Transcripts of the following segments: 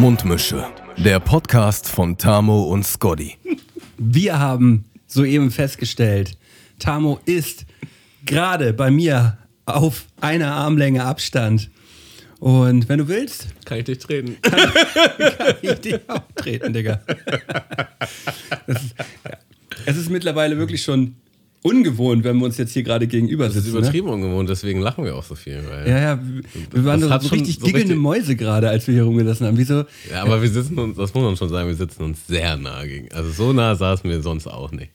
Mundmische. Der Podcast von Tamo und Scotty. Wir haben soeben festgestellt, Tamo ist gerade bei mir auf einer Armlänge Abstand. Und wenn du willst, Kann ich dich treten? kann ich dich auch treten, Digga. Ist. Es ist mittlerweile wirklich schon ungewohnt, wenn wir uns jetzt hier gerade gegenüber Das ist sitzen. Ne? übertrieben ungewohnt, deswegen lachen wir auch so viel. Ja, ja, wir- wir waren Das so, so richtig so giggelnde richtig- Mäuse gerade, als wir hier rumgelassen haben. Wieso? Ja, aber wir sitzen uns, das muss man schon sagen, wir sitzen uns sehr nah gegen. Also so nah saßen wir sonst auch nicht.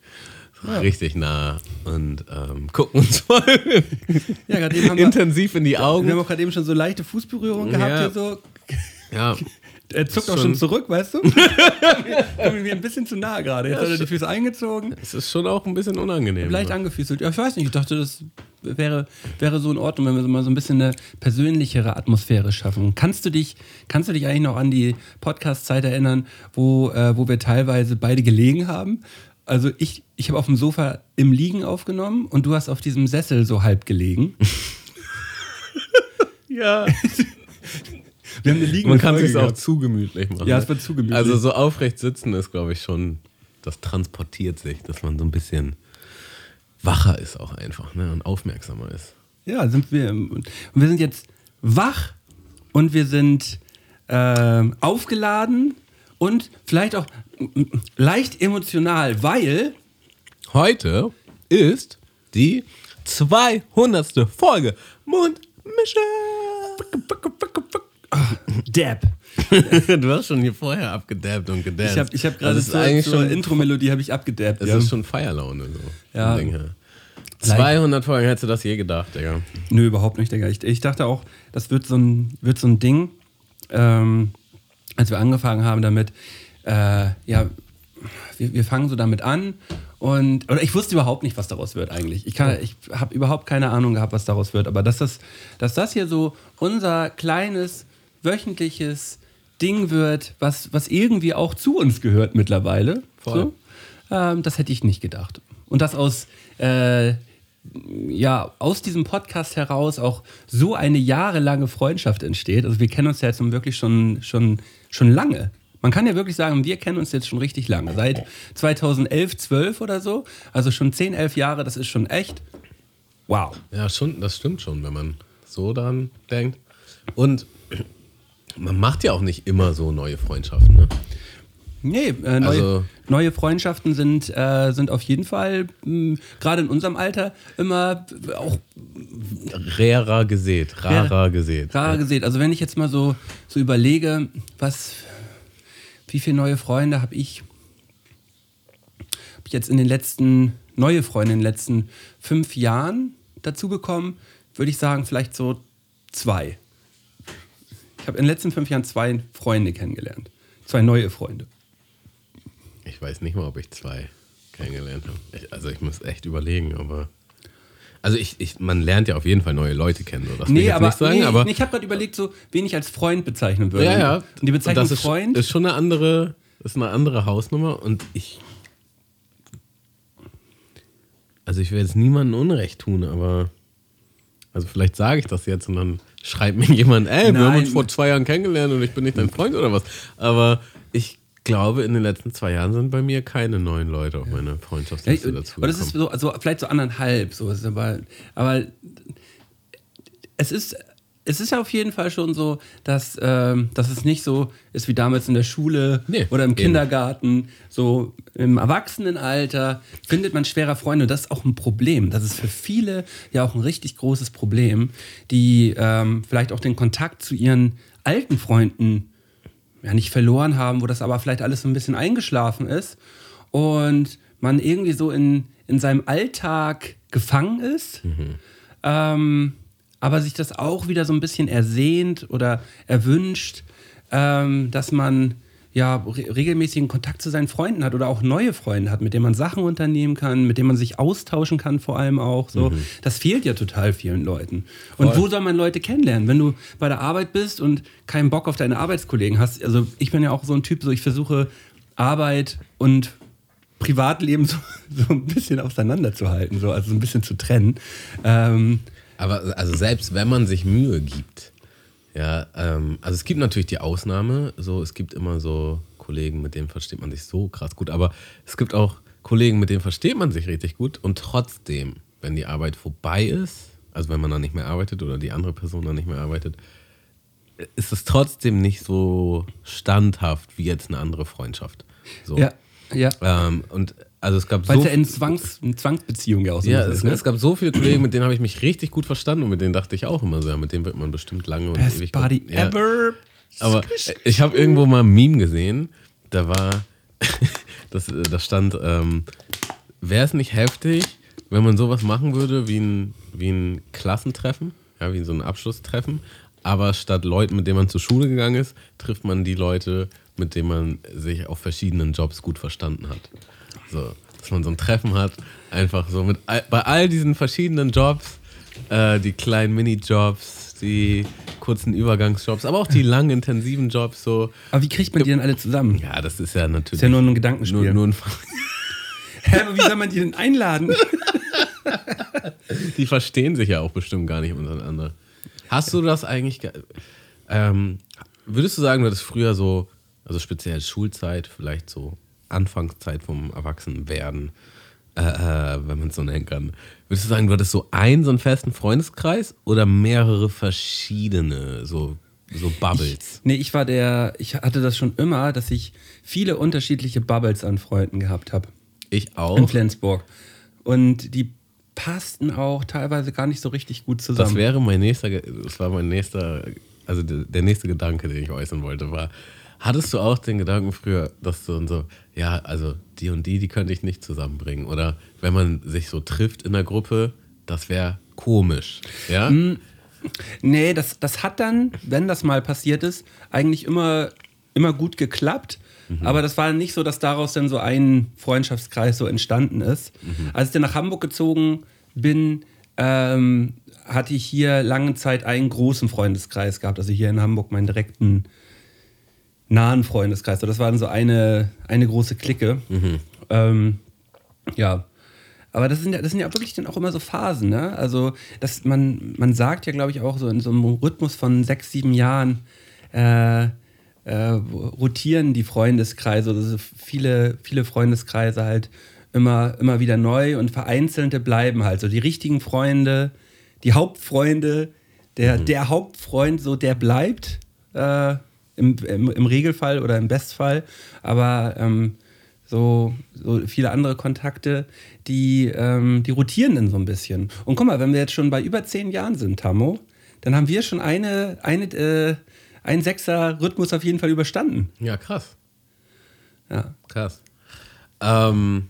So Richtig nah und ähm, gucken uns voll Ja, gerade eben haben wir, intensiv in die wir Augen. haben auch gerade eben schon so leichte Fußberührung gehabt Ja. hier so. Ja, Er zuckt auch schon zurück, weißt du? Mir ein bisschen zu nah gerade. Jetzt hat er die Füße eingezogen, es ist schon auch ein bisschen unangenehm. leicht angefüßelt. Ja, ich weiß nicht, ich dachte, das wäre, wäre so in Ordnung, wenn wir so mal so ein bisschen eine persönlichere Atmosphäre schaffen. Kannst du dich, kannst du dich eigentlich noch an die Podcast-Zeit erinnern, wo, äh, wo wir teilweise beide gelegen haben? Also ich, ich habe auf dem Sofa im Liegen aufgenommen und du hast auf diesem Sessel so halb gelegen. Ja, Wir haben eine liegende man kann sich auch zu gemütlich machen. Ja, es wird zu gemütlich. Also so aufrecht sitzen ist, glaube ich, schon, das transportiert sich, dass man so ein bisschen wacher ist auch einfach ne? und aufmerksamer ist. Ja, sind wir. Und wir sind jetzt wach und wir sind ähm, aufgeladen und vielleicht auch leicht emotional, weil Heute ist die 200. Folge Mundmische. Dab. du hast schon hier vorher abgedabbt und gedabbt. Ich habe ich hab gerade das ist zur, eigentlich zur schon, Intro-Melodie habe ich abgedabbt. es Ja. ist schon Feierlaune so. Ja. vom Ding her. 200 Folgen, hättest du das je gedacht, Digga? Nö, überhaupt nicht, Digga. Ich, ich dachte auch, das wird so ein, wird so ein Ding, ähm, als wir angefangen haben damit, äh, ja, wir, wir fangen so damit an und, oder ich wusste überhaupt nicht, was daraus wird eigentlich. Ich, kann- ich habe überhaupt keine Ahnung gehabt, was daraus wird, aber dass das, dass das hier so unser kleines, wöchentliches Ding wird, was, was irgendwie auch zu uns gehört mittlerweile, Voll. so, ähm, das hätte ich nicht gedacht. Und das aus, äh, ja, aus diesem Podcast heraus auch so eine jahrelange Freundschaft entsteht. Also wir kennen uns ja jetzt nun wirklich schon, schon, schon lange. Man kann ja wirklich sagen, wir kennen uns jetzt schon richtig lange. Seit 2011, 12 oder so. Also schon 10, 11 Jahre, das ist schon echt wow. Ja, schon, das stimmt schon, wenn man so daran denkt. Und man macht ja auch nicht immer so neue Freundschaften. Ne? Nee, äh, neue, Also- neue Freundschaften sind, äh, sind auf jeden Fall, mh, gerade in unserem Alter, immer auch Rarer gesät, rarer gesät. Rar gesehen. Also wenn ich jetzt mal so, so überlege, was, wie viele neue Freunde habe ich, hab ich jetzt in den letzten, neue Freunde in den letzten fünf Jahren dazu bekommen, würde ich sagen, vielleicht so zwei. Ich habe in den letzten fünf Jahren zwei Freunde kennengelernt. Zwei neue Freunde. Ich weiß nicht mal, ob ich zwei kennengelernt habe. Ich, also ich muss echt überlegen, aber. Also ich, ich, man lernt ja auf jeden Fall neue Leute kennen, das ich Nee, aber, nicht sagen, nee, aber ich habe gerade überlegt, so, wen ich als Freund bezeichnen würde. ja, ja. Und die Bezeichnung das ist, Freund. ist schon eine andere, ist eine andere Hausnummer und ich. Also ich will jetzt niemandem Unrecht tun, aber. Also vielleicht sage ich das jetzt und dann schreibt mir jemand, ey, wir haben Nein. uns vor zwei Jahren kennengelernt und ich bin nicht dein Freund oder was. Aber ich glaube, in den letzten zwei Jahren sind bei mir keine neuen Leute auf meiner Ja, Freundschaftsliste dazu. aber das ist so, also vielleicht so anderthalb, so ist aber, aber es ist, es ist ja auf jeden Fall schon so, dass, ähm, dass es nicht so ist wie damals in der Schule Nee, oder im eben. Kindergarten. So im Erwachsenenalter findet man schwerer Freunde und das ist auch ein Problem. Das ist für viele ja auch ein richtig großes Problem, die ähm, vielleicht auch den Kontakt zu ihren alten Freunden ja nicht verloren haben, wo das aber vielleicht alles so ein bisschen eingeschlafen ist und man irgendwie so in, in seinem Alltag gefangen ist, ähm, aber sich das auch wieder so ein bisschen ersehnt oder erwünscht, ähm, dass man ja re regelmäßigen Kontakt zu seinen Freunden hat oder auch neue Freunde hat, mit denen man Sachen unternehmen kann, mit denen man sich austauschen kann, vor allem auch. So, das fehlt ja total vielen Leuten. Und wo soll man Leute kennenlernen, wenn du bei der Arbeit bist und keinen Bock auf deine Arbeitskollegen hast? Also ich bin ja auch so ein Typ, so ich versuche Arbeit und Privatleben so, so ein bisschen auseinanderzuhalten, so, also so ein bisschen zu trennen. Ähm, Aber also selbst wenn man sich Mühe gibt, ja, ähm, also es gibt natürlich die Ausnahme, so es gibt immer so Kollegen, mit denen versteht man sich so krass gut, aber es gibt auch Kollegen, mit denen versteht man sich richtig gut und trotzdem, wenn die Arbeit vorbei ist, also wenn man dann nicht mehr arbeitet oder die andere Person dann nicht mehr arbeitet, ist es trotzdem nicht so standhaft wie jetzt eine andere Freundschaft. So. Ja, ja. Ähm, und also es gab Weil so es ja in Zwangs, in Zwangsbeziehungen ja auch so ja, ist. es, Ne? es gab so viele Kollegen, mit denen habe ich mich richtig gut verstanden und mit denen dachte ich auch immer so, ja, mit denen wird man bestimmt lange und Best ewig gut- ja. ever. Aber ich habe irgendwo mal ein Meme gesehen, da war, das, da stand, ähm, wäre es nicht heftig, wenn man sowas machen würde wie ein, wie ein Klassentreffen, ja, wie so ein Abschlusstreffen, aber statt Leuten, mit denen man zur Schule gegangen ist, trifft man die Leute, mit denen man sich auf verschiedenen Jobs gut verstanden hat. So, dass man so ein Treffen hat, einfach so mit bei all diesen verschiedenen Jobs, äh, die kleinen Minijobs, die kurzen Übergangsjobs, aber auch die langen, intensiven Jobs, so. Aber wie kriegt man die denn alle zusammen? Ja, das ist ja natürlich. Ist ja nur ein Gedankenspiel. nur, nur ein, Hä, aber wie soll man die denn einladen? die verstehen sich ja auch bestimmt gar nicht untereinander. Hast du das eigentlich. ge- Ähm, würdest du sagen, du hattest früher so, also speziell Schulzeit, vielleicht so Anfangszeit vom Erwachsenwerden, äh, äh, wenn man es so nennen kann. Würdest du sagen, du hattest so einen, so einen festen Freundeskreis oder mehrere verschiedene, so, so Bubbles? Nee, ich war der, ich hatte das schon immer, dass ich viele unterschiedliche Bubbles an Freunden gehabt habe. Ich auch. In Flensburg. Und die passten auch teilweise gar nicht so richtig gut zusammen. Das wäre mein nächster, das war mein nächster, also der, der nächste Gedanke, den ich äußern wollte, war, hattest du auch den Gedanken früher, dass du und so, ja, also die und die, die könnte ich nicht zusammenbringen. Oder wenn man sich so trifft in der Gruppe, das wäre komisch. Ja? Nee, das, das hat dann, wenn das mal passiert ist, eigentlich immer, immer gut geklappt. Aber das war nicht so, dass daraus dann so ein Freundschaftskreis so entstanden ist. Als ich dann nach Hamburg gezogen bin, ähm, hatte ich hier lange Zeit einen großen Freundeskreis gehabt. Also hier in Hamburg meinen direkten nahen Freundeskreis. So, Das war dann so eine, eine große Clique. Ähm, ja. Aber das sind ja, das sind ja wirklich dann auch immer so Phasen, ne? Also, das, man, man sagt ja, glaube ich, auch so in so einem Rhythmus von sechs, sieben Jahren äh, äh, rotieren die Freundeskreise, also viele, viele Freundeskreise halt immer, immer wieder neu und vereinzelte bleiben halt. So die richtigen Freunde, die Hauptfreunde, der, der Hauptfreund, so der bleibt äh, im, im, im Regelfall oder im Bestfall. Aber ähm, so, so viele andere Kontakte, die, ähm, die rotieren dann so ein bisschen. Und guck mal, wenn wir jetzt schon bei über zehn Jahren sind, Tammo, dann haben wir schon eine, eine, äh, einen Sechser-Rhythmus auf jeden Fall überstanden. ja, krass. Ja. Krass. Ähm,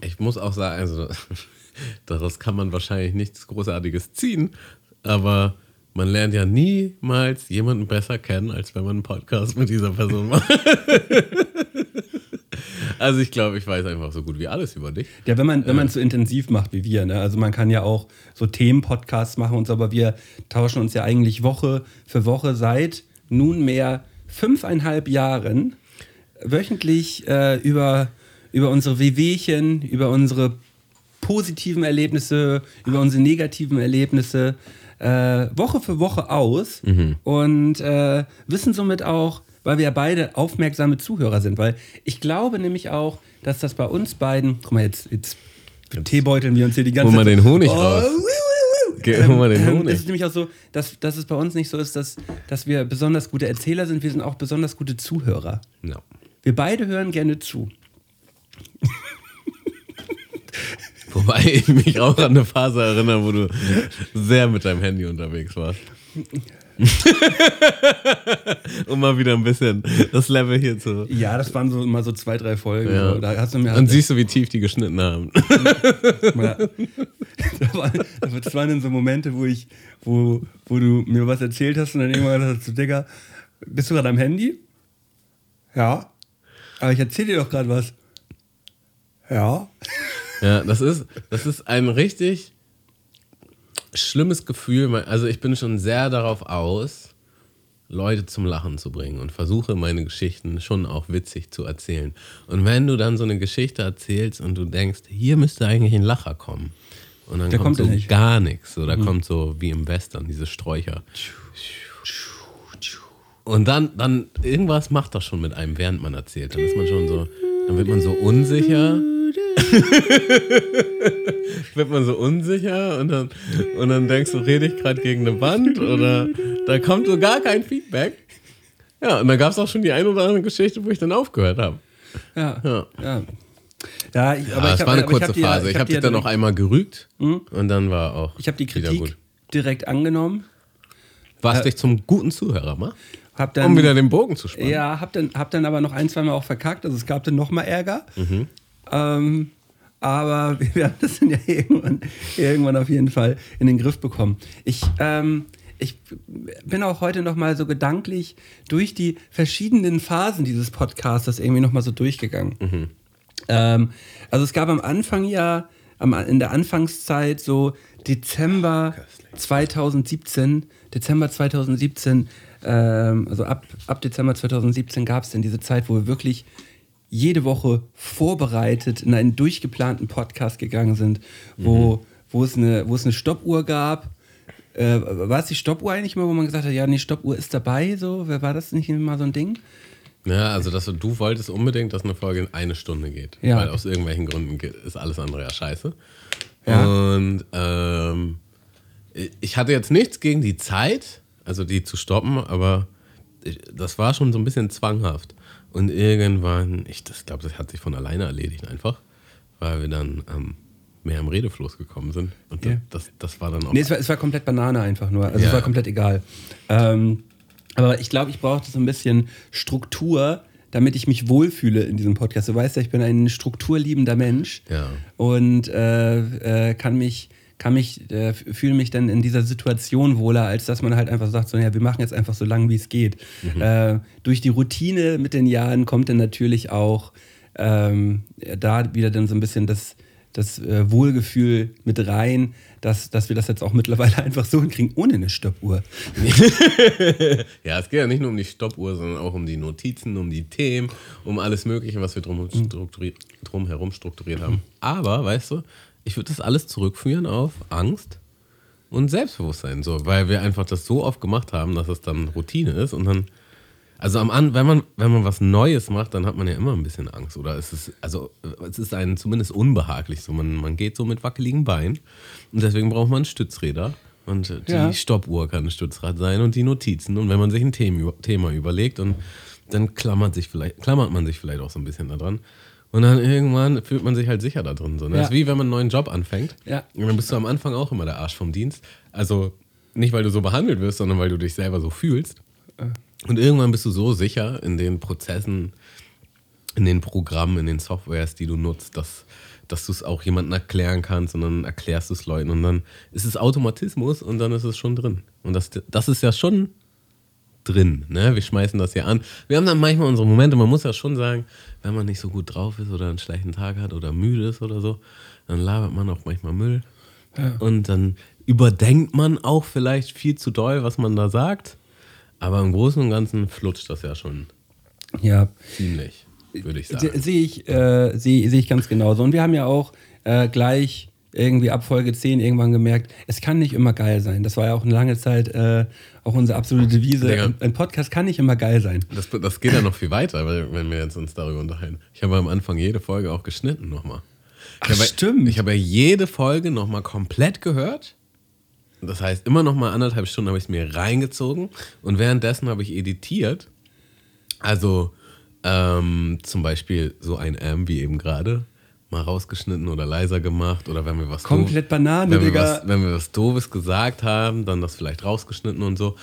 ich muss auch sagen, also daraus kann man wahrscheinlich nichts Großartiges ziehen, aber man lernt ja niemals jemanden besser kennen, als wenn man einen Podcast mit dieser Person macht. also ich glaube, ich weiß einfach so gut wie alles über dich. Ja, wenn man wenn man es so intensiv macht wie wir, ne? Also man kann ja auch so Themenpodcasts machen und so, aber wir tauschen uns ja eigentlich Woche für Woche seit nunmehr fünfeinhalb Jahren wöchentlich äh, über, über unsere Wehwehchen, über unsere positiven Erlebnisse, über unsere negativen Erlebnisse äh, Woche für Woche aus und äh, wissen somit auch, weil wir ja beide aufmerksame Zuhörer sind, weil ich glaube nämlich auch, dass das bei uns beiden, guck mal, jetzt, jetzt, teebeuteln wir uns hier die ganze Hol mal Zeit. den Honig Oh, raus. Geh, hol mal den Ähm, Honig. Es ist nämlich auch so, dass, dass es bei uns nicht so ist, dass, dass wir besonders gute Erzähler sind, wir sind auch besonders gute Zuhörer. Ja. Wir beide hören gerne zu. Wobei ich mich auch an eine Phase erinnere, wo du sehr mit deinem Handy unterwegs warst. um mal wieder ein bisschen das Level hier zu. Ja, das waren so immer so zwei, drei Folgen. Ja. So. Da hast du mir Dann siehst du, wie tief die geschnitten haben. Das, war, das waren dann so Momente, wo ich, wo, wo du mir was erzählt hast und dann irgendwann gesagt hast, Digga, bist du gerade am Handy? Ja. Aber ich erzähle dir doch gerade was. Ja. Ja, das ist, das ist ein richtig schlimmes Gefühl. Also ich bin schon sehr darauf aus, Leute zum Lachen zu bringen und versuche meine Geschichten schon auch witzig zu erzählen. Und wenn du dann so eine Geschichte erzählst und du denkst, hier müsste eigentlich ein Lacher kommen, Und dann Da kommt, kommt so nicht. gar nichts. So, da kommt so wie im Western diese Sträucher. Und dann, dann, irgendwas macht das schon mit einem, während man erzählt. Dann ist man schon so, dann wird man so unsicher. wird man so unsicher und dann, und dann denkst du, rede ich gerade gegen eine Wand oder da kommt so gar kein Feedback. Ja, und dann gab es auch schon die ein oder andere Geschichte, wo ich dann aufgehört habe. Ja. Ja. Ja. Ja, ich, aber Ja, ich es hab- war eine aber ich kurze hab die- Phase. Ich hab habe die dich dann noch einmal gerügt und dann war auch Ich habe die Kritik direkt angenommen. Warst dich zum guten Zuhörer, ma? Hab dann, Um wieder den Bogen zu spannen. Ja, hab dann, hab dann aber noch ein, zwei Mal auch verkackt. Also es gab dann noch mal Ärger. Mhm. Ähm, aber wir haben das dann ja irgendwann, irgendwann auf jeden Fall in den Griff bekommen. Ich, ähm, ich bin auch heute noch mal so gedanklich durch die verschiedenen Phasen dieses Podcasts irgendwie noch mal so durchgegangen. Mhm. Ähm, also es gab am Anfang ja, in der Anfangszeit so Dezember 2017, Dezember 2017, ähm, also ab, ab Dezember 2017 gab es dann diese Zeit, wo wir wirklich jede Woche vorbereitet in einen durchgeplanten Podcast gegangen sind, wo, wo, es, eine, wo es eine Stoppuhr gab. Äh, war es die Stoppuhr eigentlich mal, wo man gesagt hat, ja, nee, Stoppuhr ist dabei, so? Wer War das nicht mal so ein Ding? Ja, also dass du, du wolltest unbedingt, dass eine Folge in eine Stunde geht. Ja. Weil aus irgendwelchen Gründen ist alles andere ja scheiße. Ja. Und ähm, ich hatte jetzt nichts gegen die Zeit, also die zu stoppen, aber ich, das war schon so ein bisschen zwanghaft. Und irgendwann, ich das glaube, das hat sich von alleine erledigt einfach, weil wir dann ähm, mehr im Redefluss gekommen sind. Und Ja. das, das war dann auch. Nee, es war, es war komplett Banane einfach nur. Also Ja. es war komplett egal. Ähm, aber ich glaube, ich brauchte so ein bisschen Struktur, damit ich mich wohlfühle in diesem Podcast. Du weißt ja, ich bin ein strukturliebender Mensch Ja. und äh, äh, kann mich, kann mich, äh, fühle mich dann in dieser Situation wohler, als dass man halt einfach sagt, so, ja, wir machen jetzt einfach so lang, wie es geht. Äh, durch die Routine mit den Jahren kommt dann natürlich auch ähm, da wieder dann so ein bisschen das, das äh, Wohlgefühl mit rein, dass, dass wir das jetzt auch mittlerweile einfach so hinkriegen, ohne eine Stoppuhr. Ja, es geht ja nicht nur um die Stoppuhr, sondern auch um die Notizen, um die Themen, um alles Mögliche, was wir drum, strukturiert, drumherum strukturiert haben. Aber, weißt du, ich würde das alles zurückführen auf Angst und Selbstbewusstsein, so, weil wir einfach das so oft gemacht haben, dass es dann Routine ist und dann, also am An, wenn man, wenn man was Neues macht, dann hat man ja immer ein bisschen Angst oder es ist, also es ist einem zumindest unbehaglich, so, man, man geht so mit wackeligen Beinen und deswegen braucht man Stützräder. Und die Ja. Stoppuhr kann ein Stützrad sein und die Notizen. Und wenn man sich ein Thema, Thema überlegt und dann klammert, sich vielleicht, klammert man sich vielleicht auch so ein bisschen daran. Und dann irgendwann fühlt man sich halt sicher da drin. So, ne? Ja. Das ist wie wenn man einen neuen Job anfängt. Ja. Und dann bist du am Anfang auch immer der Arsch vom Dienst. Also nicht, weil du so behandelt wirst, sondern weil du dich selber so fühlst. Und irgendwann bist du so sicher in den Prozessen, in den Programmen, in den Softwares, die du nutzt, dass, dass du es auch jemandem erklären kannst und dann erklärst du es Leuten und dann ist es Automatismus und dann ist es schon drin. Und das, das ist ja schon drin. Ne? Wir schmeißen das ja an. Wir haben dann manchmal unsere Momente, man muss ja schon sagen, wenn man nicht so gut drauf ist oder einen schlechten Tag hat oder müde ist oder so, dann labert man auch manchmal Müll. Und dann überdenkt man auch vielleicht viel zu doll, was man da sagt. Aber im Großen und Ganzen flutscht das ja schon Ja, ziemlich, würde ich sagen. Sehe ich, äh, sehe sehe ich ganz genauso. Und wir haben ja auch äh, gleich irgendwie ab Folge 10 irgendwann gemerkt, es kann nicht immer geil sein. Das war ja auch eine lange Zeit äh, auch unsere absolute Devise. Digga. Ein, Podcast kann nicht immer geil sein. Das, das geht ja noch viel weiter, weil, wenn wir jetzt uns darüber unterhalten. Ich habe am Anfang jede Folge auch geschnitten nochmal. Ach, ich stimmt. Ich habe ja jede Folge nochmal komplett gehört. Das heißt, immer nochmal anderthalb Stunden habe ich es mir reingezogen und währenddessen habe ich editiert. Also ähm, zum Beispiel so ein M wie eben gerade mal rausgeschnitten oder leiser gemacht oder wenn wir was Komplett Banane, wenn wir, Digga. was, wenn wir was Doofes gesagt haben, dann das vielleicht rausgeschnitten und so.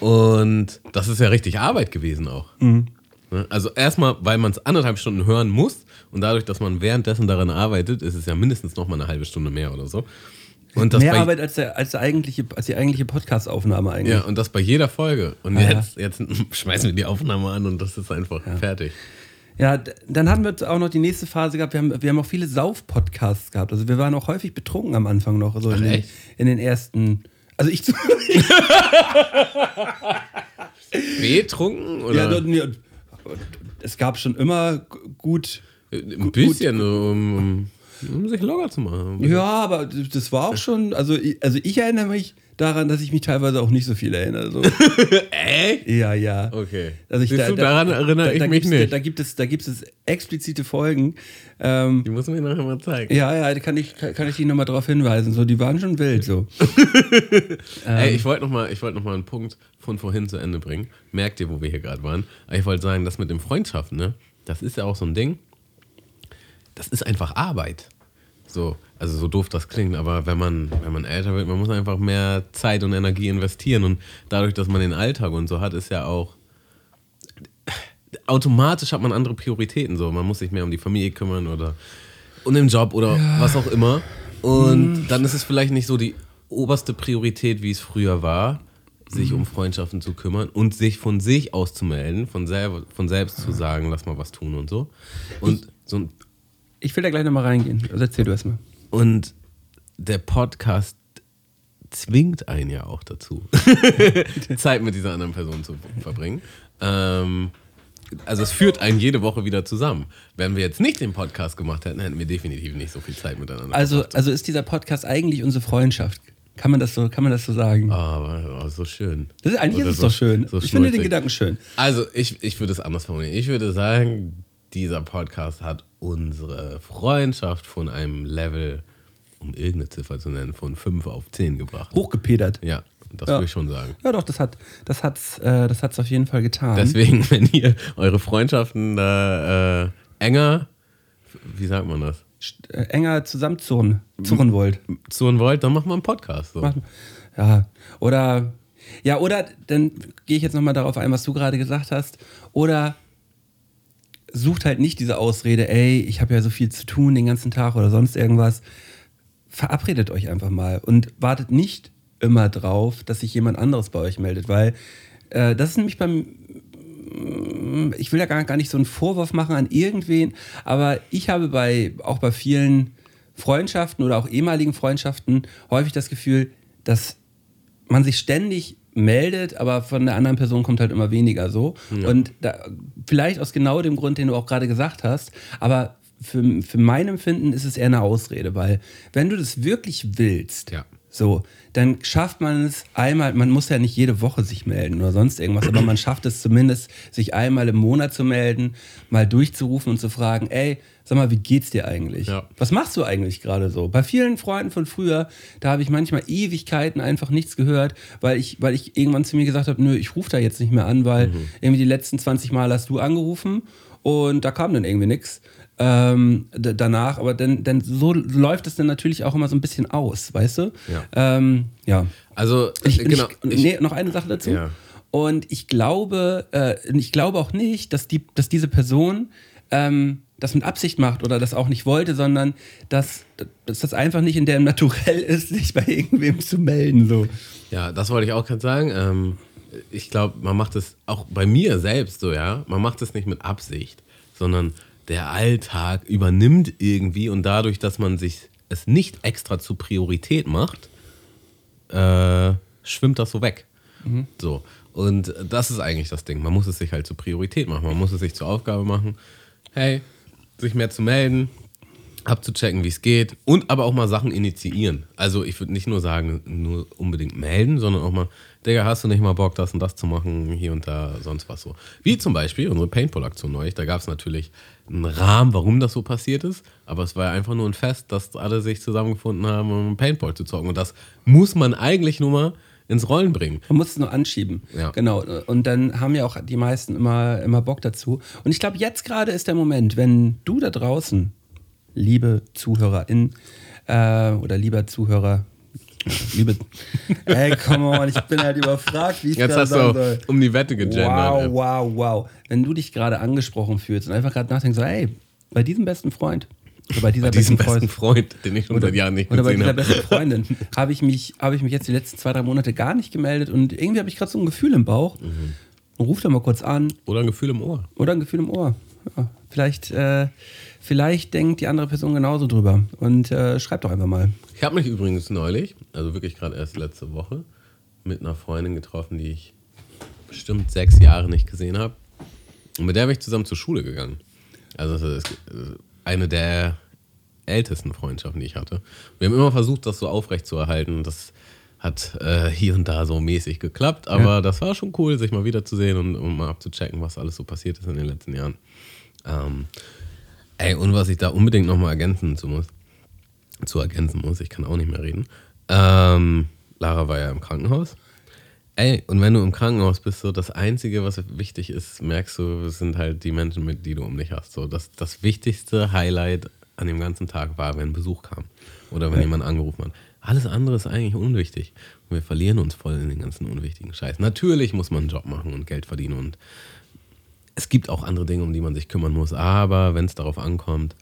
Und das ist ja richtig Arbeit gewesen auch. Mhm. Ne? Also erstmal, weil man es anderthalb Stunden hören muss und dadurch, dass man währenddessen daran arbeitet, ist es ja mindestens noch mal eine halbe Stunde mehr oder so. Und das Mehr bei, Arbeit als, der, als, der eigentliche, als die eigentliche Podcast-Aufnahme eigentlich. Ja, und das bei jeder Folge. Und Ja. jetzt, jetzt schmeißen wir die Aufnahme an und das ist einfach fertig. Ja, dann haben wir auch noch die nächste Phase gehabt. Wir haben, wir haben auch viele Sauf-Podcasts gehabt. Also wir waren auch häufig betrunken am Anfang noch. So in, den, in den ersten. Also ich. Betrunken? Oder? ja, es gab schon immer gut. Ein bisschen. Um, um, Um sich locker zu machen. Ja, aber das war auch schon, also, ich- also ich erinnere mich daran, dass ich mich teilweise auch nicht so viel erinnere. So. Echt? ja, ja. Okay. Also ich, Siehst du, daran erinnere ich mich nicht. Da, gibt es, da gibt es explizite Folgen. Ähm, Die muss mir nachher mal zeigen. ja, ja, da kann ich, kann, kann ich dich nochmal drauf hinweisen. So, die waren schon wild. So. Ey, ich wollte nochmal wollt noch mal einen Punkt von vorhin zu Ende bringen. Merkt ihr, wo wir hier gerade waren? Ich wollte sagen, das mit dem Freundschaften, ne? Das ist ja auch so ein Ding. Das ist einfach Arbeit. So, also so doof das klingt, aber wenn man, wenn man älter wird, man muss einfach mehr Zeit und Energie investieren. Und dadurch, dass man den Alltag und so hat, ist ja auch automatisch hat man andere Prioritäten. So, man muss sich mehr um die Familie kümmern oder um den Job oder was auch immer. Und dann ist es vielleicht nicht so die oberste Priorität, wie es früher war, sich um Freundschaften zu kümmern und sich von sich aus zu melden, von, selber, von selbst zu sagen, lass mal was tun und so. Und so ein Ich will da gleich nochmal reingehen. Also erzähl du erstmal. und der Podcast zwingt einen ja auch dazu, Zeit mit dieser anderen Person zu verbringen. Ähm, also es führt einen jede Woche wieder zusammen. Wenn wir jetzt nicht den Podcast gemacht hätten, hätten wir definitiv nicht so viel Zeit miteinander. Also, also ist dieser Podcast eigentlich unsere Freundschaft? Kann man das so, kann man das so sagen? aber oh, so schön. Das ist, eigentlich Oder ist es so- doch schön. so ich finde den. Gedanken schön. Also ich, ich würde es anders formulieren. Ich würde sagen, dieser Podcast hat unsere Freundschaft von einem Level, um irgendeine Ziffer zu nennen, von 5 auf 10 gebracht. Hochgepedert. Ja, das Ja. würde ich schon sagen. Ja, doch, das hat das hat's, äh, das hat's auf jeden Fall getan. Deswegen, wenn ihr eure Freundschaften da äh, enger, wie sagt man das, St- äh, enger zusammenzurren zurren wollt. zuhören wollt, dann macht mal einen Podcast. So. Ja, oder ja, oder dann gehe ich jetzt nochmal darauf ein, was du gerade gesagt hast. Oder sucht halt nicht diese Ausrede, ey, ich habe ja so viel zu tun den ganzen Tag oder sonst irgendwas. Verabredet euch einfach mal und wartet nicht immer drauf, dass sich jemand anderes bei euch meldet, weil äh, das ist nämlich beim ich will ja gar, gar nicht so einen Vorwurf machen an irgendwen, aber ich habe bei, auch bei vielen Freundschaften oder auch ehemaligen Freundschaften häufig das Gefühl, dass man sich ständig meldet, aber von der anderen Person kommt halt immer weniger so. Und da, vielleicht aus genau dem Grund, den du auch gerade gesagt hast, aber für, für mein Empfinden ist es eher eine Ausrede, weil wenn du das wirklich willst, Ja. so, dann schafft man es einmal, man muss ja nicht jede Woche sich melden oder sonst irgendwas, aber man schafft es zumindest, sich einmal im Monat zu melden, mal durchzurufen und zu fragen, ey, sag mal, wie geht's dir eigentlich? Ja. Was machst du eigentlich gerade so? Bei vielen Freunden von früher, da habe ich manchmal Ewigkeiten einfach nichts gehört, weil ich, weil ich irgendwann zu mir gesagt habe, nö, ich rufe da jetzt nicht mehr an, weil irgendwie die letzten 20 Mal hast du angerufen und da kam dann irgendwie nichts. Ähm, danach, aber dann, dann so läuft es dann natürlich auch immer so ein bisschen aus, weißt du? Ja. Ähm, ja. Also, Ich, äh, genau. ich, nee, noch eine Sache dazu. Ja. Und ich glaube, äh, ich glaube auch nicht, dass, die, dass diese Person ähm, das mit Absicht macht oder das auch nicht wollte, sondern dass, dass das einfach nicht in deren Naturell ist, sich bei irgendwem zu melden. So. Ja, das wollte ich auch gerade sagen. Ähm, ich glaube, man macht es auch bei mir selbst so, ja. Man macht es nicht mit Absicht, sondern der Alltag übernimmt irgendwie und dadurch, dass man sich es nicht extra zur Priorität macht, äh, schwimmt das so weg. So. Und das ist eigentlich das Ding. Man muss es sich halt zur Priorität machen. Man muss es sich zur Aufgabe machen, hey, sich mehr zu melden, abzuchecken, wie es geht und aber auch mal Sachen initiieren. Also ich würde nicht nur sagen, nur unbedingt melden, sondern auch mal, Digga, hast du nicht mal Bock, das und das zu machen, hier und da, sonst was so. Wie zum Beispiel unsere Paintball-Aktion neulich. Da gab es natürlich einen Rahmen, warum das so passiert ist, aber es war ja einfach nur ein Fest, dass alle sich zusammengefunden haben, um Paintball zu zocken. Und das muss man eigentlich nur mal ins Rollen bringen. Man muss es nur anschieben. Ja. Genau. Und dann haben ja auch die meisten immer, immer Bock dazu. Und ich glaube, jetzt gerade ist der Moment, wenn du da draußen, liebe Zuhörerin äh, oder lieber Zuhörer, liebe. Ey, come on, ich bin halt überfragt, wie ich Jetzt hast sagen du soll. um die Wette gegendert. Wow, wow, wow. Wenn du dich gerade angesprochen fühlst und einfach gerade nachdenkst, so, ey, bei diesem besten Freund oder bei dieser Bei diesem besten besten Freund, Freund, den ich schon seit Jahren nicht oder bei gesehen dieser habe. besten Freundin habe ich, mich, habe ich mich jetzt die letzten zwei, drei Monate gar nicht gemeldet und irgendwie habe ich gerade so ein Gefühl im Bauch. Mhm. Und ruf da mal kurz an Oder ein Gefühl im Ohr. oder ein Gefühl im Ohr. Ja, vielleicht, äh, vielleicht denkt die andere Person genauso drüber und äh, schreibt doch einfach mal. Ich habe mich übrigens neulich, also wirklich gerade erst letzte Woche, mit einer Freundin getroffen, die ich bestimmt sechs Jahre nicht gesehen habe. Und mit der bin ich zusammen zur Schule gegangen. Also das ist eine der ältesten Freundschaften, die ich hatte. Wir haben immer versucht, das so aufrecht zu erhalten. Das hat äh, hier und da so mäßig geklappt, aber Ja. das war schon cool, sich mal wiederzusehen und, und mal abzuchecken, was alles so passiert ist in den letzten Jahren. Ähm, ey, und was ich da unbedingt nochmal ergänzen zu muss, zu ergänzen muss, ich kann auch nicht mehr reden. Ähm, Lara war ja im Krankenhaus. Ey, und wenn du im Krankenhaus bist, so das Einzige, was wichtig ist, merkst du, sind halt die Menschen, mit die du um dich hast. So, das, das wichtigste Highlight an dem ganzen Tag war, wenn Besuch kam. Oder wenn jemand angerufen hat. Alles andere ist eigentlich unwichtig. Und wir verlieren uns voll in den ganzen unwichtigen Scheiß. Natürlich muss man einen Job machen und Geld verdienen und es gibt auch andere Dinge, um die man sich kümmern muss. Aber wenn es darauf ankommt,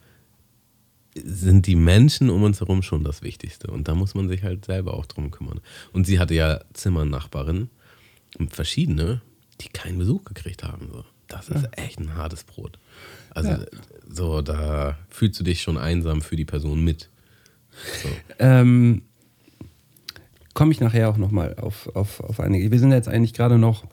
sind die Menschen um uns herum schon das Wichtigste. Und da muss man sich halt selber auch drum kümmern. Und sie hatte ja Zimmernachbarinnen, verschiedene, die keinen Besuch gekriegt haben. So. Das ist echt ein hartes Brot. Also, Ja. so, da fühlst du dich schon einsam für die Person mit. So. Ähm, Komme ich nachher auch nochmal auf, auf, auf einige. Wir sind jetzt eigentlich gerade noch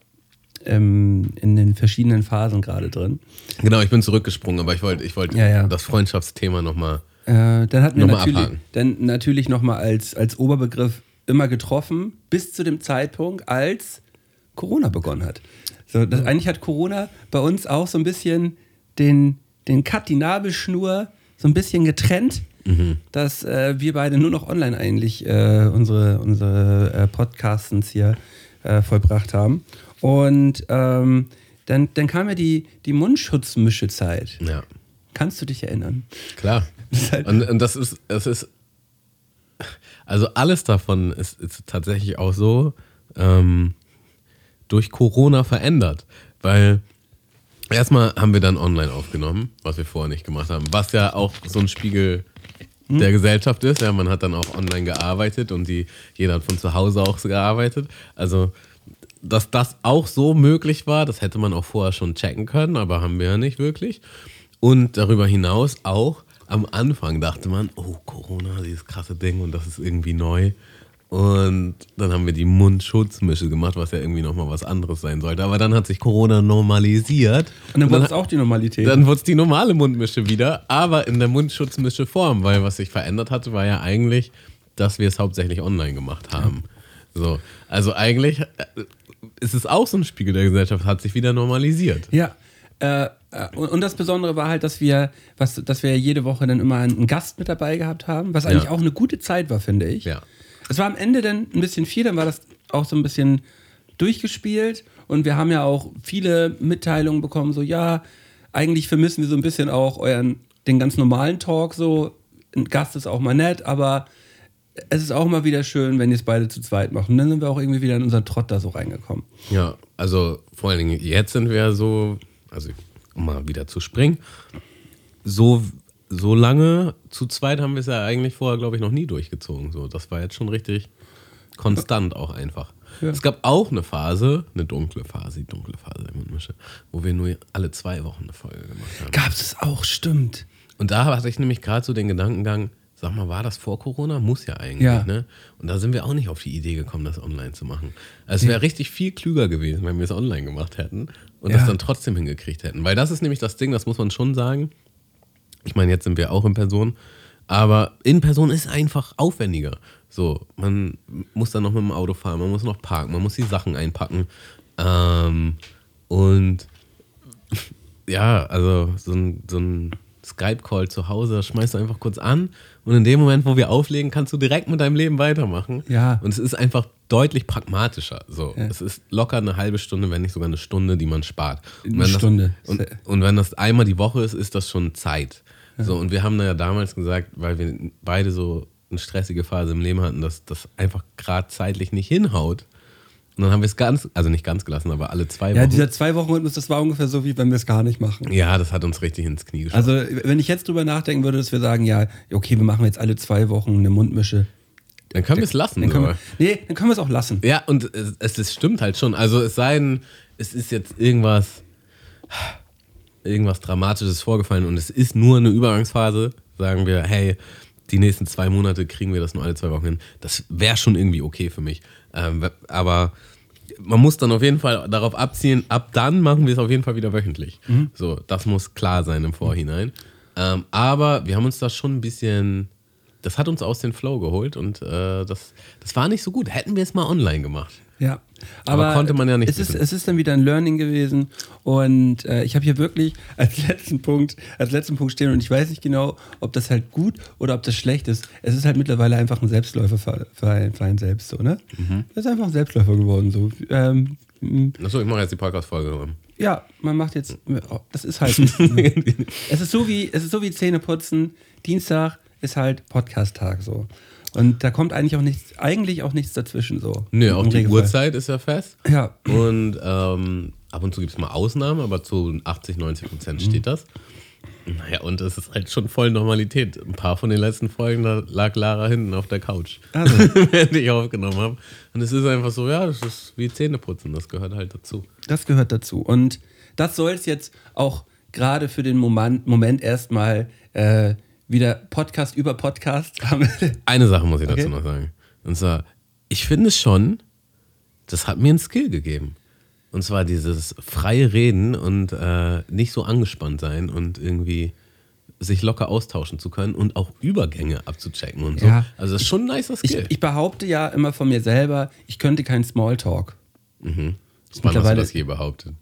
ähm, in den verschiedenen Phasen gerade drin. Genau, ich bin zurückgesprungen, aber ich wollte ich wollt Ja, ja. das Freundschaftsthema nochmal. Äh, dann hatten wir Nochmal natürlich, abhaken. dann natürlich nochmal als, als Oberbegriff immer getroffen, bis zu dem Zeitpunkt, als Corona begonnen hat. So, das, eigentlich hat Corona bei uns auch so ein bisschen den, den Cut, die Nabelschnur so ein bisschen getrennt, dass äh, wir beide nur noch online eigentlich äh, unsere, unsere äh, Podcastens hier äh, vollbracht haben. Und ähm, dann, dann kam ja die, die Mundschutzmischezeit. Ja, Kannst du dich erinnern? klar. halt- Und, und das ist, das ist, also alles davon ist, ist tatsächlich auch so ähm, durch Corona verändert. Weil erstmal haben wir dann online aufgenommen, was wir vorher nicht gemacht haben, was ja auch so ein Spiegel der Gesellschaft ist. Ja, man hat dann auch online gearbeitet und die, jeder hat von zu Hause auch so gearbeitet. Also, dass das auch so möglich war, das hätte man auch vorher schon checken können, aber haben wir ja nicht wirklich. Und darüber hinaus auch am Anfang dachte man, oh, Corona, dieses krasse Ding und das ist irgendwie neu. Und dann haben wir die Mundschutzmische gemacht, was ja irgendwie nochmal was anderes sein sollte. Aber dann hat sich Corona normalisiert. Und dann wurde es auch die Normalität. dann wurde es die normale Mundmische wieder, aber in der Mundschutzmische Form, weil was sich verändert hatte, war ja eigentlich, dass wir es hauptsächlich online gemacht haben. So, also eigentlich äh, ist es auch so ein Spiegel der Gesellschaft, hat sich wieder normalisiert. Ja. Äh, und, das Besondere war halt, dass wir, was, dass wir jede Woche dann immer einen Gast mit dabei gehabt haben, was eigentlich Ja. auch eine gute Zeit war, finde ich. Ja. Es war am Ende dann ein bisschen viel, dann war das auch so ein bisschen durchgespielt und wir haben ja auch viele Mitteilungen bekommen, so ja, eigentlich vermissen wir so ein bisschen auch euren, den ganz normalen Talk, so ein Gast ist auch mal nett, aber es ist auch mal wieder schön, wenn ihr es beide zu zweit macht. Und dann sind wir auch irgendwie wieder in unseren Trott da so reingekommen. Ja, also vor allen Dingen jetzt sind wir ja so, also um mal wieder zu springen, so, so lange zu zweit haben wir es ja eigentlich vorher, glaube ich, noch nie durchgezogen. So, das war jetzt schon richtig konstant auch einfach. Ja. Es gab auch eine Phase, eine dunkle Phase, die dunkle Phase wo wir nur alle zwei Wochen eine Folge gemacht haben. Gab es auch, stimmt. Und da hatte ich nämlich gerade so den Gedankengang, sag mal, war das vor Corona? Muss ja eigentlich, Ja. ne? Und da sind wir auch nicht auf die Idee gekommen, das online zu machen. Also es wäre richtig viel klüger gewesen, wenn wir es online gemacht hätten und Ja. das dann trotzdem hingekriegt hätten. Weil das ist nämlich das Ding, das muss man schon sagen. Ich meine, jetzt sind wir auch in Person, aber in Person ist einfach aufwendiger. So, man muss dann noch mit dem Auto fahren, man muss noch parken, man muss die Sachen einpacken. Ähm, und ja, also so ein, so ein Skype-Call zu Hause, schmeißt du einfach kurz an und in dem Moment, wo wir auflegen, kannst du direkt mit deinem Leben weitermachen. Ja. Und es ist einfach deutlich pragmatischer. So, es ist locker eine halbe Stunde, wenn nicht sogar eine Stunde, die man spart. Und Eine wenn Stunde. Das, und, und wenn das einmal die Woche ist, ist das schon Zeit. So, und wir haben da ja damals gesagt, weil wir beide so eine stressige Phase im Leben hatten, dass das einfach gerade zeitlich nicht hinhaut. Und dann haben wir es ganz, also nicht ganz gelassen, aber alle zwei Ja, Wochen. dieser zwei Wochen Rhythmus, das war ungefähr so, wie wenn wir es gar nicht machen. Ja, das hat uns richtig ins Knie geschossen. Also, wenn ich jetzt drüber nachdenken würde, dass wir sagen, ja, okay, wir machen jetzt alle zwei Wochen eine Mundmische. dann können wir es lassen. Dann können wir, nee, dann können wir es auch lassen. Ja, und es, es, es stimmt halt schon. Also es sei denn, es ist jetzt irgendwas, irgendwas Dramatisches vorgefallen und es ist nur eine Übergangsphase, sagen wir, hey, die nächsten zwei Monate kriegen wir das nur alle zwei Wochen hin. Das wäre schon irgendwie okay für mich. Ähm, aber man muss dann auf jeden Fall darauf abziehen, ab dann machen wir es auf jeden Fall wieder wöchentlich. So, das muss klar sein im Vorhinein. Ähm, aber wir haben uns da schon ein bisschen, das hat uns aus den Flow geholt und äh, das, das war nicht so gut. Hätten wir es mal online gemacht. Ja. Aber konnte man ja nicht Es ist, es ist dann wieder ein Learning gewesen. Und äh, ich habe hier wirklich als letzten Punkt, als letzten Punkt stehen und ich weiß nicht genau, ob das halt gut oder ob das schlecht ist. Es ist halt mittlerweile einfach ein Selbstläufer für, für, einen, für einen selbst, so, ne? Mhm. Das ist einfach ein Selbstläufer geworden. So. Ähm, m, Achso, ich mache jetzt die Podcast-Folge. ja, man macht jetzt. oh, Das ist halt. es ist so wie, es ist so wie Zähneputzen. Dienstag ist halt Podcast-Tag so. Und da kommt eigentlich auch nichts, eigentlich auch nichts dazwischen so. Nö, auch die Regelfall. Uhrzeit ist ja fest. Ja. Und ähm, ab und zu gibt es mal Ausnahmen, aber zu 80, 90 Prozent steht das. Naja, und es ist halt schon voll Normalität. Ein paar von den letzten Folgen, da lag Lara hinten auf der Couch, Also. während ich aufgenommen habe. Und es ist einfach so, ja, das ist wie Zähneputzen, das gehört halt dazu. Das gehört dazu. Und das soll es jetzt auch gerade für den Moment, Moment erstmal äh, wieder Podcast über Podcast. Eine Sache muss ich dazu Okay. noch sagen. Und zwar, ich finde schon, das hat mir einen Skill gegeben. Und zwar dieses freie Reden und äh, nicht so angespannt sein und irgendwie sich locker austauschen zu können und auch Übergänge abzuchecken und so. Ja. Also das ist schon ein nicer Ich, Skill. ich behaupte ja immer von mir selber, ich könnte keinen Smalltalk. Wann hast du das je behauptet?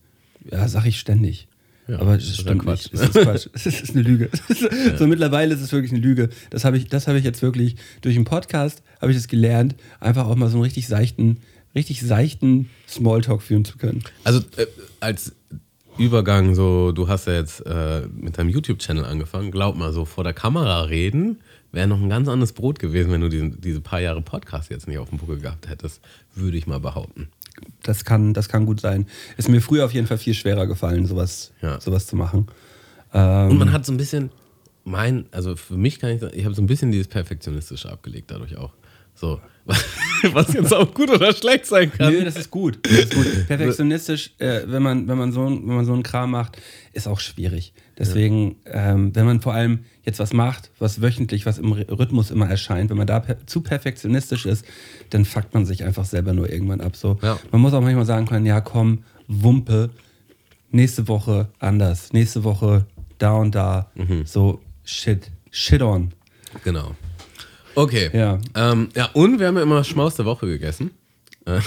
Ja, sag ich ständig. Ja, Aber das ja stimmt Quatsch. nicht. Es ist Quatsch. Es ist eine Lüge. So mittlerweile ist es wirklich eine Lüge. Das habe ich, das habe ich jetzt wirklich durch den Podcast habe ich das gelernt, einfach auch mal so einen richtig seichten, richtig seichten Smalltalk führen zu können. Also äh, als Übergang, so, du hast ja jetzt äh, mit deinem YouTube-Channel angefangen, glaub mal, so vor der Kamera reden wäre noch ein ganz anderes Brot gewesen, wenn du diesen, diese paar Jahre Podcast jetzt nicht auf dem Buckel gehabt hättest, würde ich mal behaupten. Das kann, das kann gut sein. Ist mir früher auf jeden Fall viel schwerer gefallen, sowas, Ja. sowas zu machen. Ähm, Und man hat so ein bisschen, mein, also für mich kann ich sagen, ich habe so ein bisschen dieses Perfektionistische abgelegt dadurch auch. So, was jetzt auch gut oder schlecht sein kann. Nö, das ist gut. Das ist gut. Perfektionistisch, äh, wenn, man, wenn, man so, ein- wenn man so einen Kram macht, ist auch schwierig. Deswegen, ähm, wenn man vor allem jetzt was macht, was wöchentlich, was im Rhythmus immer erscheint, wenn man da per zu perfektionistisch ist, dann fuckt man sich einfach selber nur irgendwann ab. So. Ja. Man muss auch manchmal sagen können, ja komm, Wumpe, nächste Woche anders, nächste Woche da und da. Mhm. So, shit, shit on. Genau. Okay. Ja. Ähm, ja, und wir haben ja immer Schmaus der Woche gegessen. Äh,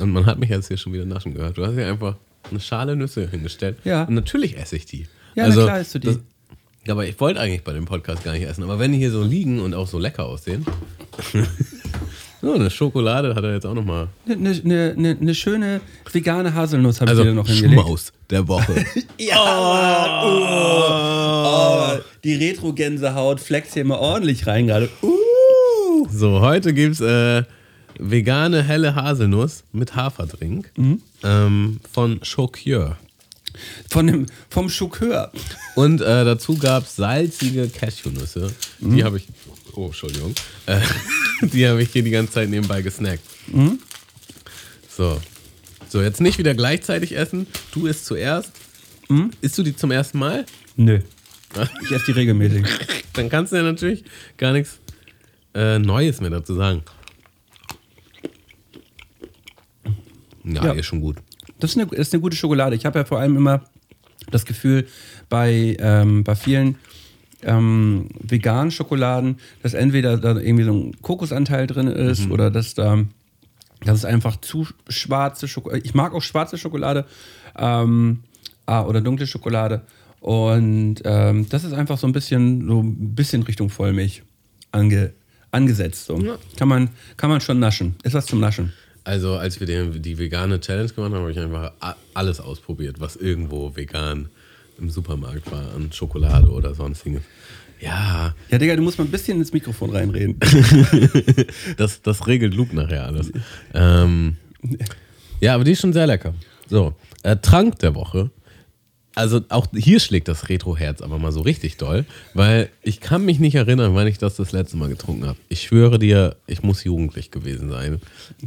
und, man hat mich jetzt hier schon wieder naschen gehört. Du hast ja einfach eine Schale Nüsse hingestellt. Ja. Und natürlich esse ich die. Ja, na klar isst du die. das- aber ich wollte eigentlich bei dem Podcast gar nicht essen. Aber wenn die hier so liegen und auch so lecker aussehen. so, eine Schokolade hat er jetzt auch nochmal. Eine ne, ne, ne schöne vegane Haselnuss habe Also ich dir noch hingelegt. Schmaus der Woche. Ja, oh, die Retro-Gänsehaut flext hier mal ordentlich rein gerade. Uh. So, heute gibt es äh, vegane helle Haselnuss mit Haferdrink Mhm. ähm, von Chocure. Von dem, vom Schokör. Und äh, dazu gab es salzige Cashewnüsse. Mhm. Die habe ich. Oh, Entschuldigung. Äh, die habe ich hier die ganze Zeit nebenbei gesnackt. Mhm. So. So, jetzt nicht wieder gleichzeitig essen. Du isst zuerst. Mhm. Isst du die zum ersten Mal? Nö. Ich esse die regelmäßig. Dann kannst du ja natürlich gar nichts äh, Neues mehr dazu sagen. Ja, Ja. ist schon gut. Das ist eine, ist eine gute Schokolade. Ich habe ja vor allem immer das Gefühl, bei, ähm, bei vielen ähm, veganen Schokoladen, dass entweder da irgendwie so ein Kokosanteil drin ist oder dass da dass es einfach zu schwarze Schokolade. Ich mag auch schwarze Schokolade ähm, ah, oder dunkle Schokolade. Und ähm, das ist einfach so ein bisschen, so ein bisschen Richtung Vollmilch ange, angesetzt. So. Ja. Kann, man, kann man schon naschen. Ist was zum Naschen. Also, als wir den, die vegane Challenge gemacht haben, habe ich einfach alles ausprobiert, was irgendwo vegan im Supermarkt war, an Schokolade oder sonstiges. Ja, Ja, Digga, du musst mal ein bisschen ins Mikrofon reinreden. das, das regelt Luke nachher alles. Ähm, ja, aber die ist schon sehr lecker. So, äh, Trank der Woche. Also auch hier schlägt das Retro-Herz aber mal so richtig doll, weil ich kann mich nicht erinnern, wann ich das das letzte Mal getrunken habe. Ich schwöre dir, ich muss jugendlich gewesen sein.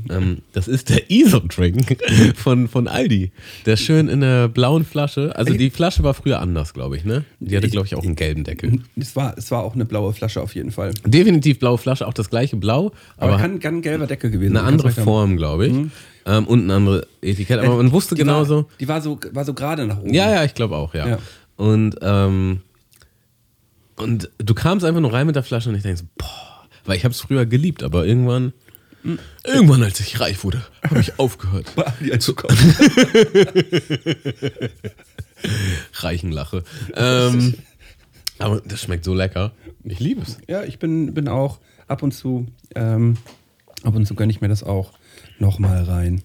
Ähm, das ist der ISO-Drink von, von Aldi. Der schön in der blauen Flasche. Also die Flasche war früher anders, glaube ich, ne? Die hatte, glaube ich, auch einen gelben Deckel. Es war, es war auch eine blaue Flasche auf jeden Fall. Definitiv blaue Flasche, auch das gleiche Blau, Aber, aber kann, kann ein gelber Deckel gewesen eine sein. andere recht haben. Form, glaube ich. Ähm, und ein anderes Etikett. Aber man wusste die genauso. War, die war so, war so gerade nach oben. Ja, ja, ich glaube auch, ja. Ja. Und ähm, Und du kamst einfach nur rein mit der Flasche und ich denke so, boah, weil ich habe es früher geliebt, aber irgendwann, irgendwann als ich reif wurde, habe ich aufgehört. Aldi einzukaufen. Reichenlache. Ähm, aber das schmeckt so lecker. Ich liebe es. Ja, ich bin, bin auch ab und zu, ähm, ab und zu gönne ich mir das auch nochmal rein.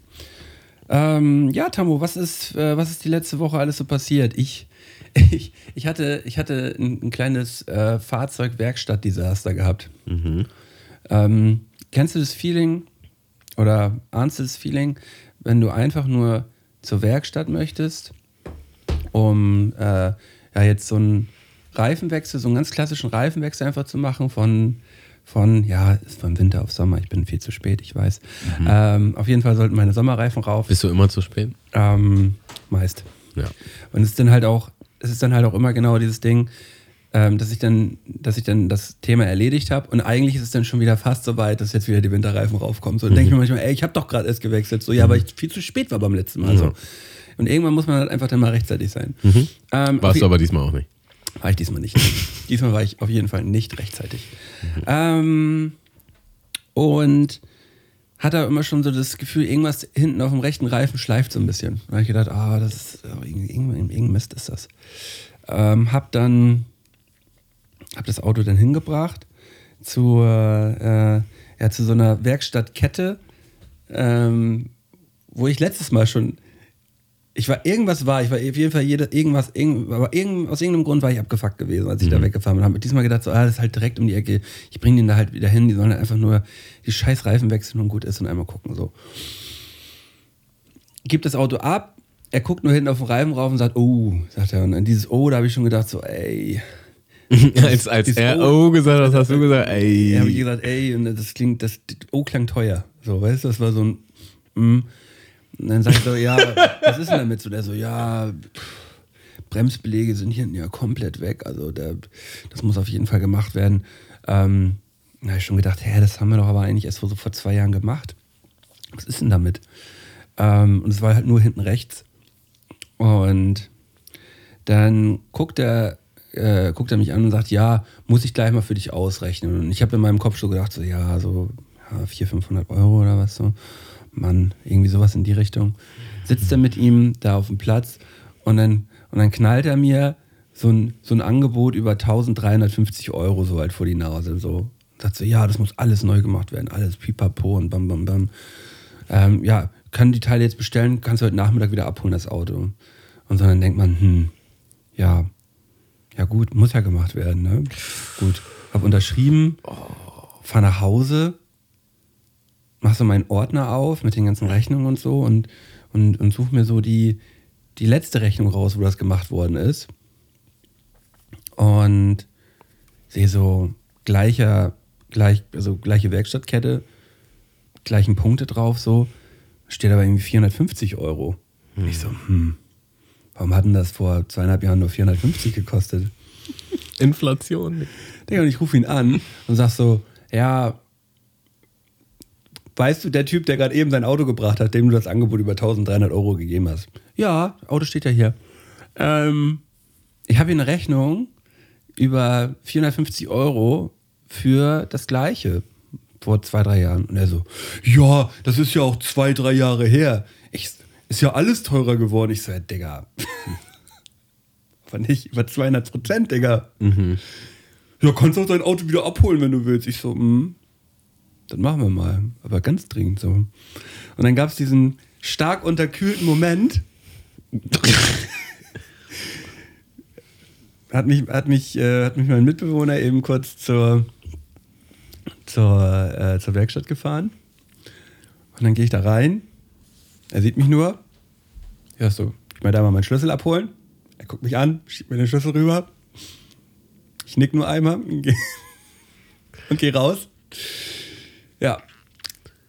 Ähm, ja, Tammo, was ist, äh, was ist die letzte Woche alles so passiert? Ich, ich, ich hatte, ich hatte ein, ein kleines äh, Fahrzeug-Werkstatt-Desaster gehabt. Ähm, kennst du das Feeling oder ahnst du das Feeling, wenn du einfach nur zur Werkstatt möchtest, um äh, ja jetzt so einen Reifenwechsel, so einen ganz klassischen Reifenwechsel einfach zu machen von von, ja, ist von Winter auf Sommer, ich bin viel zu spät, ich weiß. Ähm, auf jeden Fall sollten meine Sommerreifen rauf. Bist du immer zu spät? Ähm, meist. Ja. Und es ist dann halt auch, es ist dann halt auch immer genau dieses Ding, ähm, dass ich dann, dass ich dann das Thema erledigt habe und eigentlich ist es dann schon wieder fast so weit, dass jetzt wieder die Winterreifen raufkommen. So dann denke ich mir manchmal, ey, ich habe doch gerade erst gewechselt. So, ja, aber ich viel zu spät war beim letzten Mal. So. Und irgendwann muss man halt einfach dann mal rechtzeitig sein. Ähm, auf Warst du aber diesmal auch nicht. War ich diesmal nicht. diesmal war ich auf jeden Fall nicht rechtzeitig. Ähm, und hatte immer schon so das Gefühl, irgendwas hinten auf dem rechten Reifen schleift so ein bisschen. Da habe ich gedacht, ah, das ist oh, irgendwie, irgendwie, irgendein Mist ist das. Ähm, hab dann hab das Auto dann hingebracht zu, äh, ja, zu so einer Werkstattkette, ähm, wo ich letztes Mal schon ich war, irgendwas war, ich war auf jeden Fall jede, irgendwas, irgend, aber irgend, aus irgendeinem Grund war ich abgefuckt gewesen, als ich da weggefahren bin. Habe diesmal gedacht, so, ah, das ist halt direkt um die Ecke. Ich bringe den da halt wieder hin, die sollen halt einfach nur die scheiß Reifen wechseln und gut ist und einmal gucken, so. Gibt das Auto ab, er guckt nur hinten auf den Reifen rauf und sagt, oh, sagt er. Und an dieses Oh, da habe ich schon gedacht, so, ey. als als er oh gesagt hat, hast du gesagt, Da habe ich ey. gesagt, ey, und das klingt, das O klang teuer. So, weißt du, das war so ein, mm. Und dann sag ich so, ja, was ist denn damit? So, der so, ja, pff, Bremsbeläge sind hinten ja komplett weg. Also der, das muss auf jeden Fall gemacht werden. Ähm, da habe ich schon gedacht, hä, das haben wir doch aber eigentlich erst vor, so vor zwei Jahren gemacht. Was ist denn damit? Ähm, und es war halt nur hinten rechts. Und dann guckt er, äh, guckt er mich an und sagt, ja, muss ich gleich mal für dich ausrechnen. Und ich habe in meinem Kopf so gedacht, so, ja, so ja, 400, 500 Euro oder was so. Mann, irgendwie sowas in die Richtung. Sitzt er mit ihm da auf dem Platz und dann, und dann knallt er mir so ein, so ein Angebot über 1350 Euro so halt vor die Nase. So. Sagt so, ja, das muss alles neu gemacht werden, alles pipapo und bam, bam, bam. Ähm, ja, kann die Teile jetzt bestellen, kannst du heute Nachmittag wieder abholen, das Auto. Und so dann denkt man, hm, ja, ja gut, muss ja gemacht werden, ne? Gut, hab unterschrieben, fahr nach Hause, mach so meinen Ordner auf mit den ganzen Rechnungen und so und, und, und such mir so die, die letzte Rechnung raus, wo das gemacht worden ist. Und sehe so gleicher, gleich, also gleiche Werkstattkette, gleichen Punkte drauf, so, steht aber irgendwie 450 Euro. Ich so, hm, warum hat denn das vor zweieinhalb Jahren nur 450 gekostet? Inflation. Digga, und ich rufe ihn an und sag so, ja, weißt du, der Typ, der gerade eben sein Auto gebracht hat, dem du das Angebot über 1300 Euro gegeben hast. Ja, Auto steht ja hier. Ähm, ich habe hier eine Rechnung über 450 Euro für das Gleiche vor zwei, drei Jahren. Und er so, ja, das ist ja auch zwei, drei Jahre her. Ich, ist ja alles teurer geworden. Ich so, ja, Digga. Aber nicht über 200 Prozent, Digga. Ja, kannst auch dein Auto wieder abholen, wenn du willst. Ich so, hm, das machen wir mal. Aber ganz dringend so. Und dann gab es diesen stark unterkühlten Moment. hat mich, hat mich, äh, hat mich mein Mitbewohner eben kurz zur, zur, äh, zur Werkstatt gefahren. Und dann gehe ich da rein. Er sieht mich nur. Ja, so, ich mal da mal meinen Schlüssel abholen. Er guckt mich an, schiebt mir den Schlüssel rüber. Ich nick nur einmal und gehe geh raus. Ja.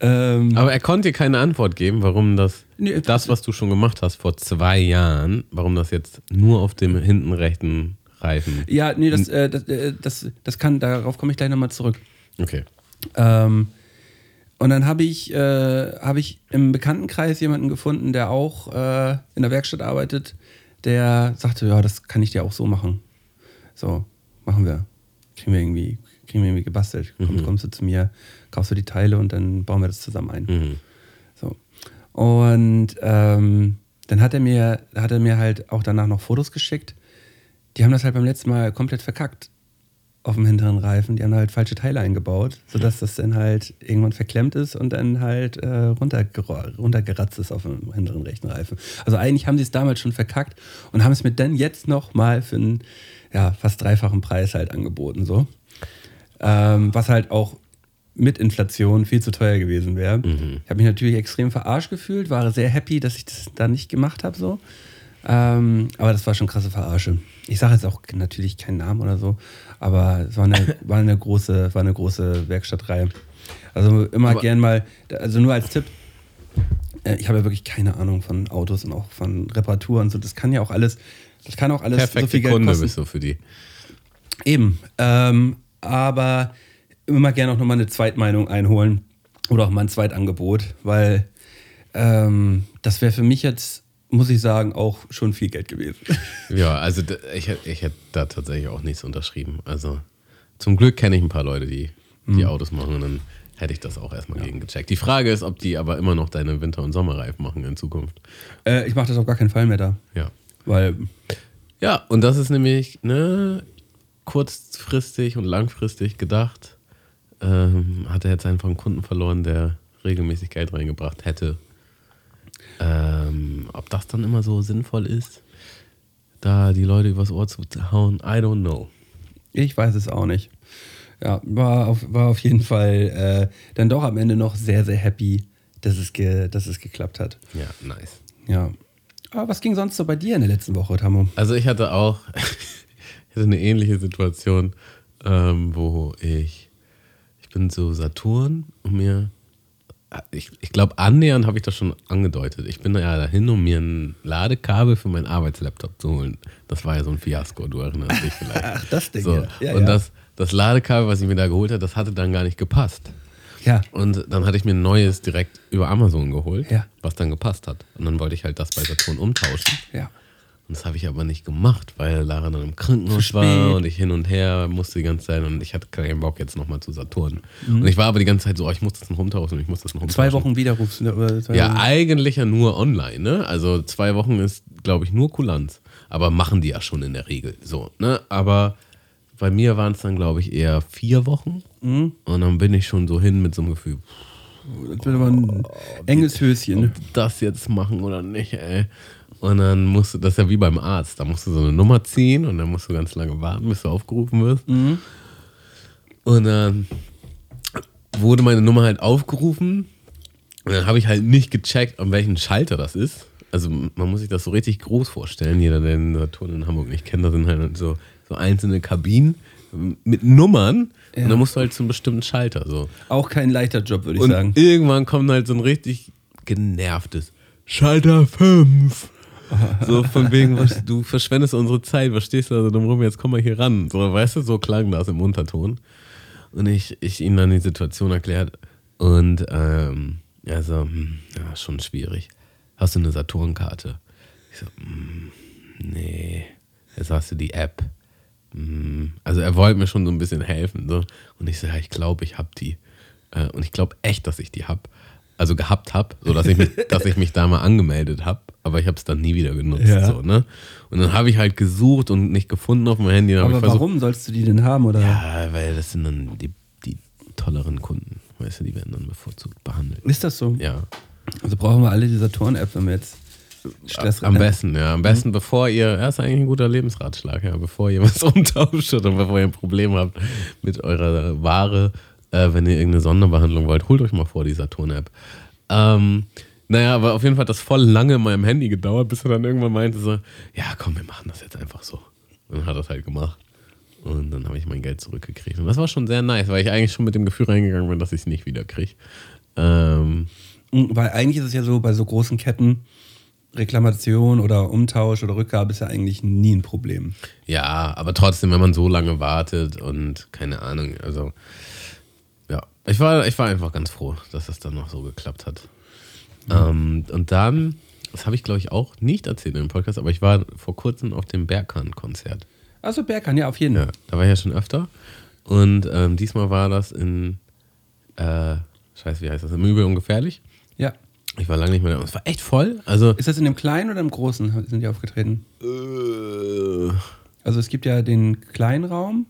Ähm, Aber er konnte dir keine Antwort geben, warum das, Nee, das, was du schon gemacht hast vor zwei Jahren, warum das jetzt nur auf dem hinten rechten Reifen. ja, nee, das, äh, das, äh, das, das kann, darauf komme ich gleich nochmal zurück. Okay. Ähm, und dann habe ich, äh, hab ich im Bekanntenkreis jemanden gefunden, der auch äh, in der Werkstatt arbeitet, der sagte, ja, das kann ich dir auch so machen. So. machen wir. Kriegen wir irgendwie, kriegen wir irgendwie gebastelt. Komm, Kommst du zu mir, kaufst du die Teile und dann bauen wir das zusammen ein. Mhm. So. Und ähm, dann hat er mir, hat er mir halt auch danach noch Fotos geschickt. Die haben das halt beim letzten Mal komplett verkackt auf dem hinteren Reifen. Die haben halt falsche Teile eingebaut, sodass das dann halt irgendwann verklemmt ist und dann halt äh, runterger runtergeratzt ist auf dem hinteren rechten Reifen. Also eigentlich haben sie es damals schon verkackt und haben es mir dann jetzt noch mal für einen ja, fast dreifachen Preis halt angeboten. So. Ähm, was halt auch mit Inflation viel zu teuer gewesen wäre. Ich habe mich natürlich extrem verarscht gefühlt, war sehr happy, dass ich das da nicht gemacht habe. So. Ähm, aber das war schon krasse Verarsche. Ich sage jetzt auch natürlich keinen Namen oder so, aber es war eine, war eine, große, war eine große Werkstattreihe. Also immer Aber- gern mal, also nur als Tipp, äh, ich habe ja wirklich keine Ahnung von Autos und auch von Reparatur und so. Das kann ja auch alles, das kann auch alles so Perfekte viel Geld Kunde kosten. bist du für die. Eben. Ähm, aber immer gerne auch nochmal eine Zweitmeinung einholen oder auch mal ein Zweitangebot, weil ähm, das wäre für mich jetzt, muss ich sagen, auch schon viel Geld gewesen. Ja, also ich, ich hätte da tatsächlich auch nichts unterschrieben. Also zum Glück kenne ich ein paar Leute, die, die Autos machen und dann hätte ich das auch erstmal gegen gecheckt. Die Frage ist, ob die aber immer noch deine Winter- und Sommerreifen machen in Zukunft. äh, ich mache das auf gar keinen Fall mehr da, Ja. weil Ja, und das ist nämlich ne, kurzfristig und langfristig gedacht. Ähm, hat er jetzt einfach einen Kunden verloren, der regelmäßig Geld reingebracht hätte. Ähm, ob das dann immer so sinnvoll ist, da die Leute übers Ohr zu hauen, I don't know. ich weiß es auch nicht. Ja, war auf, war auf jeden Fall äh, dann doch am Ende noch sehr, sehr happy, dass es, ge, dass es geklappt hat. Ja, nice. Ja. Aber was ging sonst so bei dir in der letzten Woche, Tammo? Also ich hatte auch hatte eine ähnliche Situation, ähm, wo ich, ich bin zu Saturn und mir, ich, ich glaube annähernd habe ich das schon angedeutet. Ich bin ja dahin, um mir ein Ladekabel für meinen Arbeitslaptop zu holen. Das war ja so ein Fiasko, du erinnerst dich vielleicht. Ach, das Ding, so. ja. Ja, und ja. Das, das Ladekabel, was ich mir da geholt habe, das hatte dann gar nicht gepasst. Ja. Und dann hatte ich mir ein neues direkt über Amazon geholt, Ja. was dann gepasst hat. Und dann wollte ich halt das bei Saturn umtauschen. Ja. Und das habe ich aber nicht gemacht, weil Lara dann im Krankenhaus war und ich hin und her musste die ganze Zeit und ich hatte keinen Bock jetzt nochmal zu Saturn. Und ich war aber die ganze Zeit so, oh, ich muss das noch umtauschen, ich muss das noch umtauschen. Zwei Wochen Widerrufs. Ja, eigentlich ja nur online, ne? Also zwei Wochen ist, glaube ich, nur Kulanz. Aber machen die ja schon in der Regel so, ne? Aber bei mir waren es dann, glaube ich, eher vier Wochen. Mhm. Und dann bin ich schon so hin mit so einem Gefühl, Das wird aber ein enges Höschen. das jetzt machen oder nicht, ey. Und dann musst du, das ist ja wie beim Arzt, da musst du so eine Nummer ziehen und dann musst du ganz lange warten, bis du aufgerufen wirst. Und dann wurde meine Nummer halt aufgerufen und dann habe ich halt nicht gecheckt, an welchen Schalter das ist. Also man muss sich das so richtig groß vorstellen. Jeder, der den Saturn in Hamburg nicht kennt, da sind halt so, so einzelne Kabinen mit Nummern Ja. und dann musst du halt zu einem bestimmten Schalter so. Auch kein leichter Job, würde ich Und sagen. irgendwann kommt halt so ein richtig genervtes Schalter 5. So von wegen, was, du verschwendest unsere Zeit, was stehst du da so dumm rum, jetzt komm mal hier ran. So, weißt du, so klang das im Unterton. Und ich, ich ihm dann die Situation erklärt und ähm, so, hm, ja, schon schwierig. Hast du eine Saturnkarte? Ich so, hm, nee. Jetzt hast du die App. Hm, Also er wollte mir schon so ein bisschen helfen. So. Und ich so, ja, ich glaube, ich habe die. Äh, Und ich glaube echt, dass ich die habe. Also gehabt habe, sodass ich mich, dass ich mich da mal angemeldet habe. Aber ich habe es dann nie wieder genutzt. Ja. So, ne? Und dann habe ich halt gesucht und nicht gefunden auf meinem Handy. Aber ich versucht, warum sollst du die denn haben? Oder? Ja, weil das sind dann die, die tolleren Kunden. Weißt du, die werden dann bevorzugt behandelt. Ist das so? Ja. Also brauchen wir alle die Saturn-App, wenn wir jetzt Stress Am besten, ja. Am besten, bevor ihr, ja, ist eigentlich ein guter Lebensratschlag, ja, bevor ihr was umtauscht oder bevor ihr ein Problem habt mit eurer Ware, äh, wenn ihr irgendeine Sonderbehandlung wollt, holt euch mal vor die Saturn-App. Ähm, naja, aber auf jeden Fall hat das voll lange in meinem Handy gedauert, bis er dann irgendwann meinte so, ja komm, wir machen das jetzt einfach so. Und dann hat er es halt gemacht. Und dann habe ich mein Geld zurückgekriegt. Und das war schon sehr nice, weil ich eigentlich schon mit dem Gefühl reingegangen bin, dass ich es nicht wieder kriege. Ähm, Mhm, Weil eigentlich ist es ja so, bei so großen Ketten, Reklamation oder Umtausch oder Rückgabe ist ja eigentlich nie ein Problem. Ja, aber trotzdem, wenn man so lange wartet und keine Ahnung, also ich war, ich war einfach ganz froh, dass das dann noch so geklappt hat. Ähm, und dann, das habe ich glaube ich auch nicht erzählt im Podcast, aber ich war vor kurzem auf dem Berghahn-Konzert. Also Berghain, ja, auf jeden Ja, Fall. da war ich ja schon öfter. Und ähm, diesmal war das in, äh, scheiße, wie heißt das? Möbel und gefährlich. Ja. Ich war lange nicht mehr da. Es war echt voll. Also, Ist das in dem kleinen oder im großen sind die aufgetreten? äh, Also es gibt ja den kleinen Raum.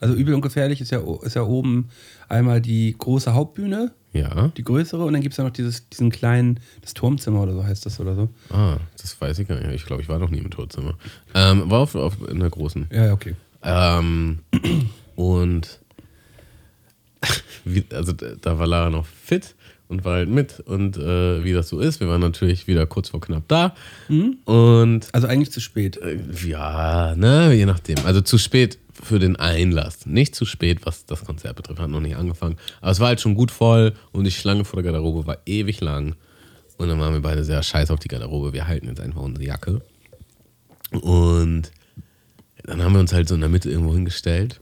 Also übel und gefährlich ist ja, ist ja oben einmal die große Hauptbühne, ja. die größere, und dann gibt es ja noch dieses, diesen kleinen, das Turmzimmer oder so heißt das oder so. Ah, das weiß ich gar nicht. Ich glaube, ich war noch nie im Todzimmer. Ähm, war auf, auf in der großen. Ja, okay. Ähm, und wie, also da war Lara noch fit und war halt mit und äh, wie das so ist, wir waren natürlich wieder kurz vor knapp da und Also eigentlich zu spät. äh, ja, ne, je nachdem. Also zu spät für den Einlass, nicht zu spät, was das Konzert betrifft, hat noch nicht angefangen. Aber es war halt schon gut voll und die Schlange vor der Garderobe war ewig lang und dann waren wir beide sehr scheiß auf die Garderobe, wir halten jetzt einfach unsere Jacke und dann haben wir uns halt so in der Mitte irgendwo hingestellt.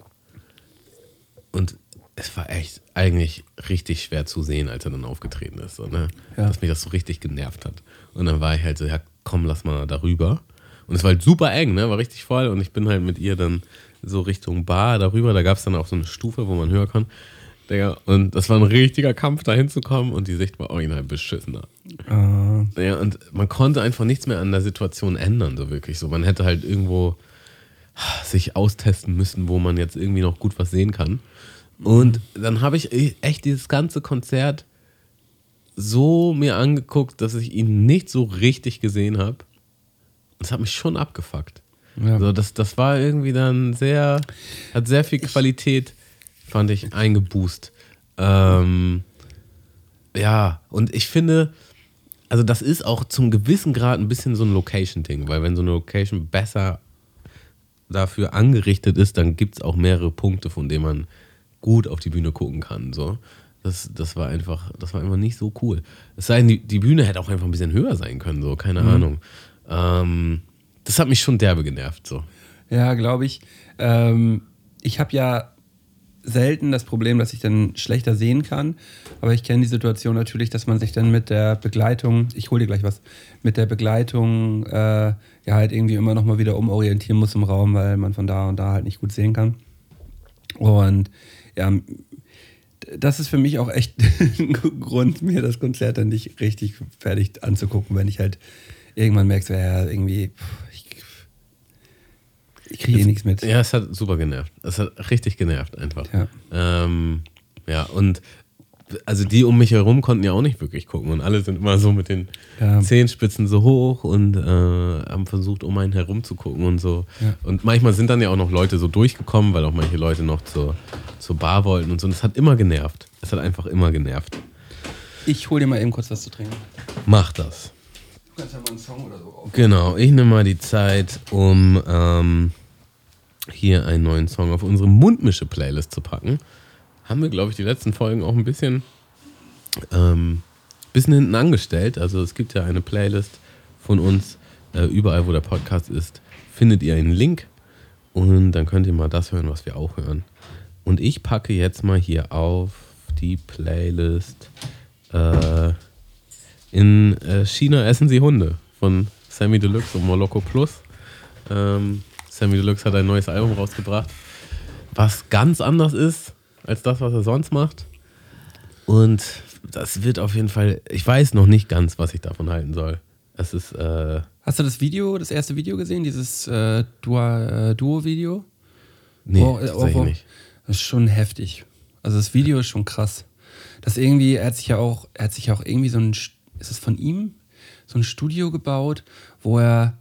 Und es war echt eigentlich richtig schwer zu sehen, als er dann aufgetreten ist. So, ne? Ja. Dass mich das so richtig genervt hat. Und dann war ich halt so, ja, komm, lass mal darüber. Und es war halt super eng, ne? War richtig voll. Und ich bin halt mit ihr dann so Richtung Bar darüber. Da gab es dann auch so eine Stufe, wo man höher kann. Und das war ein richtiger Kampf, da hinzukommen. Und die Sicht war original beschissener. Äh, Ja, und man konnte einfach nichts mehr an der Situation ändern, so wirklich. So, man hätte halt irgendwo sich austesten müssen, wo man jetzt irgendwie noch gut was sehen kann. Und dann habe ich echt dieses ganze Konzert so mir angeguckt, dass ich ihn nicht so richtig gesehen habe. Das hat mich schon abgefuckt. Ja. So, das, das war irgendwie dann sehr, hat sehr viel Qualität, fand ich, eingeboost. Ähm, ja, und ich finde, also das ist auch zum gewissen Grad ein bisschen so ein Location-Ding, weil wenn so eine Location besser dafür angerichtet ist, dann gibt es auch mehrere Punkte, von denen man gut auf die Bühne gucken kann. So. Das, das war einfach, das war einfach nicht so cool. Es sei denn, die, die Bühne hätte auch einfach ein bisschen höher sein können, so, keine Ahnung. Ähm, das hat mich schon derbe genervt, so. Ja, glaube ich. Ähm, ich habe ja selten das Problem, dass ich dann schlechter sehen kann. Aber ich kenne die Situation natürlich, dass man sich dann mit der Begleitung, ich hole dir gleich was, mit der Begleitung äh, ja halt irgendwie immer noch mal wieder umorientieren muss im Raum, weil man von da und da halt nicht gut sehen kann. Und ja, das ist für mich auch echt ein Grund, mir das Konzert dann nicht richtig fertig anzugucken, wenn ich halt irgendwann merke, so, ja, irgendwie, ich, ich kriege eh nichts mit. Ja, es hat super genervt. Es hat richtig genervt einfach. Ja. Ähm, ja, und also die um mich herum konnten ja auch nicht wirklich gucken und alle sind immer so mit den Ja. Zehenspitzen so hoch und äh, haben versucht, um einen herum zu gucken und so. Ja. Und manchmal sind dann ja auch noch Leute so durchgekommen, weil auch manche Leute noch zur, zur Bar wollten und so. Und es hat immer genervt. Es hat einfach immer genervt. Ich hole dir mal eben kurz was zu trinken. Mach das. Du kannst ja mal einen Song oder so auf. Genau, ich nehme mal die Zeit, um ähm, hier einen neuen Song auf unsere Mundmische-Playlist zu packen. Haben wir, glaube ich, die letzten Folgen auch ein bisschen, ähm, bisschen hinten angestellt. Also es gibt ja eine Playlist von uns, äh, überall wo der Podcast ist, findet ihr einen Link und dann könnt ihr mal das hören, was wir auch hören. Und ich packe jetzt mal hier auf die Playlist äh, in äh, China essen sie Hunde von Sammy Deluxe und Moloko Plus. Ähm, Sammy Deluxe hat ein neues Album rausgebracht, was ganz anders ist als das, was er sonst macht. Und das wird auf jeden Fall, ich weiß noch nicht ganz, was ich davon halten soll. Es ist, äh, Hast du das Video, das erste Video gesehen, dieses äh, äh, Duo-Video? nee, Oh, tatsächlich oh, oh. nicht. Das ist schon heftig. Also das Video ist schon krass. Das irgendwie, er hat sich ja auch, er hat sich ja auch irgendwie so ein, ist es von ihm? So ein Studio gebaut, wo er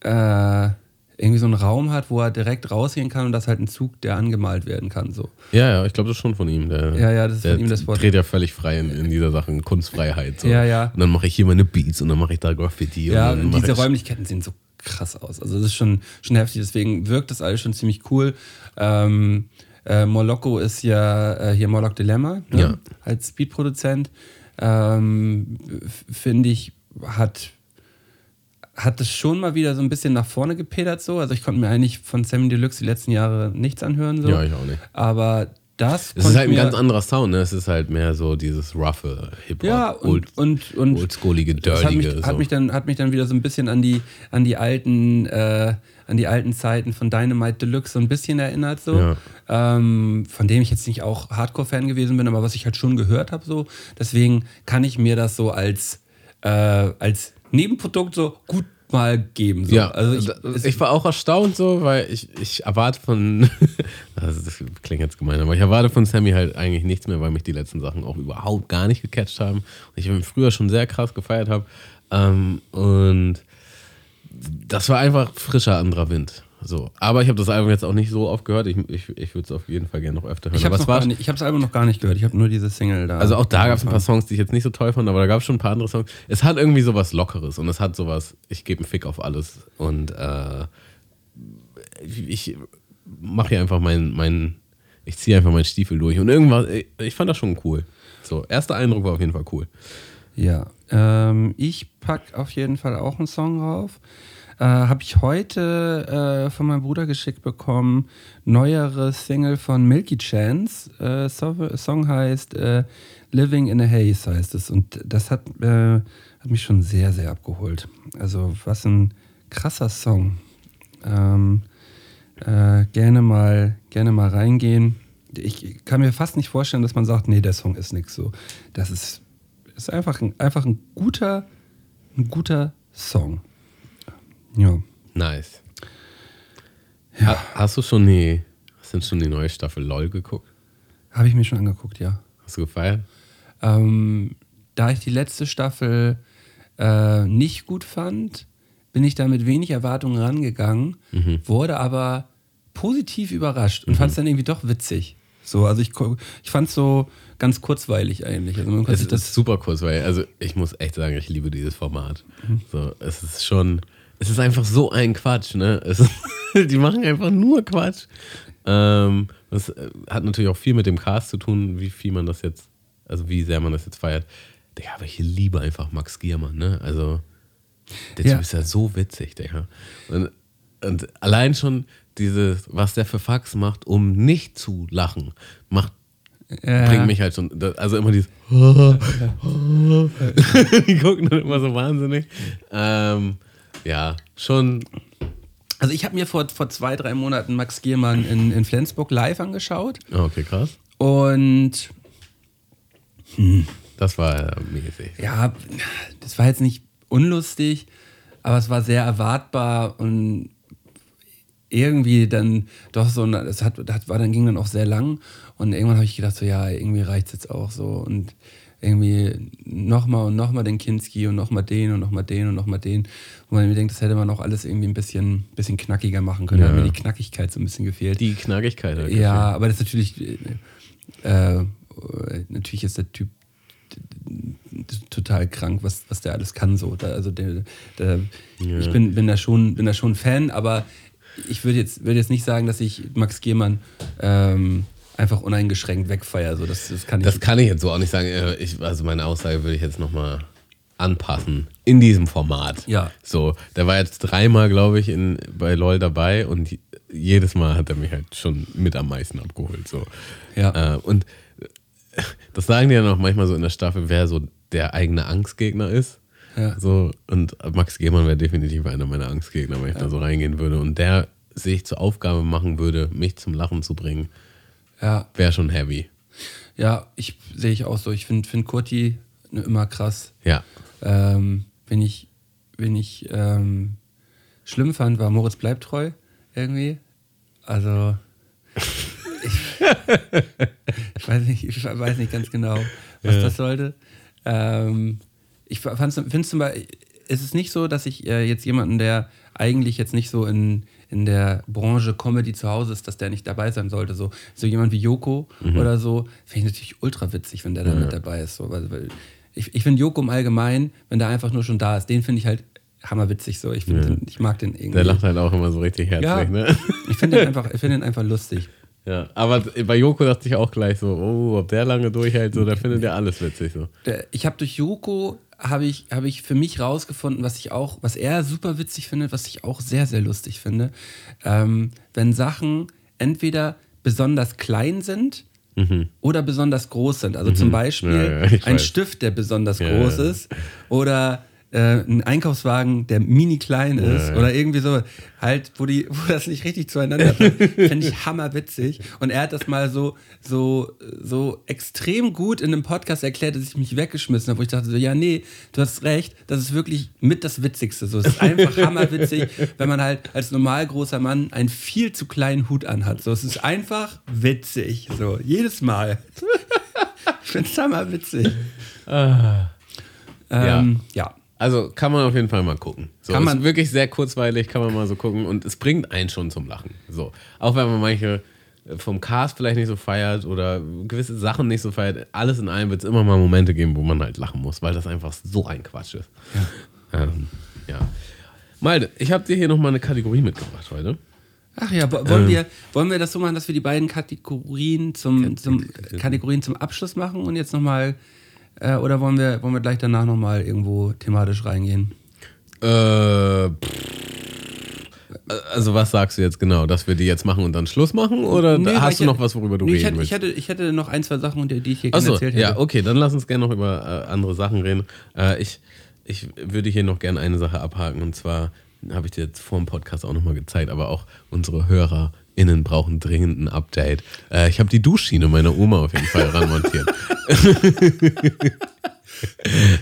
äh, irgendwie so einen Raum hat, wo er direkt rausgehen kann und das halt ein Zug, der angemalt werden kann. So. Ja, ja, ich glaube, das ist schon von ihm. Der, Ja, ja, das ist von ihm das Wort. dreht ja völlig frei in, in dieser Sache, Kunstfreiheit. So. Ja, ja. Und dann mache ich hier meine Beats und dann mache ich da Graffiti. Ja, und und diese ich, Räumlichkeiten sehen so krass aus. Also das ist schon, schon heftig, deswegen wirkt das alles schon ziemlich cool. Ähm, äh, Moloko ist ja äh, hier Moloch Dilemma ne? Ja. als Speedproduzent. Ähm, Finde ich, hat, hat das schon mal wieder so ein bisschen nach vorne gepedert so. Also ich konnte mir eigentlich von Sammy Deluxe die letzten Jahre nichts anhören. So. Ja, ich auch nicht. Aber das Es ist halt ein ganz anderer Sound, ne? Es ist halt mehr so dieses roughe Hip-Hop. Ja, und, old, und, und oldschoolige, das hat mich, dirtige. hat, so. mich dann, hat mich dann wieder so ein bisschen an die, an die alten, äh, an die alten Zeiten von Dynamite Deluxe so ein bisschen erinnert, so. Ja. Ähm, von dem ich jetzt nicht auch Hardcore-Fan gewesen bin, aber was ich halt schon gehört habe, so. Deswegen kann ich mir das so als, äh, als Nebenprodukt so gut mal geben. So. Ja, also ich, ich, war auch erstaunt so, weil ich, ich erwarte von, also das klingt jetzt gemein, aber ich erwarte von Sammy halt eigentlich nichts mehr, weil mich die letzten Sachen auch überhaupt gar nicht gecatcht haben. Und ich ihn früher schon sehr krass gefeiert habe. Ähm, und das war einfach frischer anderer Wind. So. Aber ich habe das Album jetzt auch nicht so oft gehört. Ich, ich, ich würde es auf jeden Fall gerne noch öfter hören. ich habe das Album noch gar nicht gehört. Ich habe nur diese Single da. also auch da gab es ein paar Songs, die ich jetzt nicht so toll fand, aber da gab es schon ein paar andere Songs. Es hat irgendwie sowas Lockeres und es hat sowas, ich gebe einen Fick auf alles und äh, ich mache hier einfach meinen, mein, ich ziehe einfach meinen Stiefel durch und irgendwas, ich, ich fand das schon cool. So, erster Eindruck war auf jeden Fall cool. Ja, ähm, ich pack auf jeden Fall auch einen Song drauf. Äh, Habe ich heute äh, von meinem Bruder geschickt bekommen. Neuere Single von Milky Chance. Äh, so, Song heißt äh, Living in a Haze heißt es. Und das hat, äh, hat mich schon sehr, sehr abgeholt. Also was ein krasser Song. Ähm, äh, gerne mal, gerne mal reingehen. Ich kann mir fast nicht vorstellen, dass man sagt, nee, der Song ist nix so. Das ist, ist einfach, ein, einfach ein guter, ein guter Song. Ja. Nice. Ha, hast du schon die, hast du schon die neue Staffel LOL geguckt? Habe ich mir schon angeguckt, ja. Hast du gefeiert? Ähm, da ich die letzte Staffel äh, nicht gut fand, bin ich da mit wenig Erwartungen rangegangen, wurde aber positiv überrascht und fand es dann irgendwie doch witzig. So, also ich, ich fand es so ganz kurzweilig eigentlich. Also man Es ist das, super kurz, weil, also ich muss echt sagen, ich liebe dieses Format. So, es ist schon, es ist einfach so ein Quatsch, ne? Es die machen einfach nur Quatsch. Ähm, das äh, hat natürlich auch viel mit dem Cast zu tun, wie viel man das jetzt, also wie sehr man das jetzt feiert. Digga, aber ich liebe einfach Max Giermann, ne? Also, der Ja. Typ ist ja so witzig, Digga. Und, und allein schon dieses, was der für Fax macht, um nicht zu lachen, macht Ja. bringt mich halt schon, also immer dieses die gucken dann immer so wahnsinnig. Ähm, ja, schon, Also ich habe mir vor, vor zwei, drei Monaten Max Giermann in, in Flensburg live angeschaut. Oh, okay, krass. und Das war äh, mäßig. ja, das war jetzt nicht unlustig, aber es war sehr erwartbar und irgendwie dann doch so, das hat, das war dann ging dann auch sehr lang und irgendwann habe ich gedacht so, ja, irgendwie reicht es jetzt auch so. Und irgendwie nochmal und nochmal den Kinski und nochmal den und nochmal den und nochmal den, wo man mir denkt, das hätte man auch alles irgendwie ein bisschen, bisschen knackiger machen können, da hat Ja. mir die Knackigkeit so ein bisschen gefehlt. Die Knackigkeit. Halt Ja, aber das ist natürlich, äh, äh, natürlich ist der Typ total krank, was, was der alles kann. So. Da, also der, der, Ich bin, bin, da schon, bin da schon Fan, aber ich würde jetzt, würde jetzt nicht sagen, dass ich Max Giermann ähm, einfach uneingeschränkt wegfeiere. So, das, das kann ich Das kann ich jetzt so auch nicht sagen. Äh, Ich, also meine Aussage würde ich jetzt nochmal anpassen in diesem Format. Ja. So, der war jetzt dreimal, glaube ich, in, bei LOL dabei und jedes Mal hat er mich halt schon mit am meisten abgeholt. So. Ja. Äh, und äh, das sagen die ja noch manchmal so in der Staffel, wer so der eigene Angstgegner ist. Ja. So, und Max Gehmann wäre definitiv einer meiner Angstgegner, wenn ich da so reingehen würde. Und der sich zur Aufgabe machen würde, mich zum Lachen zu bringen, ja, wäre schon heavy. ja, ich sehe ich auch so. Ich finde find Kurti immer krass. Ja. Ähm, wenn ich, wenn ich ähm, schlimm fand, war Moritz bleibt treu irgendwie. Also ich, ich, weiß nicht, ich weiß nicht ganz genau, was das sollte. Ähm, ich finde zum Beispiel, es ist nicht so, dass ich äh, jetzt jemanden, der eigentlich jetzt nicht so in, in der Branche Comedy zu Hause ist, dass der nicht dabei sein sollte. So, so jemand wie Joko oder so, finde ich natürlich ultra witzig, wenn der da mit dabei ist. So, weil, weil ich, ich finde Joko im Allgemeinen, wenn der einfach nur schon da ist, den finde ich halt hammerwitzig so. Ich, find den, ich mag den irgendwie. Der lacht halt auch immer so richtig herzlich, ja, ne? ich finde den, einfach- ich find den einfach lustig. Ja, aber bei Joko dachte ich auch gleich so, oh, ob der lange durchhält, so, der findet ja alles witzig so. Ich habe durch Joko habe ich, habe ich für mich rausgefunden, was ich auch, was er super witzig findet, was ich auch sehr, sehr lustig finde. Ähm, wenn Sachen entweder besonders klein sind, oder besonders groß sind. Also zum Beispiel Mhm. Ja, ja, ein weiß. Stift, der besonders Ja, groß ist oder äh, ein Einkaufswagen, der mini klein ist ja. oder irgendwie so, halt, wo, die, wo das nicht richtig zueinander passt. Finde ich hammerwitzig. Und er hat das mal so, so, so extrem gut in einem Podcast erklärt, dass ich mich weggeschmissen habe, wo ich dachte so, ja, nee, du hast recht, das ist wirklich mit das Witzigste. So, es ist einfach hammerwitzig, wenn man halt als normal großer Mann einen viel zu kleinen Hut anhat. So, es ist einfach witzig. So, jedes Mal. ich finde es hammerwitzig. Ähm, ja. Also kann man auf jeden Fall mal gucken. So, Kann man- ist wirklich sehr kurzweilig, kann man mal so gucken und es bringt einen schon zum Lachen. So, auch wenn man manche äh, vom Cast vielleicht nicht so feiert oder gewisse Sachen nicht so feiert, alles in allem wird es immer mal Momente geben, wo man halt lachen muss, weil das einfach so ein Quatsch ist. Ja. Ähm, ja. Malte, ich habe dir hier nochmal eine Kategorie mitgebracht heute. Ach ja, wo- wollen, Ähm. wir, wollen wir das so machen, dass wir die beiden Kategorien zum, zum, Kategorien zum Abschluss machen und jetzt nochmal, äh, oder wollen wir, wollen wir gleich danach nochmal irgendwo thematisch reingehen? Äh, also was sagst du jetzt genau, dass wir die jetzt machen und dann Schluss machen oder Nee, hast du noch was, worüber du nee, reden ich hätte, willst? ich, hätte, ich hätte noch ein, zwei Sachen, die die ich hier gerne Achso, erzählt hätte. ja, okay, dann lass uns gerne noch über äh, andere Sachen reden. Äh, ich, ich würde hier noch gerne eine Sache abhaken und zwar habe ich dir jetzt vor dem Podcast auch nochmal gezeigt, aber auch unsere HörerInnen brauchen dringend ein Update. Äh, ich habe die Duschschiene meiner Oma auf jeden Fall ranmontiert.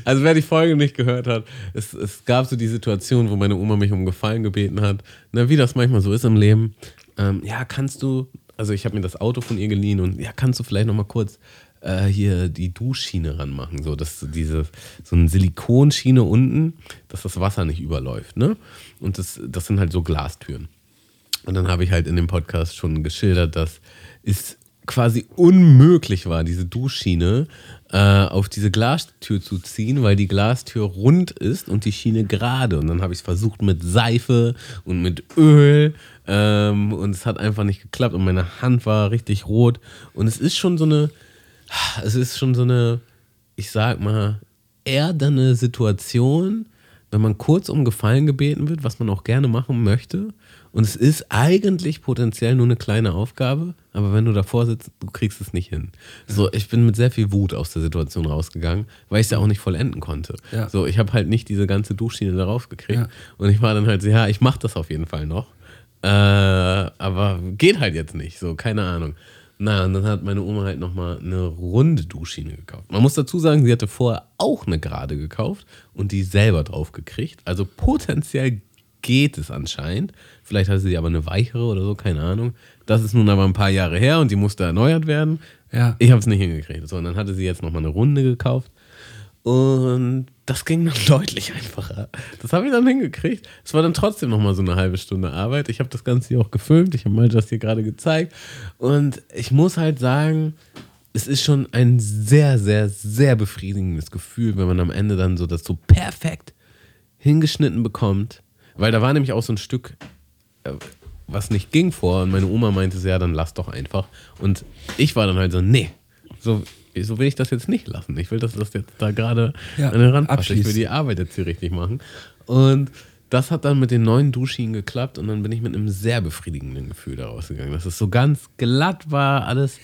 Also wer die Folge nicht gehört hat, es, es gab so die Situation, wo meine Oma mich um Gefallen gebeten hat, na, wie das manchmal so ist im Leben. Ähm, ja, kannst du, also ich habe mir das Auto von ihr geliehen und ja, kannst du vielleicht noch mal kurz äh, hier die Duschschiene ranmachen, so dass diese so eine Silikonschiene unten, dass das Wasser nicht überläuft, ne? Und das, das sind halt so Glastüren. Und dann habe ich halt in dem Podcast schon geschildert, dass es quasi unmöglich war, diese Duschschiene äh, auf diese Glastür zu ziehen, weil die Glastür rund ist und die Schiene gerade. Und dann habe ich es versucht mit Seife und mit Öl ähm, und es hat einfach nicht geklappt und meine Hand war richtig rot. Und es ist schon so eine, es ist schon so eine, ich sag mal, erderne Situation, wenn man kurz um Gefallen gebeten wird, was man auch gerne machen möchte. Und es ist eigentlich potenziell nur eine kleine Aufgabe, aber wenn du davor sitzt, du kriegst es nicht hin. So, ich bin mit sehr viel Wut aus der Situation rausgegangen, weil ich es ja auch nicht vollenden konnte. Ja. So, ich habe halt nicht diese ganze Duschschiene darauf gekriegt. Ja. Und ich war dann halt so, ja, ich mache das auf jeden Fall noch. Äh, aber geht halt jetzt nicht, so, keine Ahnung. Na, und dann hat meine Oma halt nochmal eine runde Duschschiene gekauft. Man muss dazu sagen, sie hatte vorher auch eine gerade gekauft und die selber drauf gekriegt. Also potenziell geht es anscheinend. Vielleicht hatte sie aber eine weichere oder so, keine Ahnung. Das ist nun aber ein paar Jahre her und die musste erneuert werden. Ja. Ich habe es nicht hingekriegt. So, und dann hatte sie jetzt nochmal eine Runde gekauft. Und das ging dann deutlich einfacher. Das habe ich dann hingekriegt. Es war dann trotzdem nochmal so eine halbe Stunde Arbeit. Ich habe das Ganze hier auch gefilmt. Ich habe mal das hier gerade gezeigt. Und ich muss halt sagen, es ist schon ein sehr, sehr, sehr befriedigendes Gefühl, wenn man am Ende dann so das so perfekt hingeschnitten bekommt. Weil da war nämlich auch so ein Stück, was nicht ging vor. Und meine Oma meinte ja, dann lass doch einfach. Und ich war dann halt so, nee, so, so will ich das jetzt nicht lassen. Ich will, dass das jetzt da gerade Ja, an den Rand passt. Ich will die Arbeit jetzt hier richtig machen. Und das hat dann mit den neuen Duschschienen geklappt und dann bin ich mit einem sehr befriedigenden Gefühl da rausgegangen. Dass es so ganz glatt war, alles,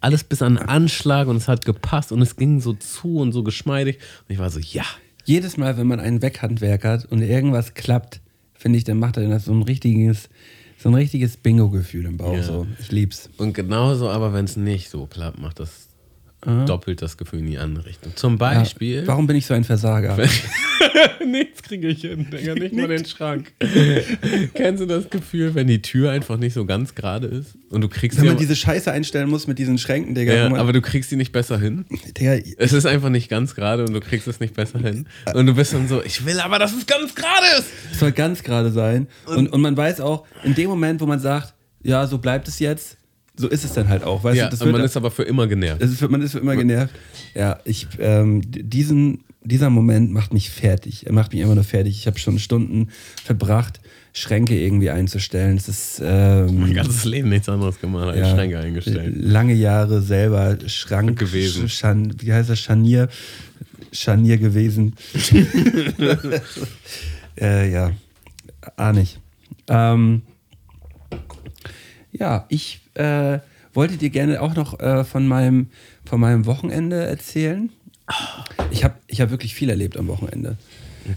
alles bis an Anschlag und es hat gepasst und es ging so zu und so geschmeidig. Und ich war so, ja, Jedes Mal, wenn man einen Weghandwerk hat und irgendwas klappt, finde ich, dann macht er das so ein richtiges, so ein richtiges Bingo-Gefühl im Bauch. Ja. So. Ich lieb's. Und genauso, aber wenn es nicht so klappt, macht das doppelt das Gefühl in die andere Richtung. Zum Ja. Beispiel. Warum bin ich so ein Versager? Nichts kriege ich hin, Digga, nicht mal den Schrank. Kennst du das Gefühl, wenn die Tür einfach nicht so ganz gerade ist und du kriegst Wenn man diese Scheiße einstellen muss mit diesen Schränken, Digga. ja, aber du kriegst sie nicht besser hin? Digga, Es ist einfach nicht ganz gerade und du kriegst es nicht besser hin. Und du bist dann so, ich will aber, dass es ganz gerade ist. es soll ganz gerade sein. Und, und man weiß auch, in dem Moment, wo man sagt, ja, so bleibt es jetzt, so ist es dann halt auch. Weißt Ja, du, man ist aber für immer genervt. ist, man ist für immer genervt. Ja, ich, ähm, diesen, dieser Moment macht mich fertig. Er macht mich immer nur fertig. Ich habe schon Stunden verbracht, Schränke irgendwie einzustellen. Es ist ähm, Mein ganzes Leben nichts anderes gemacht, als ja, Schränke eingestellt. Lange Jahre selber Schrank Gewesen. Schan, wie heißt das? Scharnier. Scharnier gewesen. äh, ja, ahne ich. Ähm, ja, ich äh, wollte dir gerne auch noch äh, von, meinem, von meinem Wochenende erzählen. Ich habe ich hab wirklich viel erlebt am Wochenende.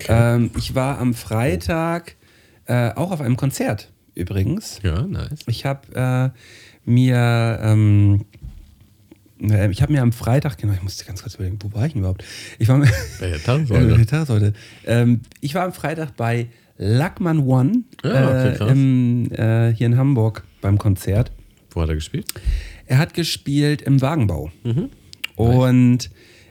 Ähm, ich war am Freitag äh, auch auf einem Konzert übrigens. Ja, nice. Ich habe äh, mir, ähm, äh, ich habe mir am Freitag, genau, ich musste ganz kurz überlegen, wo war ich denn überhaupt? Ich war, Bei der. Ja, Tanzsäule. Ähm, ich war am Freitag bei Lackman One Ah, okay, äh, im, äh, hier in Hamburg beim Konzert. Wo hat er gespielt? Er hat gespielt im Wagenbau. Und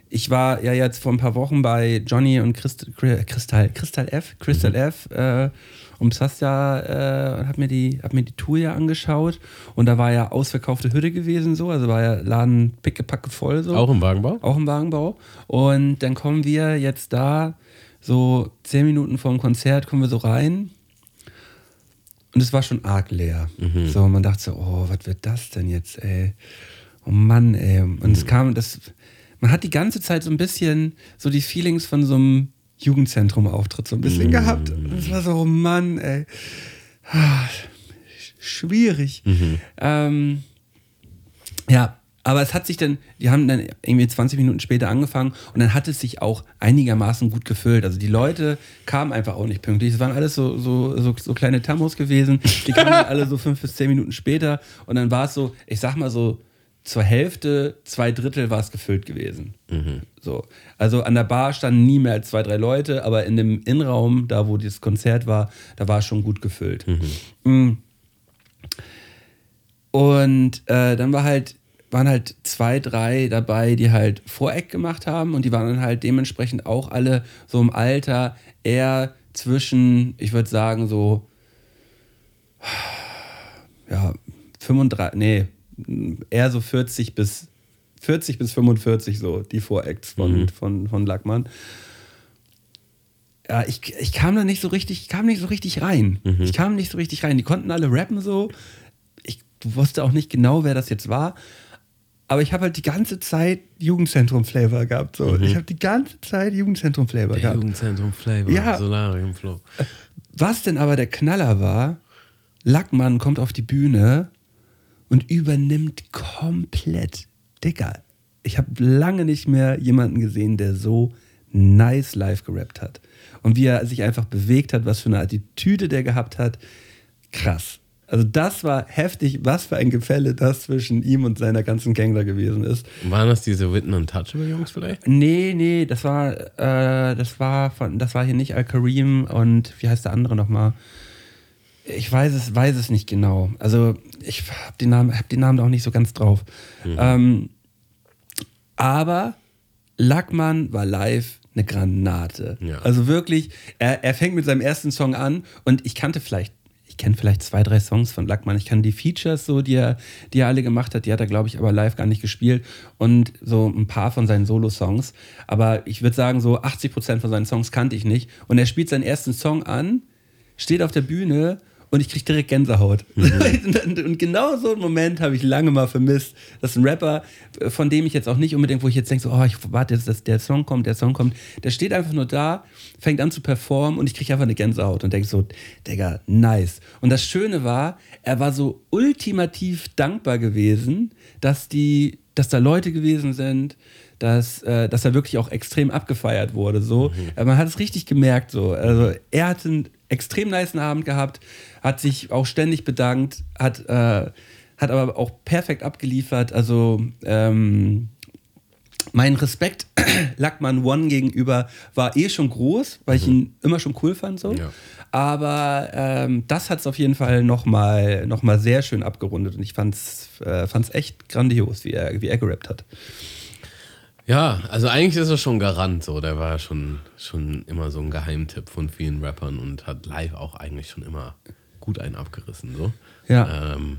ich war ja jetzt vor ein paar Wochen bei Johnny und Christ, Kristall, Kristall F, Crystal F äh, um Sascha äh, und hab mir, die, hab mir die Tour ja angeschaut. Und da war ja ausverkaufte Hütte gewesen, so. Also war ja Laden pickepacke voll so. Auch im Wagenbau? Auch im Wagenbau. Und dann kommen wir jetzt da, so zehn Minuten vor dem Konzert, kommen wir so rein. Und es war schon arg leer. So, man dachte so, oh, was wird das denn jetzt, ey? Oh Mann, ey. Und es kam, das, man hat die ganze Zeit so ein bisschen so die Feelings von so einem Jugendzentrum-Auftritt so ein bisschen gehabt. Und es war so, oh Mann, ey. Ah, Schwierig. Ähm, ja, aber es hat sich dann, die haben dann irgendwie 20 Minuten später angefangen und dann hat es sich auch einigermaßen gut gefüllt. Also die Leute kamen einfach auch nicht pünktlich. Es waren alles so, so, so, so kleine Tamos gewesen. Die kamen dann alle so fünf bis zehn Minuten später und dann war es so, ich sag mal so, zur Hälfte, zwei Drittel war es gefüllt gewesen. So. Also an der Bar standen nie mehr als zwei, drei Leute, aber in dem Innenraum, da wo das Konzert war, da war es schon gut gefüllt. Mm. Und äh, dann war halt, waren halt zwei, drei dabei, die halt Voreck gemacht haben und die waren dann halt dementsprechend auch alle so im Alter eher zwischen, ich würde sagen, so ja, 35, nee, eher so 40 bis 40 bis 45 so, die Voracts von, von, von Lackmann. Ja, ich, ich kam da nicht so richtig, ich kam nicht so richtig rein. Ich kam nicht so richtig rein. Die konnten alle rappen so. Ich wusste auch nicht genau, wer das jetzt war. Aber ich habe halt die ganze Zeit Jugendzentrum-Flavor gehabt. So. Ich habe die ganze Zeit Jugendzentrum-Flavor gehabt. Jugendzentrum Flavor, Ja. Solarium Flow. Was denn aber der Knaller war, Lackmann kommt auf die Bühne und übernimmt komplett. Dicker, ich habe lange nicht mehr jemanden gesehen, der so nice live gerappt hat. Und wie er sich einfach bewegt hat, was für eine Attitüde der gehabt hat. Krass. Also das war heftig, was für ein Gefälle das zwischen ihm und seiner ganzen Gang da gewesen ist. Waren das diese Witten Untouchable Jungs vielleicht? Nee, nee, das war, äh, das war von, das war hier nicht Al-Karim und wie heißt der andere nochmal? Ich weiß es, weiß es nicht genau. Also ich habe den Namen, hab den Namen auch nicht so ganz drauf. Ähm, aber Lackmann war live eine Granate. Ja. Also wirklich, er, er fängt mit seinem ersten Song an und ich kannte vielleicht, ich kenne vielleicht zwei, drei Songs von Lackmann. Ich kann die Features so, die er, die er alle gemacht hat, die hat er, glaube ich, aber live gar nicht gespielt und so ein paar von seinen Solo-Songs. Aber ich würde sagen, so 80 Prozent von seinen Songs kannte ich nicht. Und er spielt seinen ersten Song an, steht auf der Bühne und ich kriege direkt Gänsehaut. und, und genau so einen Moment habe ich lange mal vermisst, dass ein Rapper, äh, von dem ich jetzt auch nicht unbedingt, wo ich jetzt denke, so, oh, ich warte jetzt, dass der Song kommt, der Song kommt, der steht einfach nur da, fängt an zu performen und ich kriege einfach eine Gänsehaut und denke so, Digga, nice. Und das Schöne war, er war so ultimativ dankbar gewesen, dass die, dass da Leute gewesen sind, dass, äh, dass er wirklich auch extrem abgefeiert wurde. So. Äh, Man hat es richtig gemerkt. So. Also er hat einen extrem niceen Abend gehabt, hat sich auch ständig bedankt, hat, äh, hat aber auch perfekt abgeliefert. Also ähm, mein Respekt Lackmann One gegenüber war eh schon groß, weil ich ihn immer schon cool fand. So. Ja. Aber ähm, das hat es auf jeden Fall nochmal noch mal sehr schön abgerundet und ich fand es äh, fand's echt grandios, wie er, wie er gerappt hat. Ja, also eigentlich ist er schon Garant so. Der war schon, schon immer so ein Geheimtipp von vielen Rappern und hat live auch eigentlich schon immer gut einen abgerissen. So. Ja. Ähm,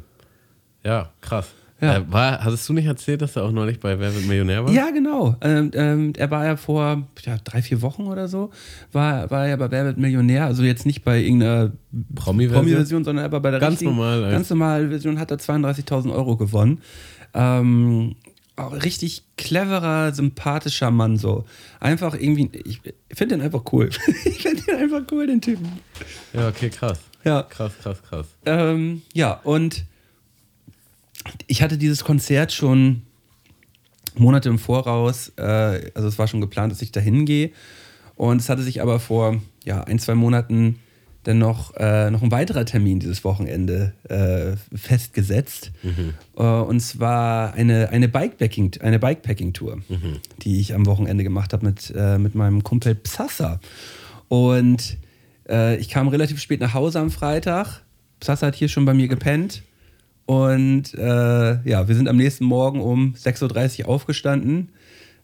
ja, krass. Ja. Äh, war, hattest du nicht erzählt, dass er auch neulich bei Wer wird Millionär war? Ja, genau. Ähm, ähm, er war ja vor ja, drei, vier Wochen oder so, war, war er bei Wer wird Millionär, also jetzt nicht bei irgendeiner Promi-Version? Promi-Version, sondern er war bei der Ganz normal, als- ganz normalen Version hat er 32.000 Euro gewonnen. Ähm, auch richtig cleverer, sympathischer Mann so. Einfach irgendwie, ich finde den einfach cool. ich finde den einfach cool, den Typen. Ja, okay, krass. Ja. Krass, krass, krass. Ähm, ja, und ich hatte dieses Konzert schon Monate im Voraus, äh, also es war schon geplant, dass ich da hingehe. Und es hatte sich aber vor ja, ein, zwei Monaten dann noch, äh, noch ein weiterer Termin dieses Wochenende äh, festgesetzt. Äh, und zwar eine, eine Bikepacking, eine Bikepacking-Tour, die ich am Wochenende gemacht habe mit, äh, mit meinem Kumpel Psassa. Und äh, ich kam relativ spät nach Hause am Freitag. Psassa hat hier schon bei mir gepennt. Und äh, ja, wir sind am nächsten Morgen um 6.30 Uhr aufgestanden,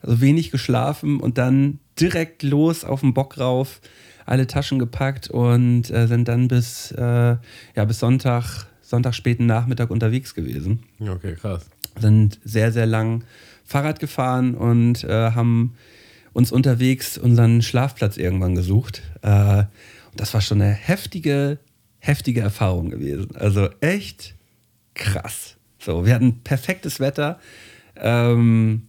also wenig geschlafen und dann direkt los auf den Bock rauf, alle Taschen gepackt und äh, sind dann bis, äh, ja, bis Sonntag, Sonntag späten Nachmittag unterwegs gewesen. Okay, krass. Sind sehr, sehr lang Fahrrad gefahren und äh, haben uns unterwegs unseren Schlafplatz irgendwann gesucht. Äh, und das war schon eine heftige, heftige Erfahrung gewesen. Also echt krass. So, wir hatten perfektes Wetter. Ähm,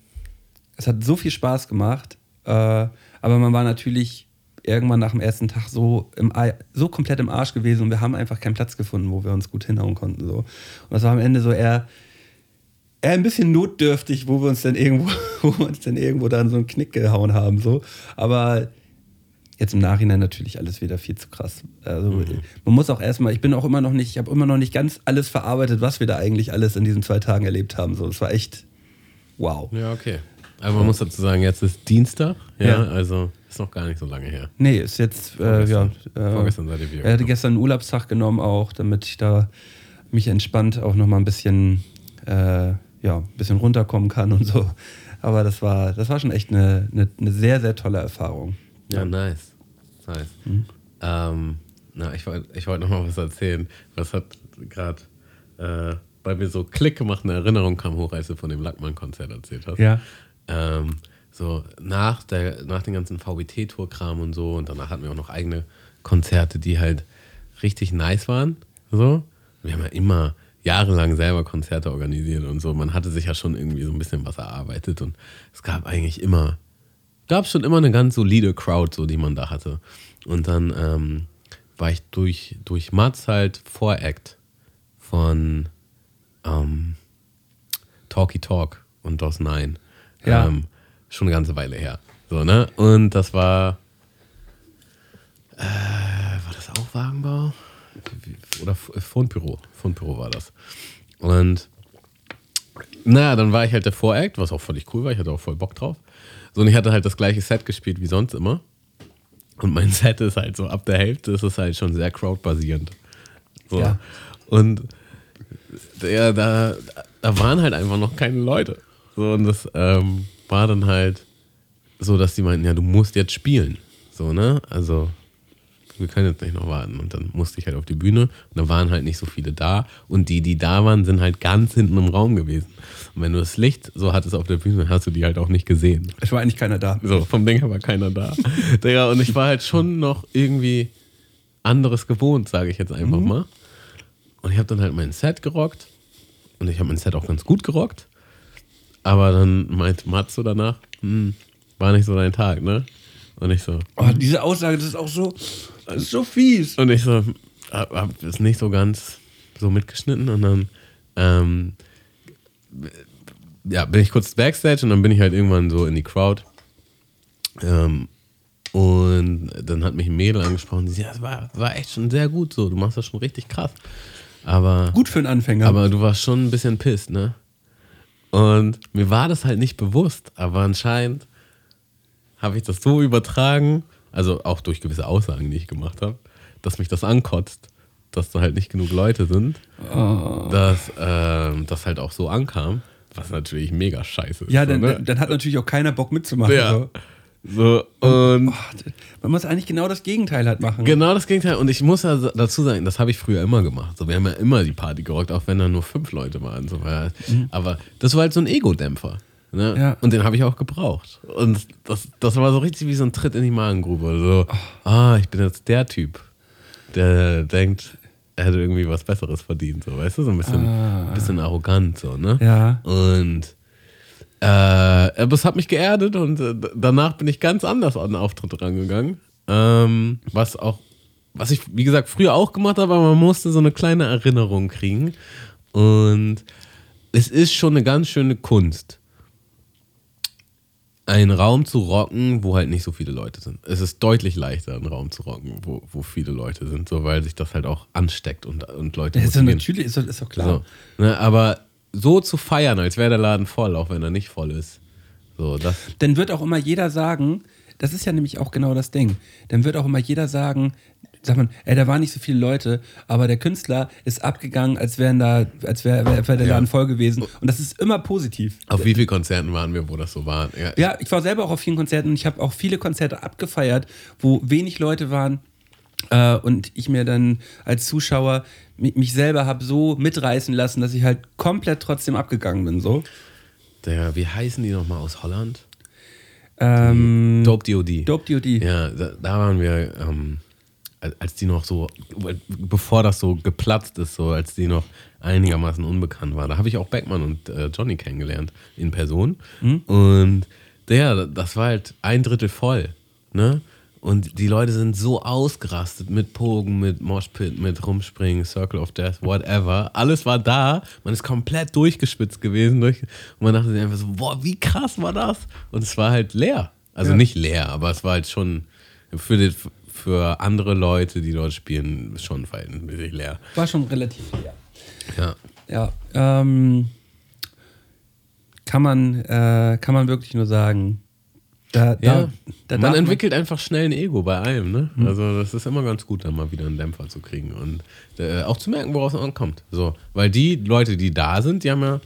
es hat so viel Spaß gemacht. Äh, aber man war natürlich irgendwann nach dem ersten Tag so, im, so komplett im Arsch gewesen und wir haben einfach keinen Platz gefunden, wo wir uns gut hinhauen konnten. So. Und das war am Ende so eher, eher ein bisschen notdürftig, wo wir uns dann irgendwo, wo wir uns dann irgendwo dann so einen Knick gehauen haben. So. Aber jetzt im Nachhinein natürlich alles wieder viel zu krass. Also man muss auch erstmal, ich bin auch immer noch nicht, ich habe immer noch nicht ganz alles verarbeitet, was wir da eigentlich alles in diesen zwei Tagen erlebt haben. So, es war echt wow. Ja, okay. Aber man muss dazu sagen, jetzt ist Dienstag, ja, Ja. also ist noch gar nicht so lange her. Nee, ist jetzt, äh, ja. Vorgestern. Äh, Vorgestern seid ihr wieder Er hatte gestern einen Urlaubstag genommen auch, damit ich da mich entspannt auch nochmal ein bisschen, äh, ja, ein bisschen runterkommen kann und so. Aber das war, das war schon echt eine, eine, eine sehr, sehr tolle Erfahrung. Ja, nice. Nice. Mhm. Ähm, na, ich wollte ich wollt noch mal was erzählen. Was hat gerade äh, bei mir so Klick gemacht, eine Erinnerung kam hoch, als du von dem Lackmann-Konzert erzählt hast. Ja. Ähm, so nach, der, nach den ganzen VBT-Tour-Kram und so und danach hatten wir auch noch eigene Konzerte, die halt richtig nice waren. So. Wir haben ja immer jahrelang selber Konzerte organisiert und so. Man hatte sich ja schon irgendwie so ein bisschen was erarbeitet und es gab eigentlich immer, gab schon immer eine ganz solide Crowd, so die man da hatte. Und dann ähm, war ich durch, durch Mats halt Voract von ähm, Talky Talk und DOS 9. Ja. Ähm, schon eine ganze Weile her. So, ne? Und das war. Äh, war das auch Wagenbau? Oder F- Fundbüro. Fundbüro war das. Und naja, dann war ich halt der Voract, was auch völlig cool war. Ich hatte auch voll Bock drauf. So, und ich hatte halt das gleiche Set gespielt wie sonst immer. Und mein Set ist halt so ab der Hälfte ist es halt schon sehr crowdbasierend. So. Ja. Und ja, da, da waren halt einfach noch keine Leute. So, und das ähm, war dann halt so, dass die meinten, ja, du musst jetzt spielen. So, ne? Also, wir können jetzt nicht noch warten. Und dann musste ich halt auf die Bühne und da waren halt nicht so viele da. Und die, die da waren, sind halt ganz hinten im Raum gewesen. Und wenn du das Licht so hattest auf der Bühne, dann hast du die halt auch nicht gesehen. Es war eigentlich keiner da. So, vom Ding her war keiner da. Digga, und ich war halt schon noch irgendwie anderes gewohnt, sage ich jetzt einfach mal. Und ich habe dann halt mein Set gerockt. Und ich habe mein Set auch ganz gut gerockt. Aber dann meint Matzo danach, hm, war nicht so dein Tag, ne? Und ich so, Oh, diese Aussage, das ist auch so, das ist so fies. und ich so, hab, hab es nicht so ganz so mitgeschnitten und dann ähm, ja, bin ich kurz backstage und dann bin ich halt irgendwann so in die Crowd. Ähm, und dann hat mich ein Mädel angesprochen, die sagt, ja, das war, war echt schon sehr gut so, du machst das schon richtig krass. Aber, Gut für einen Anfänger. aber du warst schon ein bisschen pisst, ne? Und mir war das halt nicht bewusst, aber anscheinend habe ich das so übertragen, also auch durch gewisse Aussagen, die ich gemacht habe, dass mich das ankotzt, dass da halt nicht genug Leute sind, dass ähm, das halt auch so ankam, was natürlich mega scheiße ist. ja, dann, ne? dann hat natürlich auch keiner Bock mitzumachen. Ja. So. So, und Oh, man muss eigentlich genau das Gegenteil halt machen. Genau das Gegenteil. Und ich muss ja dazu sagen, das habe ich früher immer gemacht. So, wir haben ja immer die Party gerockt, auch wenn da nur fünf Leute waren. So, ja. Aber das war halt so ein Ego-Dämpfer. Ne? Ja. Und den habe ich auch gebraucht. Und das, das war so richtig wie so ein Tritt in die Magengrube. So, ah, ich bin jetzt der Typ, der denkt, er hätte irgendwie was Besseres verdient. So, weißt du, so ein bisschen, bisschen arrogant. So, ne? Ja. Und äh, aber es hat mich geerdet und äh, danach bin ich ganz anders an den Auftritt rangegangen. Ähm, was auch, was ich, wie gesagt, früher auch gemacht habe, aber man musste so eine kleine Erinnerung kriegen. Und es ist schon eine ganz schöne Kunst, einen Raum zu rocken, wo halt nicht so viele Leute sind. Es ist deutlich leichter, einen Raum zu rocken, wo, wo viele Leute sind, so weil sich das halt auch ansteckt und, und Leute ist doch motivieren. natürlich, ist doch, ist doch klar. So, ne, aber so zu feiern, als wäre der Laden voll, auch wenn er nicht voll ist. So, das. Dann wird auch immer jeder sagen, das ist ja nämlich auch genau das Ding, dann wird auch immer jeder sagen, sagt man, ey, da waren nicht so viele Leute, aber der Künstler ist abgegangen, als wären da, als wäre wär, wär der Ja. Laden voll gewesen. Und das ist immer positiv. Auf wie vielen Konzerten waren wir, wo das so war? Ja, Ja, ich war selber auch auf vielen Konzerten und ich habe auch viele Konzerte abgefeiert, wo wenig Leute waren äh, und ich mir dann als Zuschauer mich selber habe so mitreißen lassen, dass ich halt komplett trotzdem abgegangen bin. So. Der, wie heißen die nochmal aus Holland? Ähm, Dope DOD. Dope DOD. Ja, da, da waren wir, ähm, als die noch so, bevor das so geplatzt ist, so als die noch einigermaßen unbekannt war. Da habe ich auch Beckmann und äh, Johnny kennengelernt in Person. Und der, das war halt ein Drittel voll. Ne? Und die Leute sind so ausgerastet mit Pogen, mit Moshpit, mit Rumspringen, Circle of Death, whatever. Alles war da. Man ist komplett durchgespitzt gewesen. Durch, und man dachte sich einfach so, boah, wie krass war das? Und es war halt leer. Also Ja. nicht leer, aber es war halt schon für, die, für andere Leute, die dort spielen, schon verhältnismäßig leer. War schon relativ leer. Ja. Ja, ähm, kann man, äh, kann man wirklich nur sagen. Da, Ja, da, da man entwickelt einfach schnell ein Ego bei allem, ne? Also das ist immer ganz gut, dann mal wieder einen Dämpfer zu kriegen und äh, auch zu merken, woraus es ankommt. So, weil die Leute, die da sind, die haben ja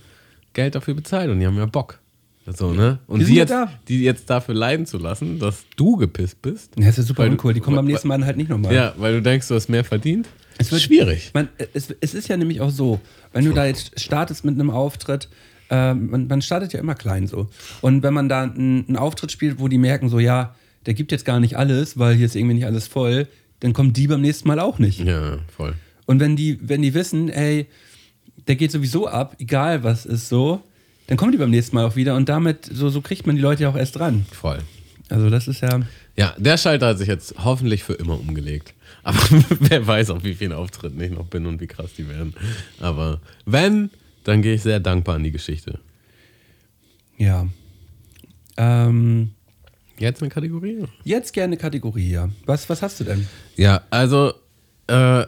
Geld dafür bezahlt und die haben ja Bock. So, ne? Und ja jetzt, da. die jetzt dafür leiden zu lassen, dass du gepisst bist. Ja, das ist super Weil du- uncool. Die kommen beim weil- nächsten Mal halt nicht nochmal. Ja, weil du denkst, du hast mehr verdient. Es wird schwierig. Man, es, es ist ja nämlich auch so, wenn du da jetzt startest mit einem Auftritt, äh, man, man startet ja immer klein so. Und wenn man da einen, einen Auftritt spielt, wo die merken, so ja, der gibt jetzt gar nicht alles, weil hier ist irgendwie nicht alles voll, dann kommen die beim nächsten Mal auch nicht. Ja, voll. Und wenn die, wenn die wissen, ey, der geht sowieso ab, egal was ist so, dann kommen die beim nächsten Mal auch wieder und damit, so, so kriegt man die Leute ja auch erst dran. Voll. Also das ist ja. Ja, der Schalter hat sich jetzt hoffentlich für immer umgelegt. Aber wer weiß, auf wie vielen Auftritten ich noch bin und wie krass die werden. Aber wenn, dann gehe ich sehr dankbar an die Geschichte. Ja. Ähm, Jetzt eine Kategorie? jetzt gerne Kategorie, ja. Was, was hast du denn? Ja, also äh,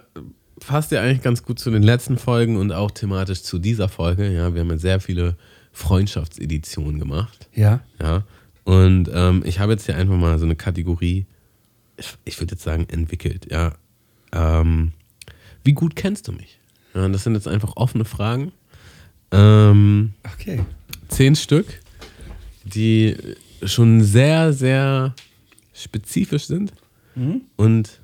passt ja eigentlich ganz gut zu den letzten Folgen und auch thematisch zu dieser Folge. Ja, wir haben ja sehr viele Freundschaftseditionen gemacht. Ja. Ja. Und ähm, ich habe jetzt hier einfach mal so eine Kategorie, ich, ich würde jetzt sagen, entwickelt. Ja. Ähm, wie gut kennst du mich? Ja, das sind jetzt einfach offene Fragen. Ähm, Okay. zehn Stück, die schon sehr, sehr spezifisch sind. Und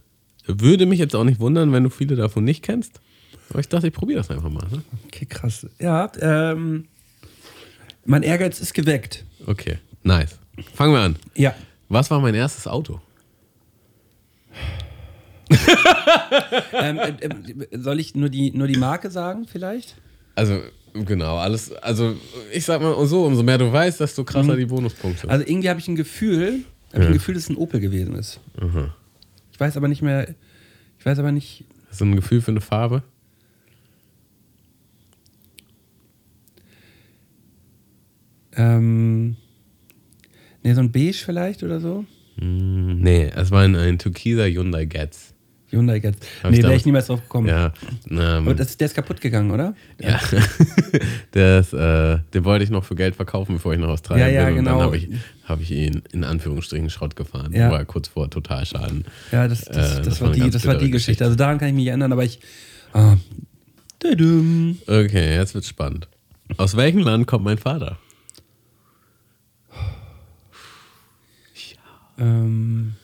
würde mich jetzt auch nicht wundern, wenn du viele davon nicht kennst. Aber ich dachte, ich probiere das einfach mal. Ne? Okay, krass. Ja, ähm, mein Ehrgeiz ist geweckt. Okay, nice. Fangen wir an. Ja. Was war mein erstes Auto? ähm, äh, äh, soll ich nur die, nur die Marke sagen, vielleicht? Also, genau, alles. Also, ich sag mal so, umso mehr du weißt, desto krasser die Bonuspunkte. Also irgendwie habe ich ein Gefühl, habe ich ein Gefühl, dass es ein Opel gewesen ist. Ich weiß aber nicht mehr, ich weiß aber nicht, Hast du ein Gefühl für eine Farbe? ähm, ne, so ein Beige vielleicht oder so. Hm, nee, es war ein, ein türkiser Hyundai Getz. Hyundai Getz. Hab Nee, wäre ich niemals drauf gekommen. Ja, ähm, Aber das, der ist kaputt gegangen, oder? ja. das, äh, den wollte ich noch für Geld verkaufen, bevor ich nach Australien Ja, ja, bin. Und genau. dann habe ich, hab ich ihn in Anführungsstrichen Schrott gefahren. Ja. War kurz vor Totalschaden. Ja, das, das, Äh, das, war die, das war die Geschichte. Geschichte. Also daran kann ich mich erinnern, aber ich. Ah. Okay, jetzt wird's spannend. Aus welchem Land kommt mein Vater? Ähm,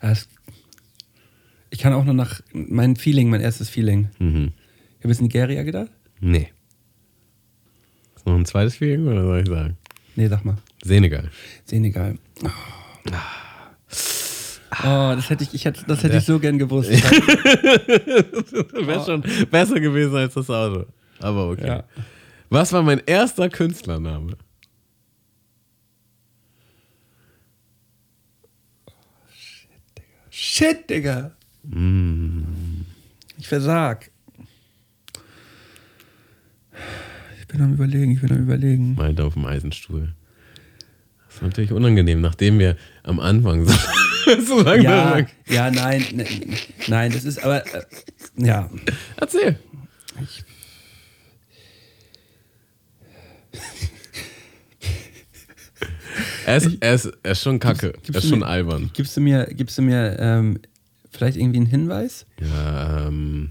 das, ich kann auch nur nach mein Feeling, mein erstes Feeling. Mhm. Ich habe jetzt Nigeria gedacht? Nee. Ist noch ein zweites Feeling oder soll ich sagen? Nee, sag mal. Senegal. Senegal. Oh, oh das hätte ich, ich hätte, das hätte ich so gern gewusst. Wäre schon besser gewesen als das Auto. Aber okay. Ja. Was war mein erster Künstlername? Shit, Digga. Ich versag. bin am überlegen, ich bin am überlegen. Malte auf dem Eisenstuhl. Das ist natürlich unangenehm, nachdem wir am Anfang so, so lange Ja, ja, nein, ne- nein, das ist aber, äh, ja. Erzähl. Er ist, er, ist, er ist schon kacke. Gibst er ist schon mir- albern. Gibst du mir, gibst du mir ähm, vielleicht irgendwie einen Hinweis? Ja, ähm.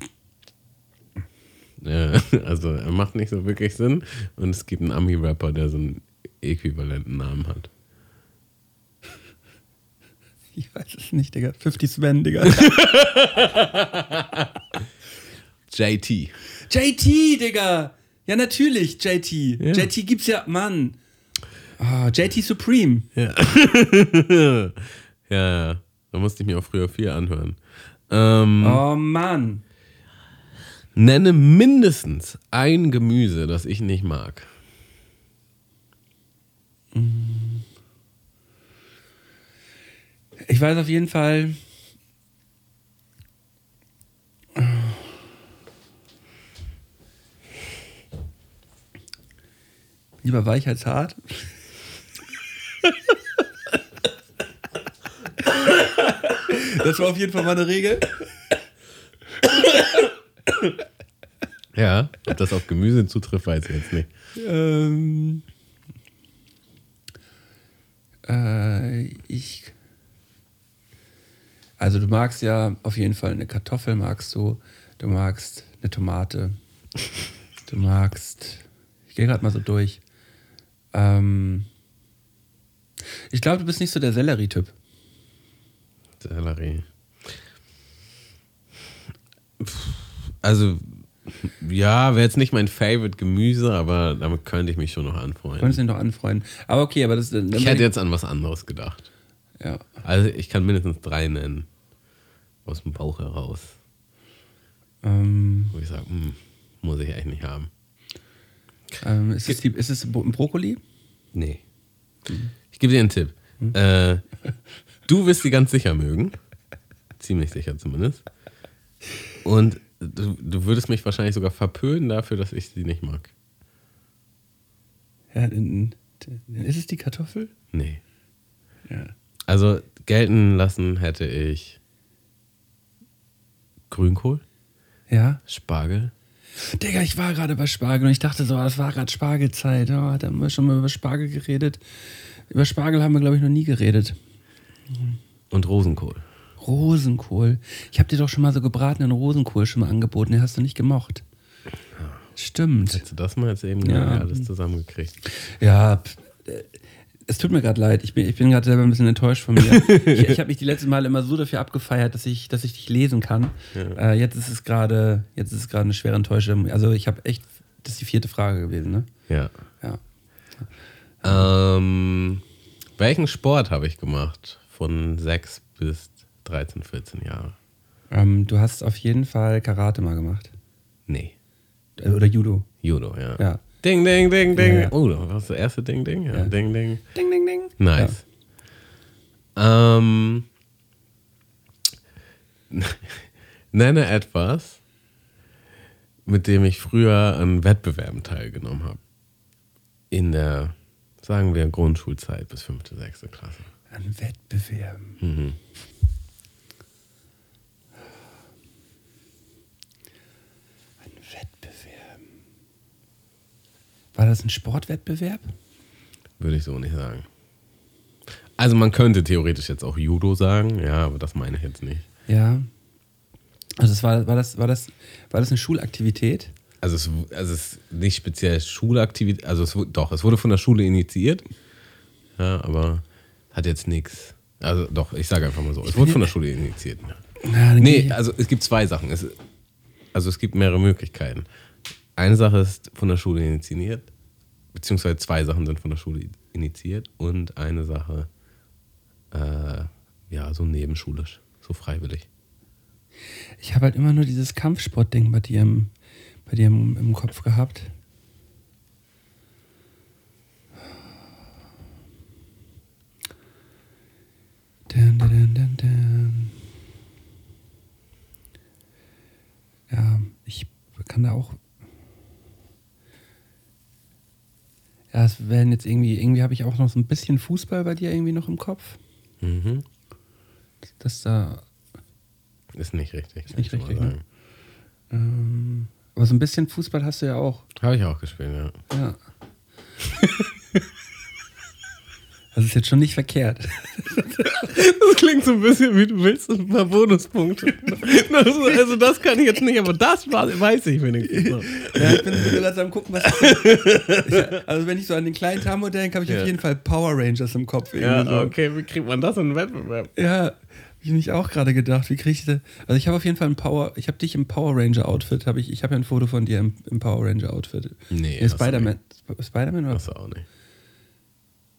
Ja, also er macht nicht so wirklich Sinn. Und es gibt einen Ami-Rapper, der so einen äquivalenten Namen hat. Ich weiß es nicht, Digga. 50 Sven, Digga. JT. JT, Digga! Ja, natürlich, JT. Ja. JT gibt's ja, Mann. Ah, JT Supreme. Ja, ja. Da musste ich mir auch früher viel anhören. Ähm, Oh, Mann. Nenne mindestens ein Gemüse, das ich nicht mag. Ich weiß auf jeden Fall. Lieber weich als hart. Das war auf jeden Fall meine Regel. Ja, ob das auf Gemüse zutrifft, weiß ich jetzt nicht. Ähm, äh, ich. Also du magst ja auf jeden Fall eine Kartoffel, magst du. Du magst eine Tomate. Du magst. Ich gehe gerade mal so durch. Ähm, ich glaube, du bist nicht so der Sellerie-Typ. Sellerie. Pff, Also, ja, wäre jetzt nicht mein Favorite Gemüse, aber damit könnte ich mich schon noch anfreunden. Könntest du ihn doch anfreunden. Aber okay, aber das Ich hätte jetzt an was anderes gedacht. Ja. Also, ich kann mindestens drei nennen. Aus dem Bauch heraus. Ähm, Wo ich sage, hm, muss ich eigentlich nicht haben. ähm, ist, es die, ist es ein Brokkoli? Nee. Ich gebe dir einen Tipp. Äh, du wirst sie ganz sicher mögen. Ziemlich sicher zumindest. Und du, du würdest mich wahrscheinlich sogar verpönen dafür, dass ich sie nicht mag. Ja, ist es die Kartoffel? Nee. Ja. Also gelten lassen hätte ich Grünkohl, Ja? Spargel. Digga, ich war gerade bei Spargel und ich dachte so, das war gerade Spargelzeit. Oh, da haben wir schon mal über Spargel geredet. Über Spargel haben wir, glaube ich, noch nie geredet. Und Rosenkohl. Rosenkohl. Ich habe dir doch schon mal so gebratenen Rosenkohl schon mal angeboten. Den hast du nicht gemocht. Stimmt. Hättest du das mal jetzt eben Ja. alles zusammengekriegt? Ja, äh, es tut mir gerade leid. Ich bin, ich bin gerade selber ein bisschen enttäuscht von mir. ich ich habe mich die letzten Male immer so dafür abgefeiert, dass ich, dass ich dich lesen kann. Äh, jetzt ist es gerade, jetzt ist es gerade eine schwere Enttäuschung. Also ich habe echt, das ist die vierte Frage gewesen, ne? Ja. Ja. Ähm, welchen Sport habe ich gemacht? Von 6 bis 13, 14 Jahre. Ähm, du hast auf jeden Fall Karate mal gemacht. Nee. Äh, Oder Judo. Judo, ja. Ja. Ding, ding, ding, ding. Ja, ja. Oh, das war das erste Ding, Ding. Ja. Ding, ding. Ding, ding, ding. Nice. Ähm, nenne etwas, mit dem ich früher an Wettbewerben teilgenommen habe. In der, sagen wir, Grundschulzeit bis fünfte, sechste Klasse. An Wettbewerben. Mhm. An Wettbewerben. War das ein Sportwettbewerb? Würde ich so nicht sagen. Also man könnte theoretisch jetzt auch Judo sagen, ja, aber das meine ich jetzt nicht. Ja. Also es war, war, das, war, das, war das eine Schulaktivität? Also es, also es ist nicht speziell Schulaktivität, also es, doch, es wurde von der Schule initiiert, ja, aber hat jetzt nichts. Also doch, ich sage einfach mal so, es wurde von der Schule initiiert. Geh Nee, also es gibt zwei Sachen. Es, also es gibt mehrere Möglichkeiten. Eine Sache ist von der Schule initiiert, beziehungsweise zwei Sachen sind von der Schule initiiert und eine Sache, äh, ja, so nebenschulisch, so freiwillig. Ich habe halt immer nur dieses Kampfsportding bei dir im, bei dir im, im Kopf gehabt. Dun, dun, dun. Ja, ich kann da auch. Das werden jetzt irgendwie, irgendwie habe ich auch noch so ein bisschen Fußball bei dir irgendwie noch im Kopf. Mhm. Das da, Ist nicht richtig. Ist nicht richtig, ne? ähm, aber so ein bisschen Fußball hast du ja auch. Habe ich auch gespielt, ja. Ja. Das ist jetzt schon nicht verkehrt. Das klingt so ein bisschen wie du willst ein paar Bonuspunkte. Also, also das kann ich jetzt nicht, aber das weiß ich wenigstens noch. Ja, ich bin gerade am gucken, was. Ich, also, wenn ich so an den kleinen Tamo denke, habe ich Ja. auf jeden Fall Power Rangers im Kopf. Ja, so. okay, wie kriegt man das in einen Wettbewerb? Ja, hab ich mich auch gerade gedacht, wie kriege ich das? Also ich habe auf jeden Fall ein Power, ich habe dich im Power Ranger Outfit, habe ich, ich habe ja ein Foto von dir im, im Power Ranger Outfit. Nee, Nee, Spider-Man. Spider-Man oder du auch nicht.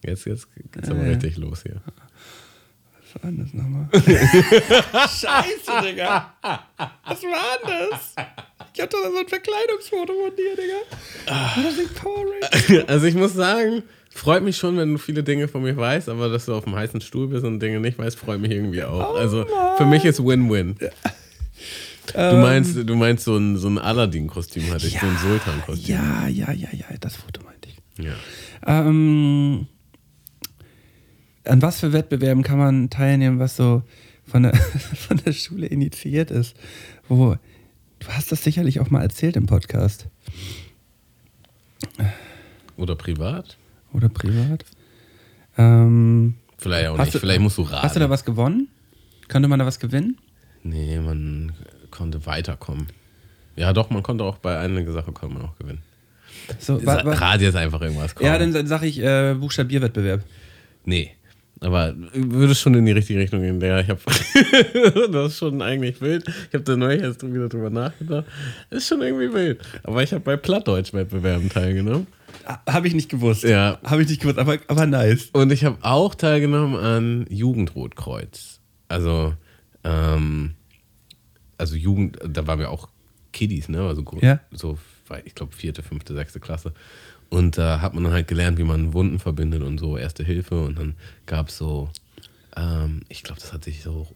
Jetzt, jetzt geht's Ja, aber ja. richtig los hier. was war denn das nochmal? Scheiße, Digga. Was war denn das? Ich hatte da so ein Verkleidungsfoto von dir, Digga. Ranger? Also ich muss sagen, freut mich schon, wenn du viele Dinge von mir weißt, aber dass du auf dem heißen Stuhl bist und Dinge nicht weißt, freut mich irgendwie auch. Also für mich ist Win-Win. Du meinst, du meinst so ein, so ein Aladdin-Kostüm hatte ich, so ein Sultan-Kostüm. Ja, ja, ja, ja, das Foto meinte ich. Ja. Ähm, an was für Wettbewerben kann man teilnehmen, was so von der, von der Schule initiiert ist? Wo, du hast das sicherlich auch mal erzählt im Podcast. Oder privat? Oder privat? Ähm, Vielleicht auch nicht. du- Vielleicht musst du raten. hast du da was gewonnen? Könnte man da was gewinnen? Nee, man konnte weiterkommen. Ja, doch, man konnte auch bei einigen Sachen konnte man auch gewinnen. So, Rat jetzt einfach irgendwas. Komm. ja, dann, dann sage ich äh, Buchstabierwettbewerb. Nee. Aber würde schon in die richtige Richtung gehen. Ja, ich habe das ist schon eigentlich wild. Ich habe da neulich erst wieder drüber nachgedacht. Ist schon irgendwie wild. Aber ich habe bei Plattdeutsch-Wettbewerben teilgenommen. Habe ich nicht gewusst. Ja. Habe ich nicht gewusst, aber, aber nice. Und ich habe auch teilgenommen an Jugendrotkreuz. Also, ähm, also Jugend, da waren wir auch Kiddies, ne? Also Ja. so, ich glaube, vierte, fünfte, sechste Klasse. Und da hat man dann halt gelernt, wie man Wunden verbindet und so, Erste Hilfe. Und dann gab es so, ähm, ich glaube, das hat sich so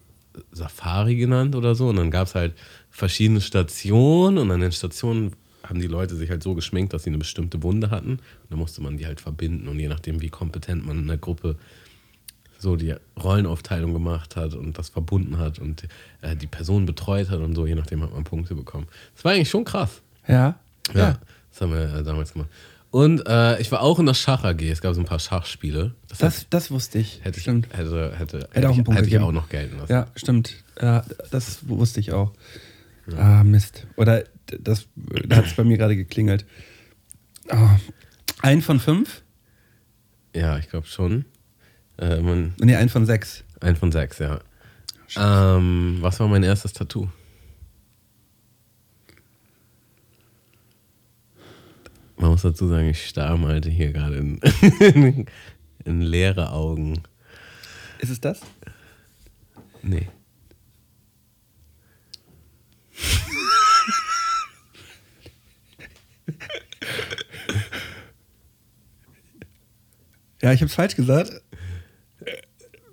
Safari genannt oder so. Und dann gab es halt verschiedene Stationen und an den Stationen haben die Leute sich halt so geschminkt, dass sie eine bestimmte Wunde hatten. Und dann musste man die halt verbinden. Und je nachdem, wie kompetent man in der Gruppe so die Rollenaufteilung gemacht hat und das verbunden hat und äh, die Person betreut hat und so, je nachdem hat man Punkte bekommen. Das war eigentlich schon krass. Ja. Ja, das haben wir äh, damals gemacht. Und äh, ich war auch in der Schach AG. Es gab so ein paar Schachspiele. Das, Das, das wusste ich. hätte ich, stimmt. hätte, hätte, Hätte auch einen ich, Punkt hätte ich auch noch gelten lassen. Ja, stimmt. Ja, das wusste ich auch. Ah, Mist. Oder das, da hat es bei mir gerade geklingelt. Oh. Ein von fünf? Ja, ich glaube schon. Äh, man, Nee, ein von sechs. ein von sechs, ja. Ähm, was war mein erstes Tattoo? Man muss dazu sagen, ich starr malte hier gerade in, in leere Augen. Ist es das? Nee. Ja, ich habe es falsch gesagt.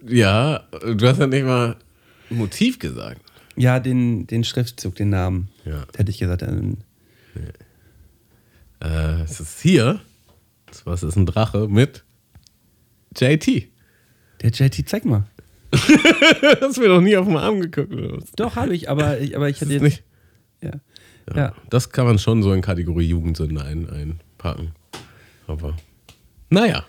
Ja, du hast ja nicht mal Motiv gesagt. Ja, den, den Schriftzug, den Namen. Ja. Hätte ich gesagt. ähm, Äh, es ist hier. Was ist ein Drache mit JT. Der JT, zeig mal. Hast du mir noch nie auf den Arm geguckt oder was? Doch, habe ich, aber ich, aber ich hätte Ist jetzt. nicht. Ja. Ja. Ja. Das kann man schon so in Kategorie Jugendsünde ein, einpacken. Aber naja.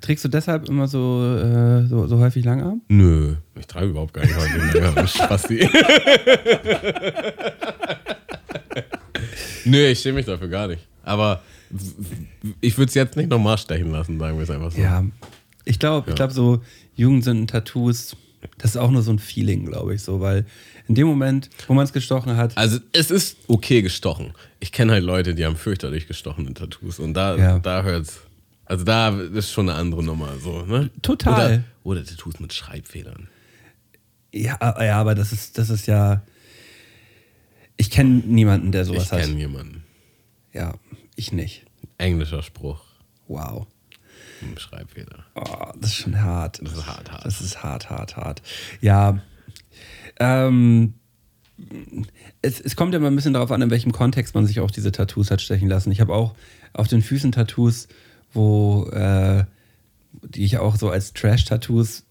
Trägst du deshalb immer so, äh, so, so häufig Langarm? Nö, ich trage überhaupt gar nicht heute. Ja, Spasti. Nö, ich schäme mich dafür gar nicht. Aber ich würde es jetzt nicht nochmal stechen lassen, sagen wir es einfach so. Ja. Ich glaube, ich glaube, so Jugendsünden-Tattoos, das ist auch nur so ein Feeling, glaube ich, so, weil in dem Moment, wo man es gestochen hat, Also es ist okay gestochen. Ich kenne halt Leute, die haben fürchterlich gestochene Tattoos. Und da, Ja. da hört's. Also da ist schon eine andere Nummer. So, ne? Total. Oder, oder Tattoos mit Schreibfedern. ja, ja, aber das ist, das ist ja. Ich kenne niemanden, der sowas ich hat. kenne jemanden. Ja, ich nicht. Englischer Spruch Wow. mit Schreibfeder. Oh, das ist schon hart. Das ist hart, hart. Das ist hart, hart, hart. Ja. Ähm, es, es kommt ja immer ein bisschen darauf an, in welchem Kontext man sich auch diese Tattoos hat stechen lassen. Ich habe auch auf den Füßen Tattoos, wo äh, die ich auch so als Trash-Tattoos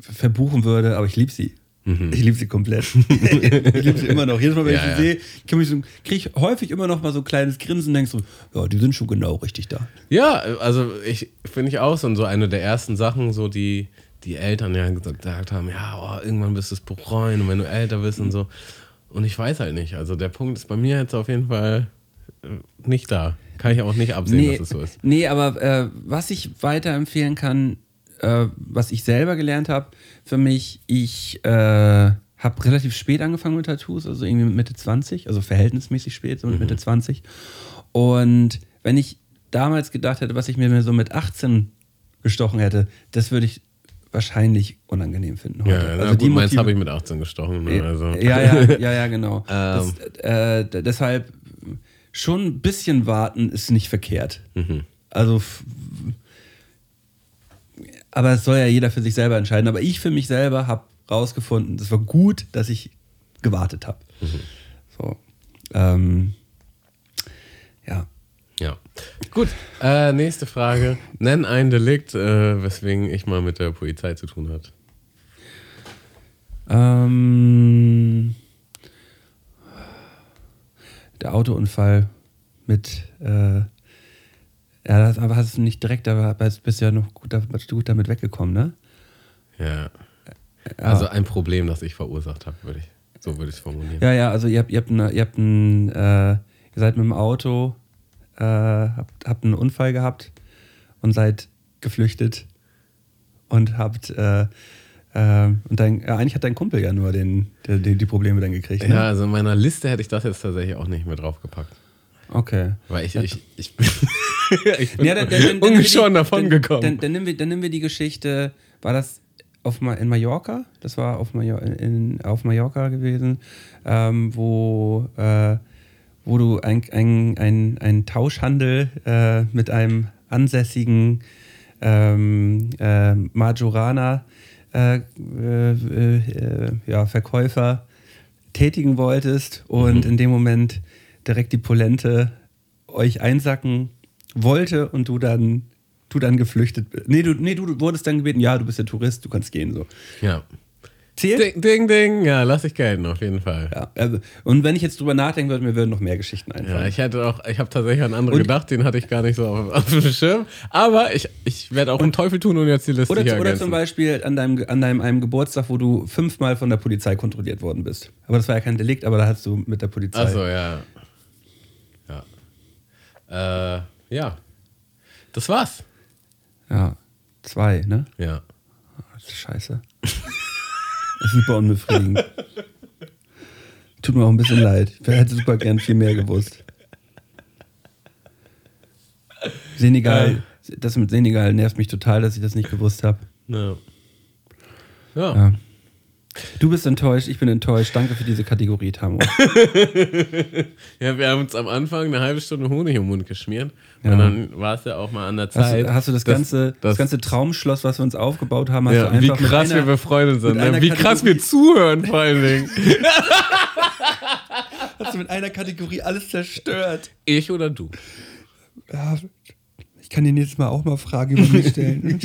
verbuchen würde, aber ich liebe sie. Ich liebe sie komplett. ich liebe sie immer noch. Jedes Mal, wenn Mhm. Ja, ich ja. sie sehe, kriege ich, so, krieg ich häufig immer noch mal so ein kleines Grinsen und denke so, ja, die sind schon genau richtig da. Ja, also ich finde ich auch so eine der ersten Sachen, so die die Eltern ja gesagt haben, ja, oh, irgendwann wirst du es bereuen und wenn du älter bist und so. Und ich weiß halt nicht. Also der Punkt ist bei mir jetzt auf jeden Fall äh, nicht da. Kann ich auch nicht absehen, Nee, dass es so ist. nee aber äh, was ich weiterempfehlen kann, äh, was ich selber gelernt habe, für mich, ich äh, habe relativ spät angefangen mit Tattoos, also irgendwie mit Mitte 20, also verhältnismäßig spät, so mit Mitte 20. Und wenn ich damals gedacht hätte, was ich mir so mit 18 gestochen hätte, das würde ich wahrscheinlich unangenehm finden heute. Ja, na also gut, meins Motive- habe ich mit 18 gestochen. Ne? Also. ja, ja, ja, ja, genau. Ähm. das, äh, d- deshalb schon ein bisschen warten ist nicht verkehrt. Also, f- aber es soll ja jeder für sich selber entscheiden. Aber ich für mich selber habe rausgefunden, es war gut, dass ich gewartet habe. So. Ähm, ja. Ja. Gut, äh, nächste Frage. Nenn ein Delikt, äh, weswegen ich mal mit der Polizei zu tun hatte. Ähm, der Autounfall mit, äh, ja, das, aber hast du nicht direkt, aber bist ja noch gut, damit- gut damit weggekommen, ne? Ja. Also ein Problem, das ich verursacht habe, würde ich. So würde ich es formulieren. Ja, ja, also ihr habt, ihr habt, eine, ihr, habt ein, äh, ihr seid mit dem Auto, äh, habt, habt einen Unfall gehabt und seid geflüchtet und habt, äh, äh, und dein, ja, eigentlich hat dein Kumpel ja nur den, der, die, die Probleme dann gekriegt. Ne? Ja, also in meiner Liste hätte ich das jetzt tatsächlich auch nicht mehr draufgepackt. Okay. Weil ich, ich, ich, ich bin Ja, dann, dann, ungeschoren davon dann, gekommen. Dann, dann, nehmen wir, dann nehmen wir die Geschichte, war das auf, in Mallorca? Das war auf, Major, in, auf Mallorca gewesen, ähm, wo, äh, wo du ein, ein, ein, Tauschhandel äh, mit einem ansässigen ähm, äh, Majoraner äh, äh, äh, ja, Verkäufer tätigen wolltest und in dem Moment direkt die Polente euch einsacken wollte und du dann du dann geflüchtet bist. Nee, du, nee, du wurdest dann gebeten, ja, du bist ja Tourist, du kannst gehen so. ja. Zählt? Ding, ding, ding. Ja, lass ich gelten, auf jeden Fall. Ja, also, und wenn ich jetzt drüber nachdenken würde, mir würden noch mehr Geschichten Ja, einfallen. ich hätte auch, ich habe tatsächlich an andere Und- gedacht, den hatte ich gar nicht so auf, auf dem Schirm. Aber ich, ich werde auch einen Teufel tun und jetzt die Liste oder, hier oder ergänzen. zum Beispiel an deinem, an deinem einem Geburtstag, wo du fünfmal von der Polizei kontrolliert worden bist. Aber das war ja kein Delikt, aber da hast du mit der Polizei. Achso, ja. Ja. Äh, ja. Das war's. Ja, zwei, ne? Ja. Das ist scheiße. Super unbefriedigend. Tut mir auch ein bisschen leid. Ich hätte super gern viel mehr gewusst. Senegal, das mit Senegal nervt mich total, dass ich das nicht gewusst habe. Ja. Ja. Ja. Du bist enttäuscht, ich bin enttäuscht. Danke für diese Kategorie, Tamo. Ja, wir haben uns am Anfang eine halbe Stunde Honig im Mund geschmiert. Ja. Und dann war es ja auch mal an der Hast, Zeit. du- hast du das, ganze, das, das- ganze Traumschloss, was wir uns aufgebaut haben, hast ja, du wie einfach mit krass einer, wir befreundet sind. Ne? Wie krass wir zuhören, vor allen Dingen. hast du mit einer Kategorie alles zerstört. Ich oder du? Ja, ich kann dir nächstes Mal auch mal Fragen über mich stellen.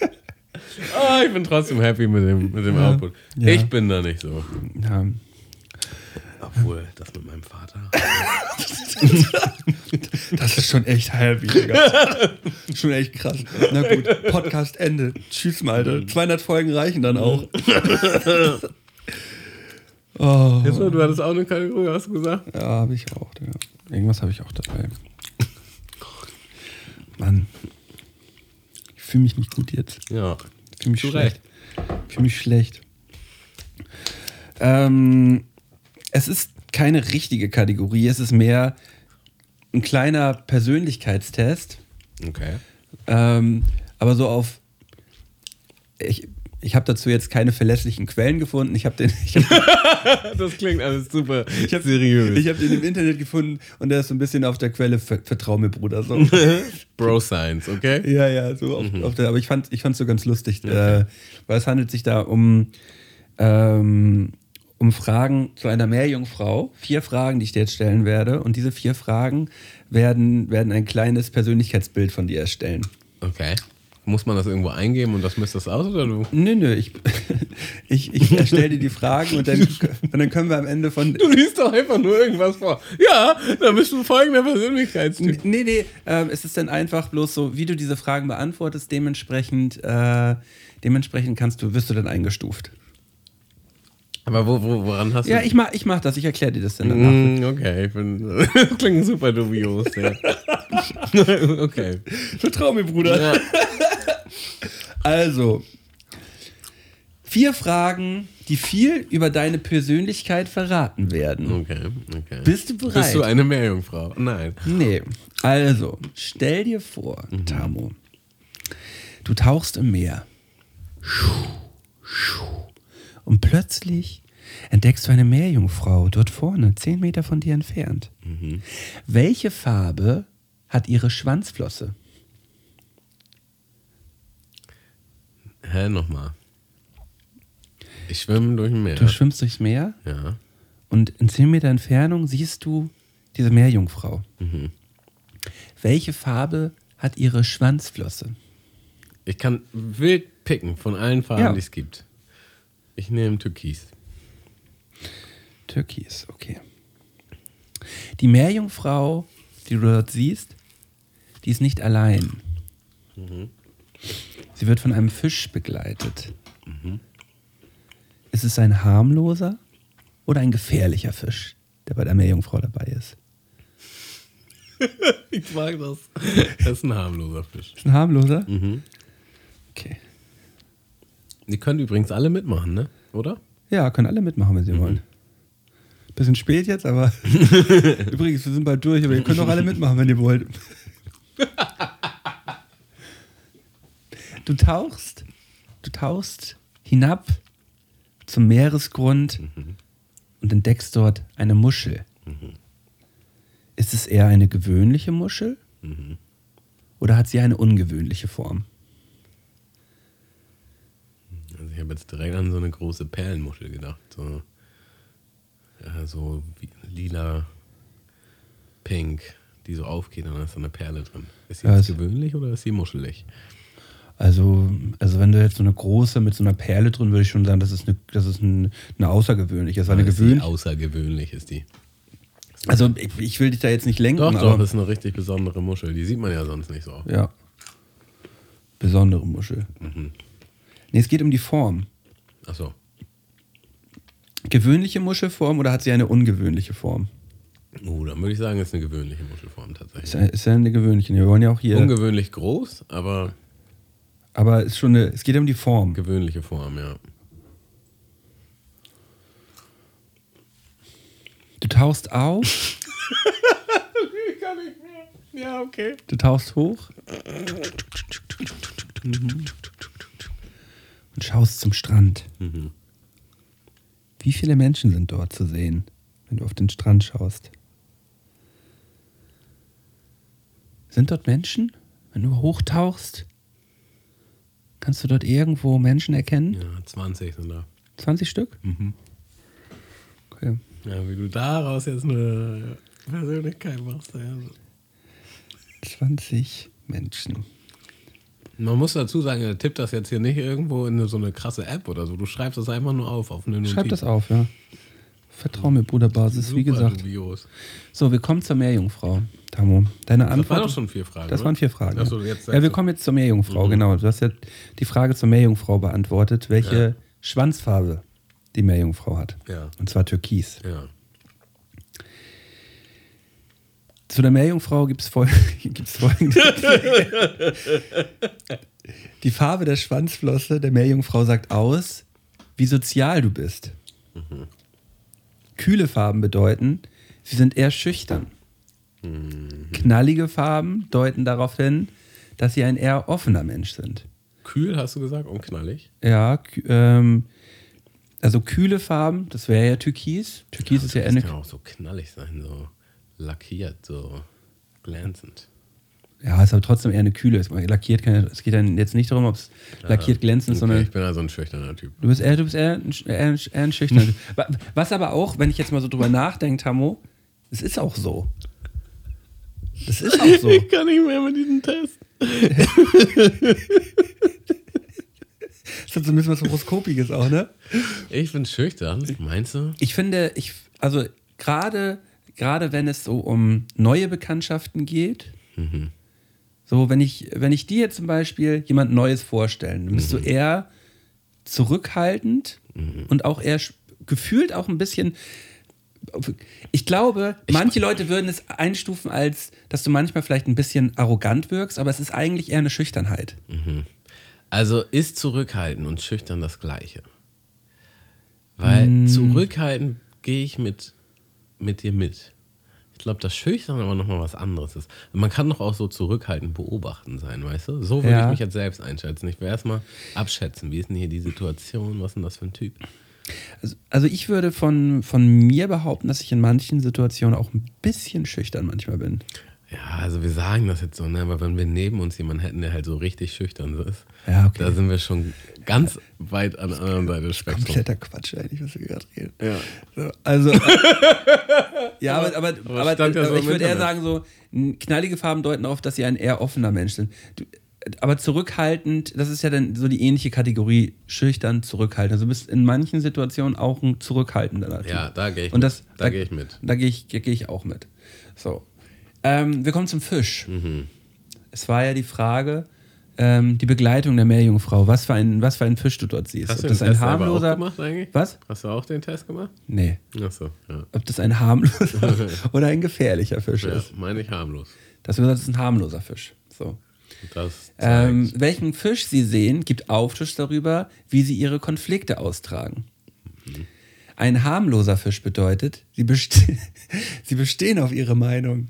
Oh, ich bin trotzdem happy mit dem, mit dem Ja. Output. Ich bin da nicht so. ja. Obwohl, das mit meinem Vater. Das ist schon echt heavy, Digga. schon echt krass. Na gut, Podcast Ende. Tschüss, Malte. 200 Folgen reichen dann auch. oh. Jetzt, du hattest auch eine Kategorie, hast du gesagt? Ja, habe ich auch. Digga. Irgendwas habe ich auch dabei. Mann. Ich fühle mich nicht gut jetzt. Ja. Ich fühle mich Zu schlecht. Ich fühle mich schlecht. Ähm, es ist keine richtige Kategorie, es ist mehr ein kleiner Persönlichkeitstest. Okay. Ähm, aber so auf. Ich, ich habe dazu jetzt keine verlässlichen Quellen gefunden. Ich habe den, ich hab, Das klingt alles super ich hab, seriös. ich hab den im Internet gefunden und der ist so ein bisschen auf der Quelle. Ver, Vertrau mir, Bruder. So. Bro Science, okay? Ja, ja, so auf, auf der, aber ich fand es ich fand's so ganz lustig, äh, weil es handelt sich da um, ähm, um Fragen zu einer Meerjungfrau. Vier Fragen, die ich dir jetzt stellen werde. Und diese vier Fragen werden, werden ein kleines Persönlichkeitsbild von dir erstellen. Okay. Muss man das irgendwo eingeben und das misst das aus oder du? Nö, nö, ich, ich, ich erstelle dir die Fragen und dann, und dann können wir am Ende von. Du liest doch einfach nur irgendwas vor. Ja, dann bist du folgender Persönlichkeitstyp. Nee, nee, ähm, es ist dann einfach bloß so, wie du diese Fragen beantwortest, dementsprechend, äh, dementsprechend kannst du, wirst du dann eingestuft. Aber wo, wo, woran hast du. Ja, ich mach, ich mach das, ich erkläre dir das dann danach. Mm, okay, ich bin. Das klingt super dubios, ja. okay. Vertrau mir, Bruder. Ja. Also, vier Fragen, die viel über deine Persönlichkeit verraten werden. Okay, okay. Bist du bereit? Bist du eine Meerjungfrau? Nein. Nee. Also, stell dir vor, Tamo, du tauchst im Meer. Und plötzlich entdeckst du eine Meerjungfrau dort vorne, zehn Meter von dir entfernt. Welche Farbe hat ihre Schwanzflosse? Hä, nochmal. Ich schwimme durch ein Meer. Du schwimmst durchs Meer ja. und in zehn Meter Entfernung siehst du diese Meerjungfrau. Welche Farbe hat ihre Schwanzflosse? Ich kann wild picken von allen Farben, Ja. die es gibt. Ich nehme Türkis. Türkis, okay. Die Meerjungfrau, die du dort siehst, die ist nicht allein. Sie wird von einem Fisch begleitet. Ist es ein harmloser oder ein gefährlicher Fisch, der bei der Meerjungfrau dabei ist? Ich mag das. Das ist ein harmloser Fisch. Ist ein harmloser? Okay. Die können übrigens alle mitmachen, ne? Oder? Ja, können alle mitmachen, wenn sie wollen. Bisschen spät jetzt, aber übrigens, wir sind bald durch, aber ihr könnt auch alle mitmachen, wenn ihr wollt. Du tauchst, du tauchst hinab zum Meeresgrund und entdeckst dort eine Muschel. Ist es eher eine gewöhnliche Muschel oder hat sie eine ungewöhnliche Form? Also ich habe jetzt direkt an so eine große Perlenmuschel gedacht. So, ja, so lila, pink, die so aufgeht und da ist so eine Perle drin. Ist sie Ja, jetzt es- gewöhnlich oder ist sie muschelig? Also, also wenn du jetzt so eine große mit so einer Perle drin, würde ich schon sagen, das ist eine, das ist ein, eine außergewöhnliche. Das war eine Ist sie gewöhnliche. außergewöhnlich ist die. Also ich, ich will dich da jetzt nicht lenken, Doch, doch, das ist eine richtig besondere Muschel. Die sieht man ja sonst nicht so ja. Besondere Muschel. Mhm. Nee, es geht um die Form. Achso. Gewöhnliche Muschelform oder hat sie eine ungewöhnliche Form? Oh, dann würde ich sagen, ist eine gewöhnliche Muschelform Ist, tatsächlich. ja- ist ja eine gewöhnliche. Wir wollen ja auch hier. Ungewöhnlich groß, aber aber ist schon eine, es geht um die Form. gewöhnliche Form, ja. Du tauchst auf, Ja, okay. du tauchst hoch und schaust zum Strand. Mhm. Wie viele Menschen sind dort zu sehen, wenn du auf den Strand schaust? Sind dort Menschen? Wenn du hochtauchst, kannst du dort irgendwo Menschen erkennen? Ja, 20 sind da. 20 Stück? Mhm. Okay. Ja, wie du daraus jetzt eine Persönlichkeit machst. Ja. 20 Menschen. Man muss dazu sagen, er tippt das jetzt hier nicht irgendwo in so eine krasse App oder so. Du schreibst das einfach nur auf, auf eine Notiz. Schreib das auf, ja. Vertrau mir, Bruderbasis, wie gesagt. dubios. So, wir kommen zur Meerjungfrau. Tamo, deine Das Antwort. waren doch schon vier Fragen. Das oder? waren vier Fragen. Achso, ja. ja, wir kommen jetzt zur Meerjungfrau, genau. Du hast ja die Frage zur Meerjungfrau beantwortet, welche Ja. Schwanzfarbe die Meerjungfrau hat. Ja, Und zwar Türkis. ja. Zu der Meerjungfrau gibt es fol gibt's folgende. die Farbe der Schwanzflosse der Meerjungfrau sagt aus, wie sozial du bist. Kühle Farben bedeuten, sie sind eher schüchtern. Knallige Farben deuten darauf hin, dass sie ein eher offener Mensch sind. Kühl hast du gesagt und knallig. Ja, ähm, also kühle Farben, das wäre ja Türkis. Türkis ist ja Das eine. kann auch so knallig sein, so lackiert, so glänzend. Ja, ist aber trotzdem eher eine kühle. Es lackiert keine, es geht dann jetzt nicht darum, ob es lackiert glänzend ist, Okay, sondern ich bin also ein schüchterner Typ. du bist eher, du bist eher, ein, eher, ein- eher ein schüchterner. Typ. Wa- Was aber auch, wenn ich jetzt mal so drüber nachdenke, Tammo, es ist auch so. Es ist auch so. Ich kann nicht mehr mit diesem Test. Das hat so ein bisschen was Horoskopiges auch, ne? Ich bin schüchtern, meinst du? Ich finde, ich, also gerade, gerade wenn es so um neue Bekanntschaften geht, so wenn ich, wenn ich dir zum Beispiel jemand Neues vorstellen, dann bist du eher zurückhaltend und auch eher gefühlt auch ein bisschen. Ich glaube, manche Leute würden es einstufen als, dass du manchmal vielleicht ein bisschen arrogant wirkst, aber es ist eigentlich eher eine Schüchternheit. Also ist zurückhalten und schüchtern das Gleiche. Weil zurückhalten gehe ich mit, mit dir mit. Ich glaube, das Schüchtern aber nochmal was anderes ist. Man kann doch auch so zurückhaltend beobachten sein, weißt du? So würde Ja. ich mich jetzt selbst einschätzen. Ich will erstmal abschätzen, wie ist denn hier die Situation, was ist denn das für ein Typ? Also, also ich würde von, von mir behaupten, dass ich in manchen Situationen auch ein bisschen schüchtern manchmal bin. Ja, also wir sagen das jetzt so, ne? aber wenn wir neben uns jemanden hätten, der halt so richtig schüchtern ist, Ja, okay. da sind wir schon ganz weit an der anderen Seite des Spektrums. Kompletter Quatsch eigentlich, was wir gerade reden. Ja. So, also, äh, ja, aber, aber, aber aber, ja so aber ich würde eher sagen, so knallige Farben deuten auf, dass sie ein eher offener Mensch sind. Du, aber zurückhaltend, das ist ja dann so die ähnliche Kategorie, schüchtern, zurückhaltend. Also du bist in manchen Situationen auch ein zurückhaltender. Ja, da gehe ich Und das, mit. Da gehe ich mit. Da gehe ich, gehe ich auch mit. So. Ähm, wir kommen zum Fisch. Mhm. Es war ja die Frage, ähm, die Begleitung der Meerjungfrau. Was für ein, was für ein Fisch du dort siehst. Hast Ob du das den ein Test selber auch harmloser. gemacht eigentlich? Was? Hast du auch den Test gemacht? Nee. Achso, ja. Ob das ein harmloser oder ein gefährlicher Fisch ja ist. meine ich harmlos. Das ist ein harmloser Fisch. So. Das Ähm, welchen Fisch Sie sehen, gibt Aufschluss darüber, wie Sie Ihre Konflikte austragen. Ein harmloser Fisch bedeutet, Sie, beste Sie bestehen auf Ihre Meinung.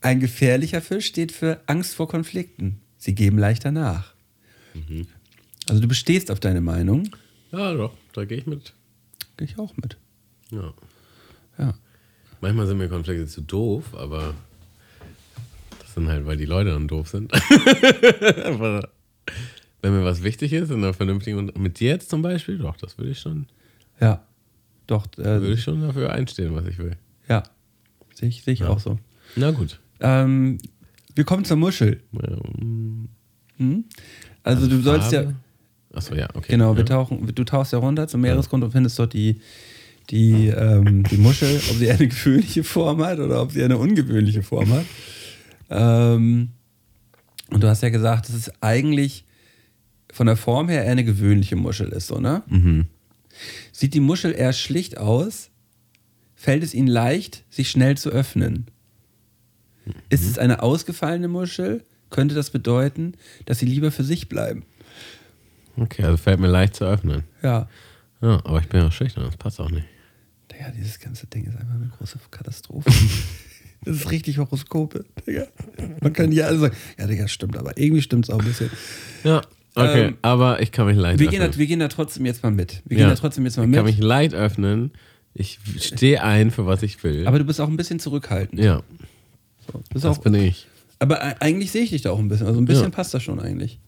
Ein gefährlicher Fisch steht für Angst vor Konflikten. Sie geben leichter nach. Also du bestehst auf deine Meinung. ja, doch, da gehe ich mit. Gehe ich auch mit. Ja. Ja. Manchmal sind mir Konflikte zu doof, aber das sind halt, weil die Leute dann doof sind. aber wenn mir was wichtig ist, in einer vernünftigen und mit dir jetzt zum Beispiel, doch, das würde ich schon, Ja. Doch, würde äh, ich schon dafür einstehen, was ich will. ja. Sehe ich, sehe ich auch so. Na gut. Ähm, wir kommen zur Muschel. Hm? Also du sollst ja, Achso, ja, okay. genau, wir ja. tauchen, du tauchst ja runter zum Meeresgrund und findest dort die, die, ähm, die Muschel, ob sie eine gewöhnliche Form hat oder ob sie eine ungewöhnliche Form hat. Ähm, und du hast ja gesagt, dass es eigentlich von der Form her eher eine gewöhnliche Muschel ist, so, ne? Sieht die Muschel eher schlicht aus, fällt es ihnen leicht, sich schnell zu öffnen. Ist es eine ausgefallene Muschel, könnte das bedeuten, dass sie lieber für sich bleiben. Okay, also fällt mir leicht zu öffnen. Ja. Ja, aber ich bin ja schüchtern, das passt auch nicht. Digga, dieses ganze Ding ist einfach eine große Katastrophe. das ist richtig Horoskope, Digga. Man kann ja alle sagen, ja, Digga, stimmt, aber irgendwie stimmt es auch ein bisschen. Ja, okay, Ähm, aber ich kann mich leicht Wir gehen, öffnen. da, wir gehen da trotzdem jetzt mal mit. Wir Ja. gehen da trotzdem jetzt mal ich kann mich mit. leicht öffnen. Ich stehe ein für was ich will. Aber du bist auch ein bisschen zurückhaltend. ja, So, das auch, bin ich. aber eigentlich sehe ich dich da auch ein bisschen. Also ein bisschen Ja. passt das schon eigentlich.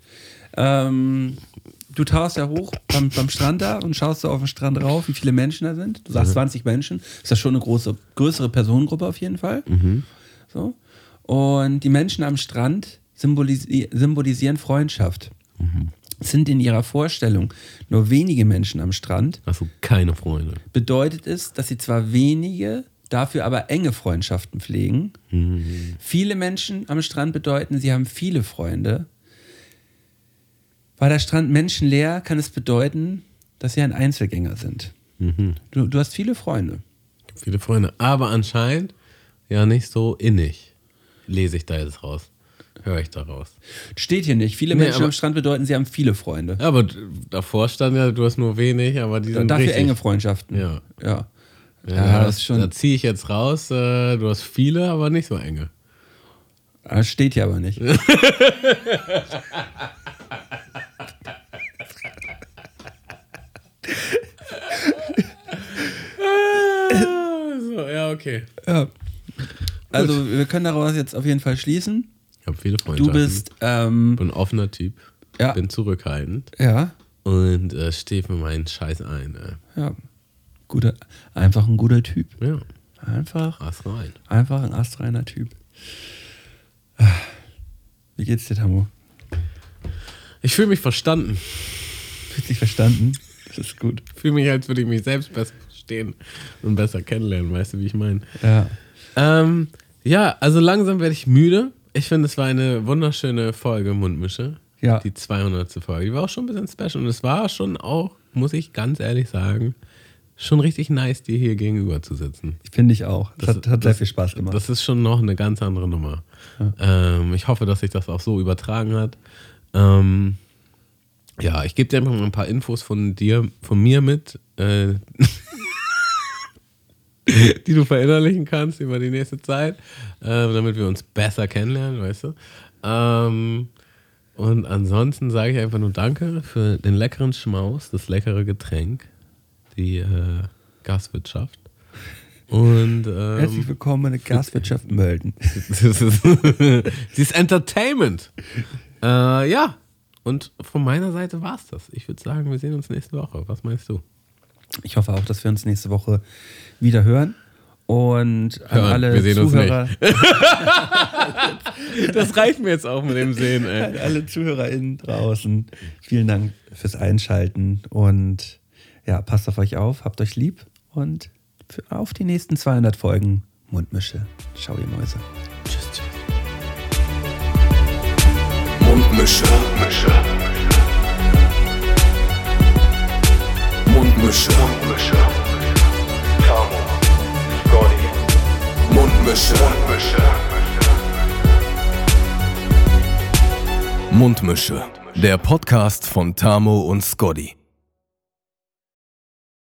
Ähm, du tauchst ja hoch beim, beim Strand da und schaust so auf den Strand rauf, wie viele Menschen da sind. Du sagst 20 Menschen. Ist das schon eine große, größere Personengruppe auf jeden Fall. So. Und die Menschen am Strand symbolisi symbolisieren Freundschaft. Sind in ihrer Vorstellung nur wenige Menschen am Strand, du keine Freunde. bedeutet es, dass sie zwar wenige, dafür aber enge Freundschaften pflegen. Viele Menschen am Strand bedeuten, sie haben viele Freunde. War der Strand menschenleer, kann es bedeuten, dass sie ein Einzelgänger sind. Du, du hast viele Freunde. Viele Freunde. Aber anscheinend ja nicht so innig. Lese ich da jetzt raus. Höre ich da raus. Steht hier nicht. Viele Nee, Menschen aber- am Strand bedeuten, sie haben viele Freunde. Ja, aber davor stand ja, du hast nur wenig, aber die sind Dafür richtig. enge Freundschaften. Ja. Ja, Ja, das schon- Da ziehe ich jetzt raus. Äh, du hast viele, aber nicht so enge. Das steht hier aber nicht. so, ja, okay. Ja. Also wir können daraus jetzt auf jeden Fall schließen, habe viele Du Freundschaften. bist, ähm, bin ein offener Typ. Ja. Bin zurückhaltend. ja, Und äh, stehe für meinen Scheiß ein. Ey. ja, guter, einfach ein guter Typ. Ja, Einfach, Ast rein. einfach ein astreiner Typ. Wie geht's dir, Tamu? Ich fühle mich verstanden. Fühlt dich verstanden? Das ist gut. Ich fühle mich, als würde ich mich selbst besser verstehen und besser kennenlernen. Weißt du, wie ich meine? Ja. Ähm, ja, also langsam werde ich müde. Ich finde, es war eine wunderschöne Folge Mundmische. Ja. Die 200. Folge. Die war auch schon ein bisschen special. Und es war schon auch, muss ich ganz ehrlich sagen, schon richtig nice, dir hier gegenüber zu sitzen. Finde ich auch. Das, hat, hat sehr viel Spaß gemacht. Das ist schon noch eine ganz andere Nummer. Ähm, ich hoffe, dass sich das auch so übertragen hat. Ähm, ja, ich gebe dir einfach mal ein paar Infos von dir, von mir mit, äh, die du verinnerlichen kannst über die nächste Zeit, äh, damit wir uns besser kennenlernen, weißt du. Ähm, und ansonsten sage ich einfach nur Danke für den leckeren Schmaus, das leckere Getränk, die äh, Gastwirtschaft. Und ähm, Herzlich willkommen in der Gastwirtschaft Mölden. das ist, Entertainment. Äh, ja, und von meiner Seite war es das. Ich würde sagen, wir sehen uns nächste Woche. Was meinst du? Ich hoffe auch, dass wir uns nächste Woche wieder hören. Und an Hören, alle wir sehen uns Zuhörer, Das reicht mir jetzt auch mit dem Sehen, ey. an alle ZuhörerInnen draußen, vielen Dank fürs Einschalten und ja, passt auf euch auf, habt euch lieb und auf die nächsten 200 Folgen Mundmische. Ciao, ihr Mäuse. Tschüss, tschüss. Mundmische. Mundmische. Mundmische. Mundmische. Tamo, Scotty, Mundmische. Mundmische. Mundmische. Der Podcast von Tamo und Scotty.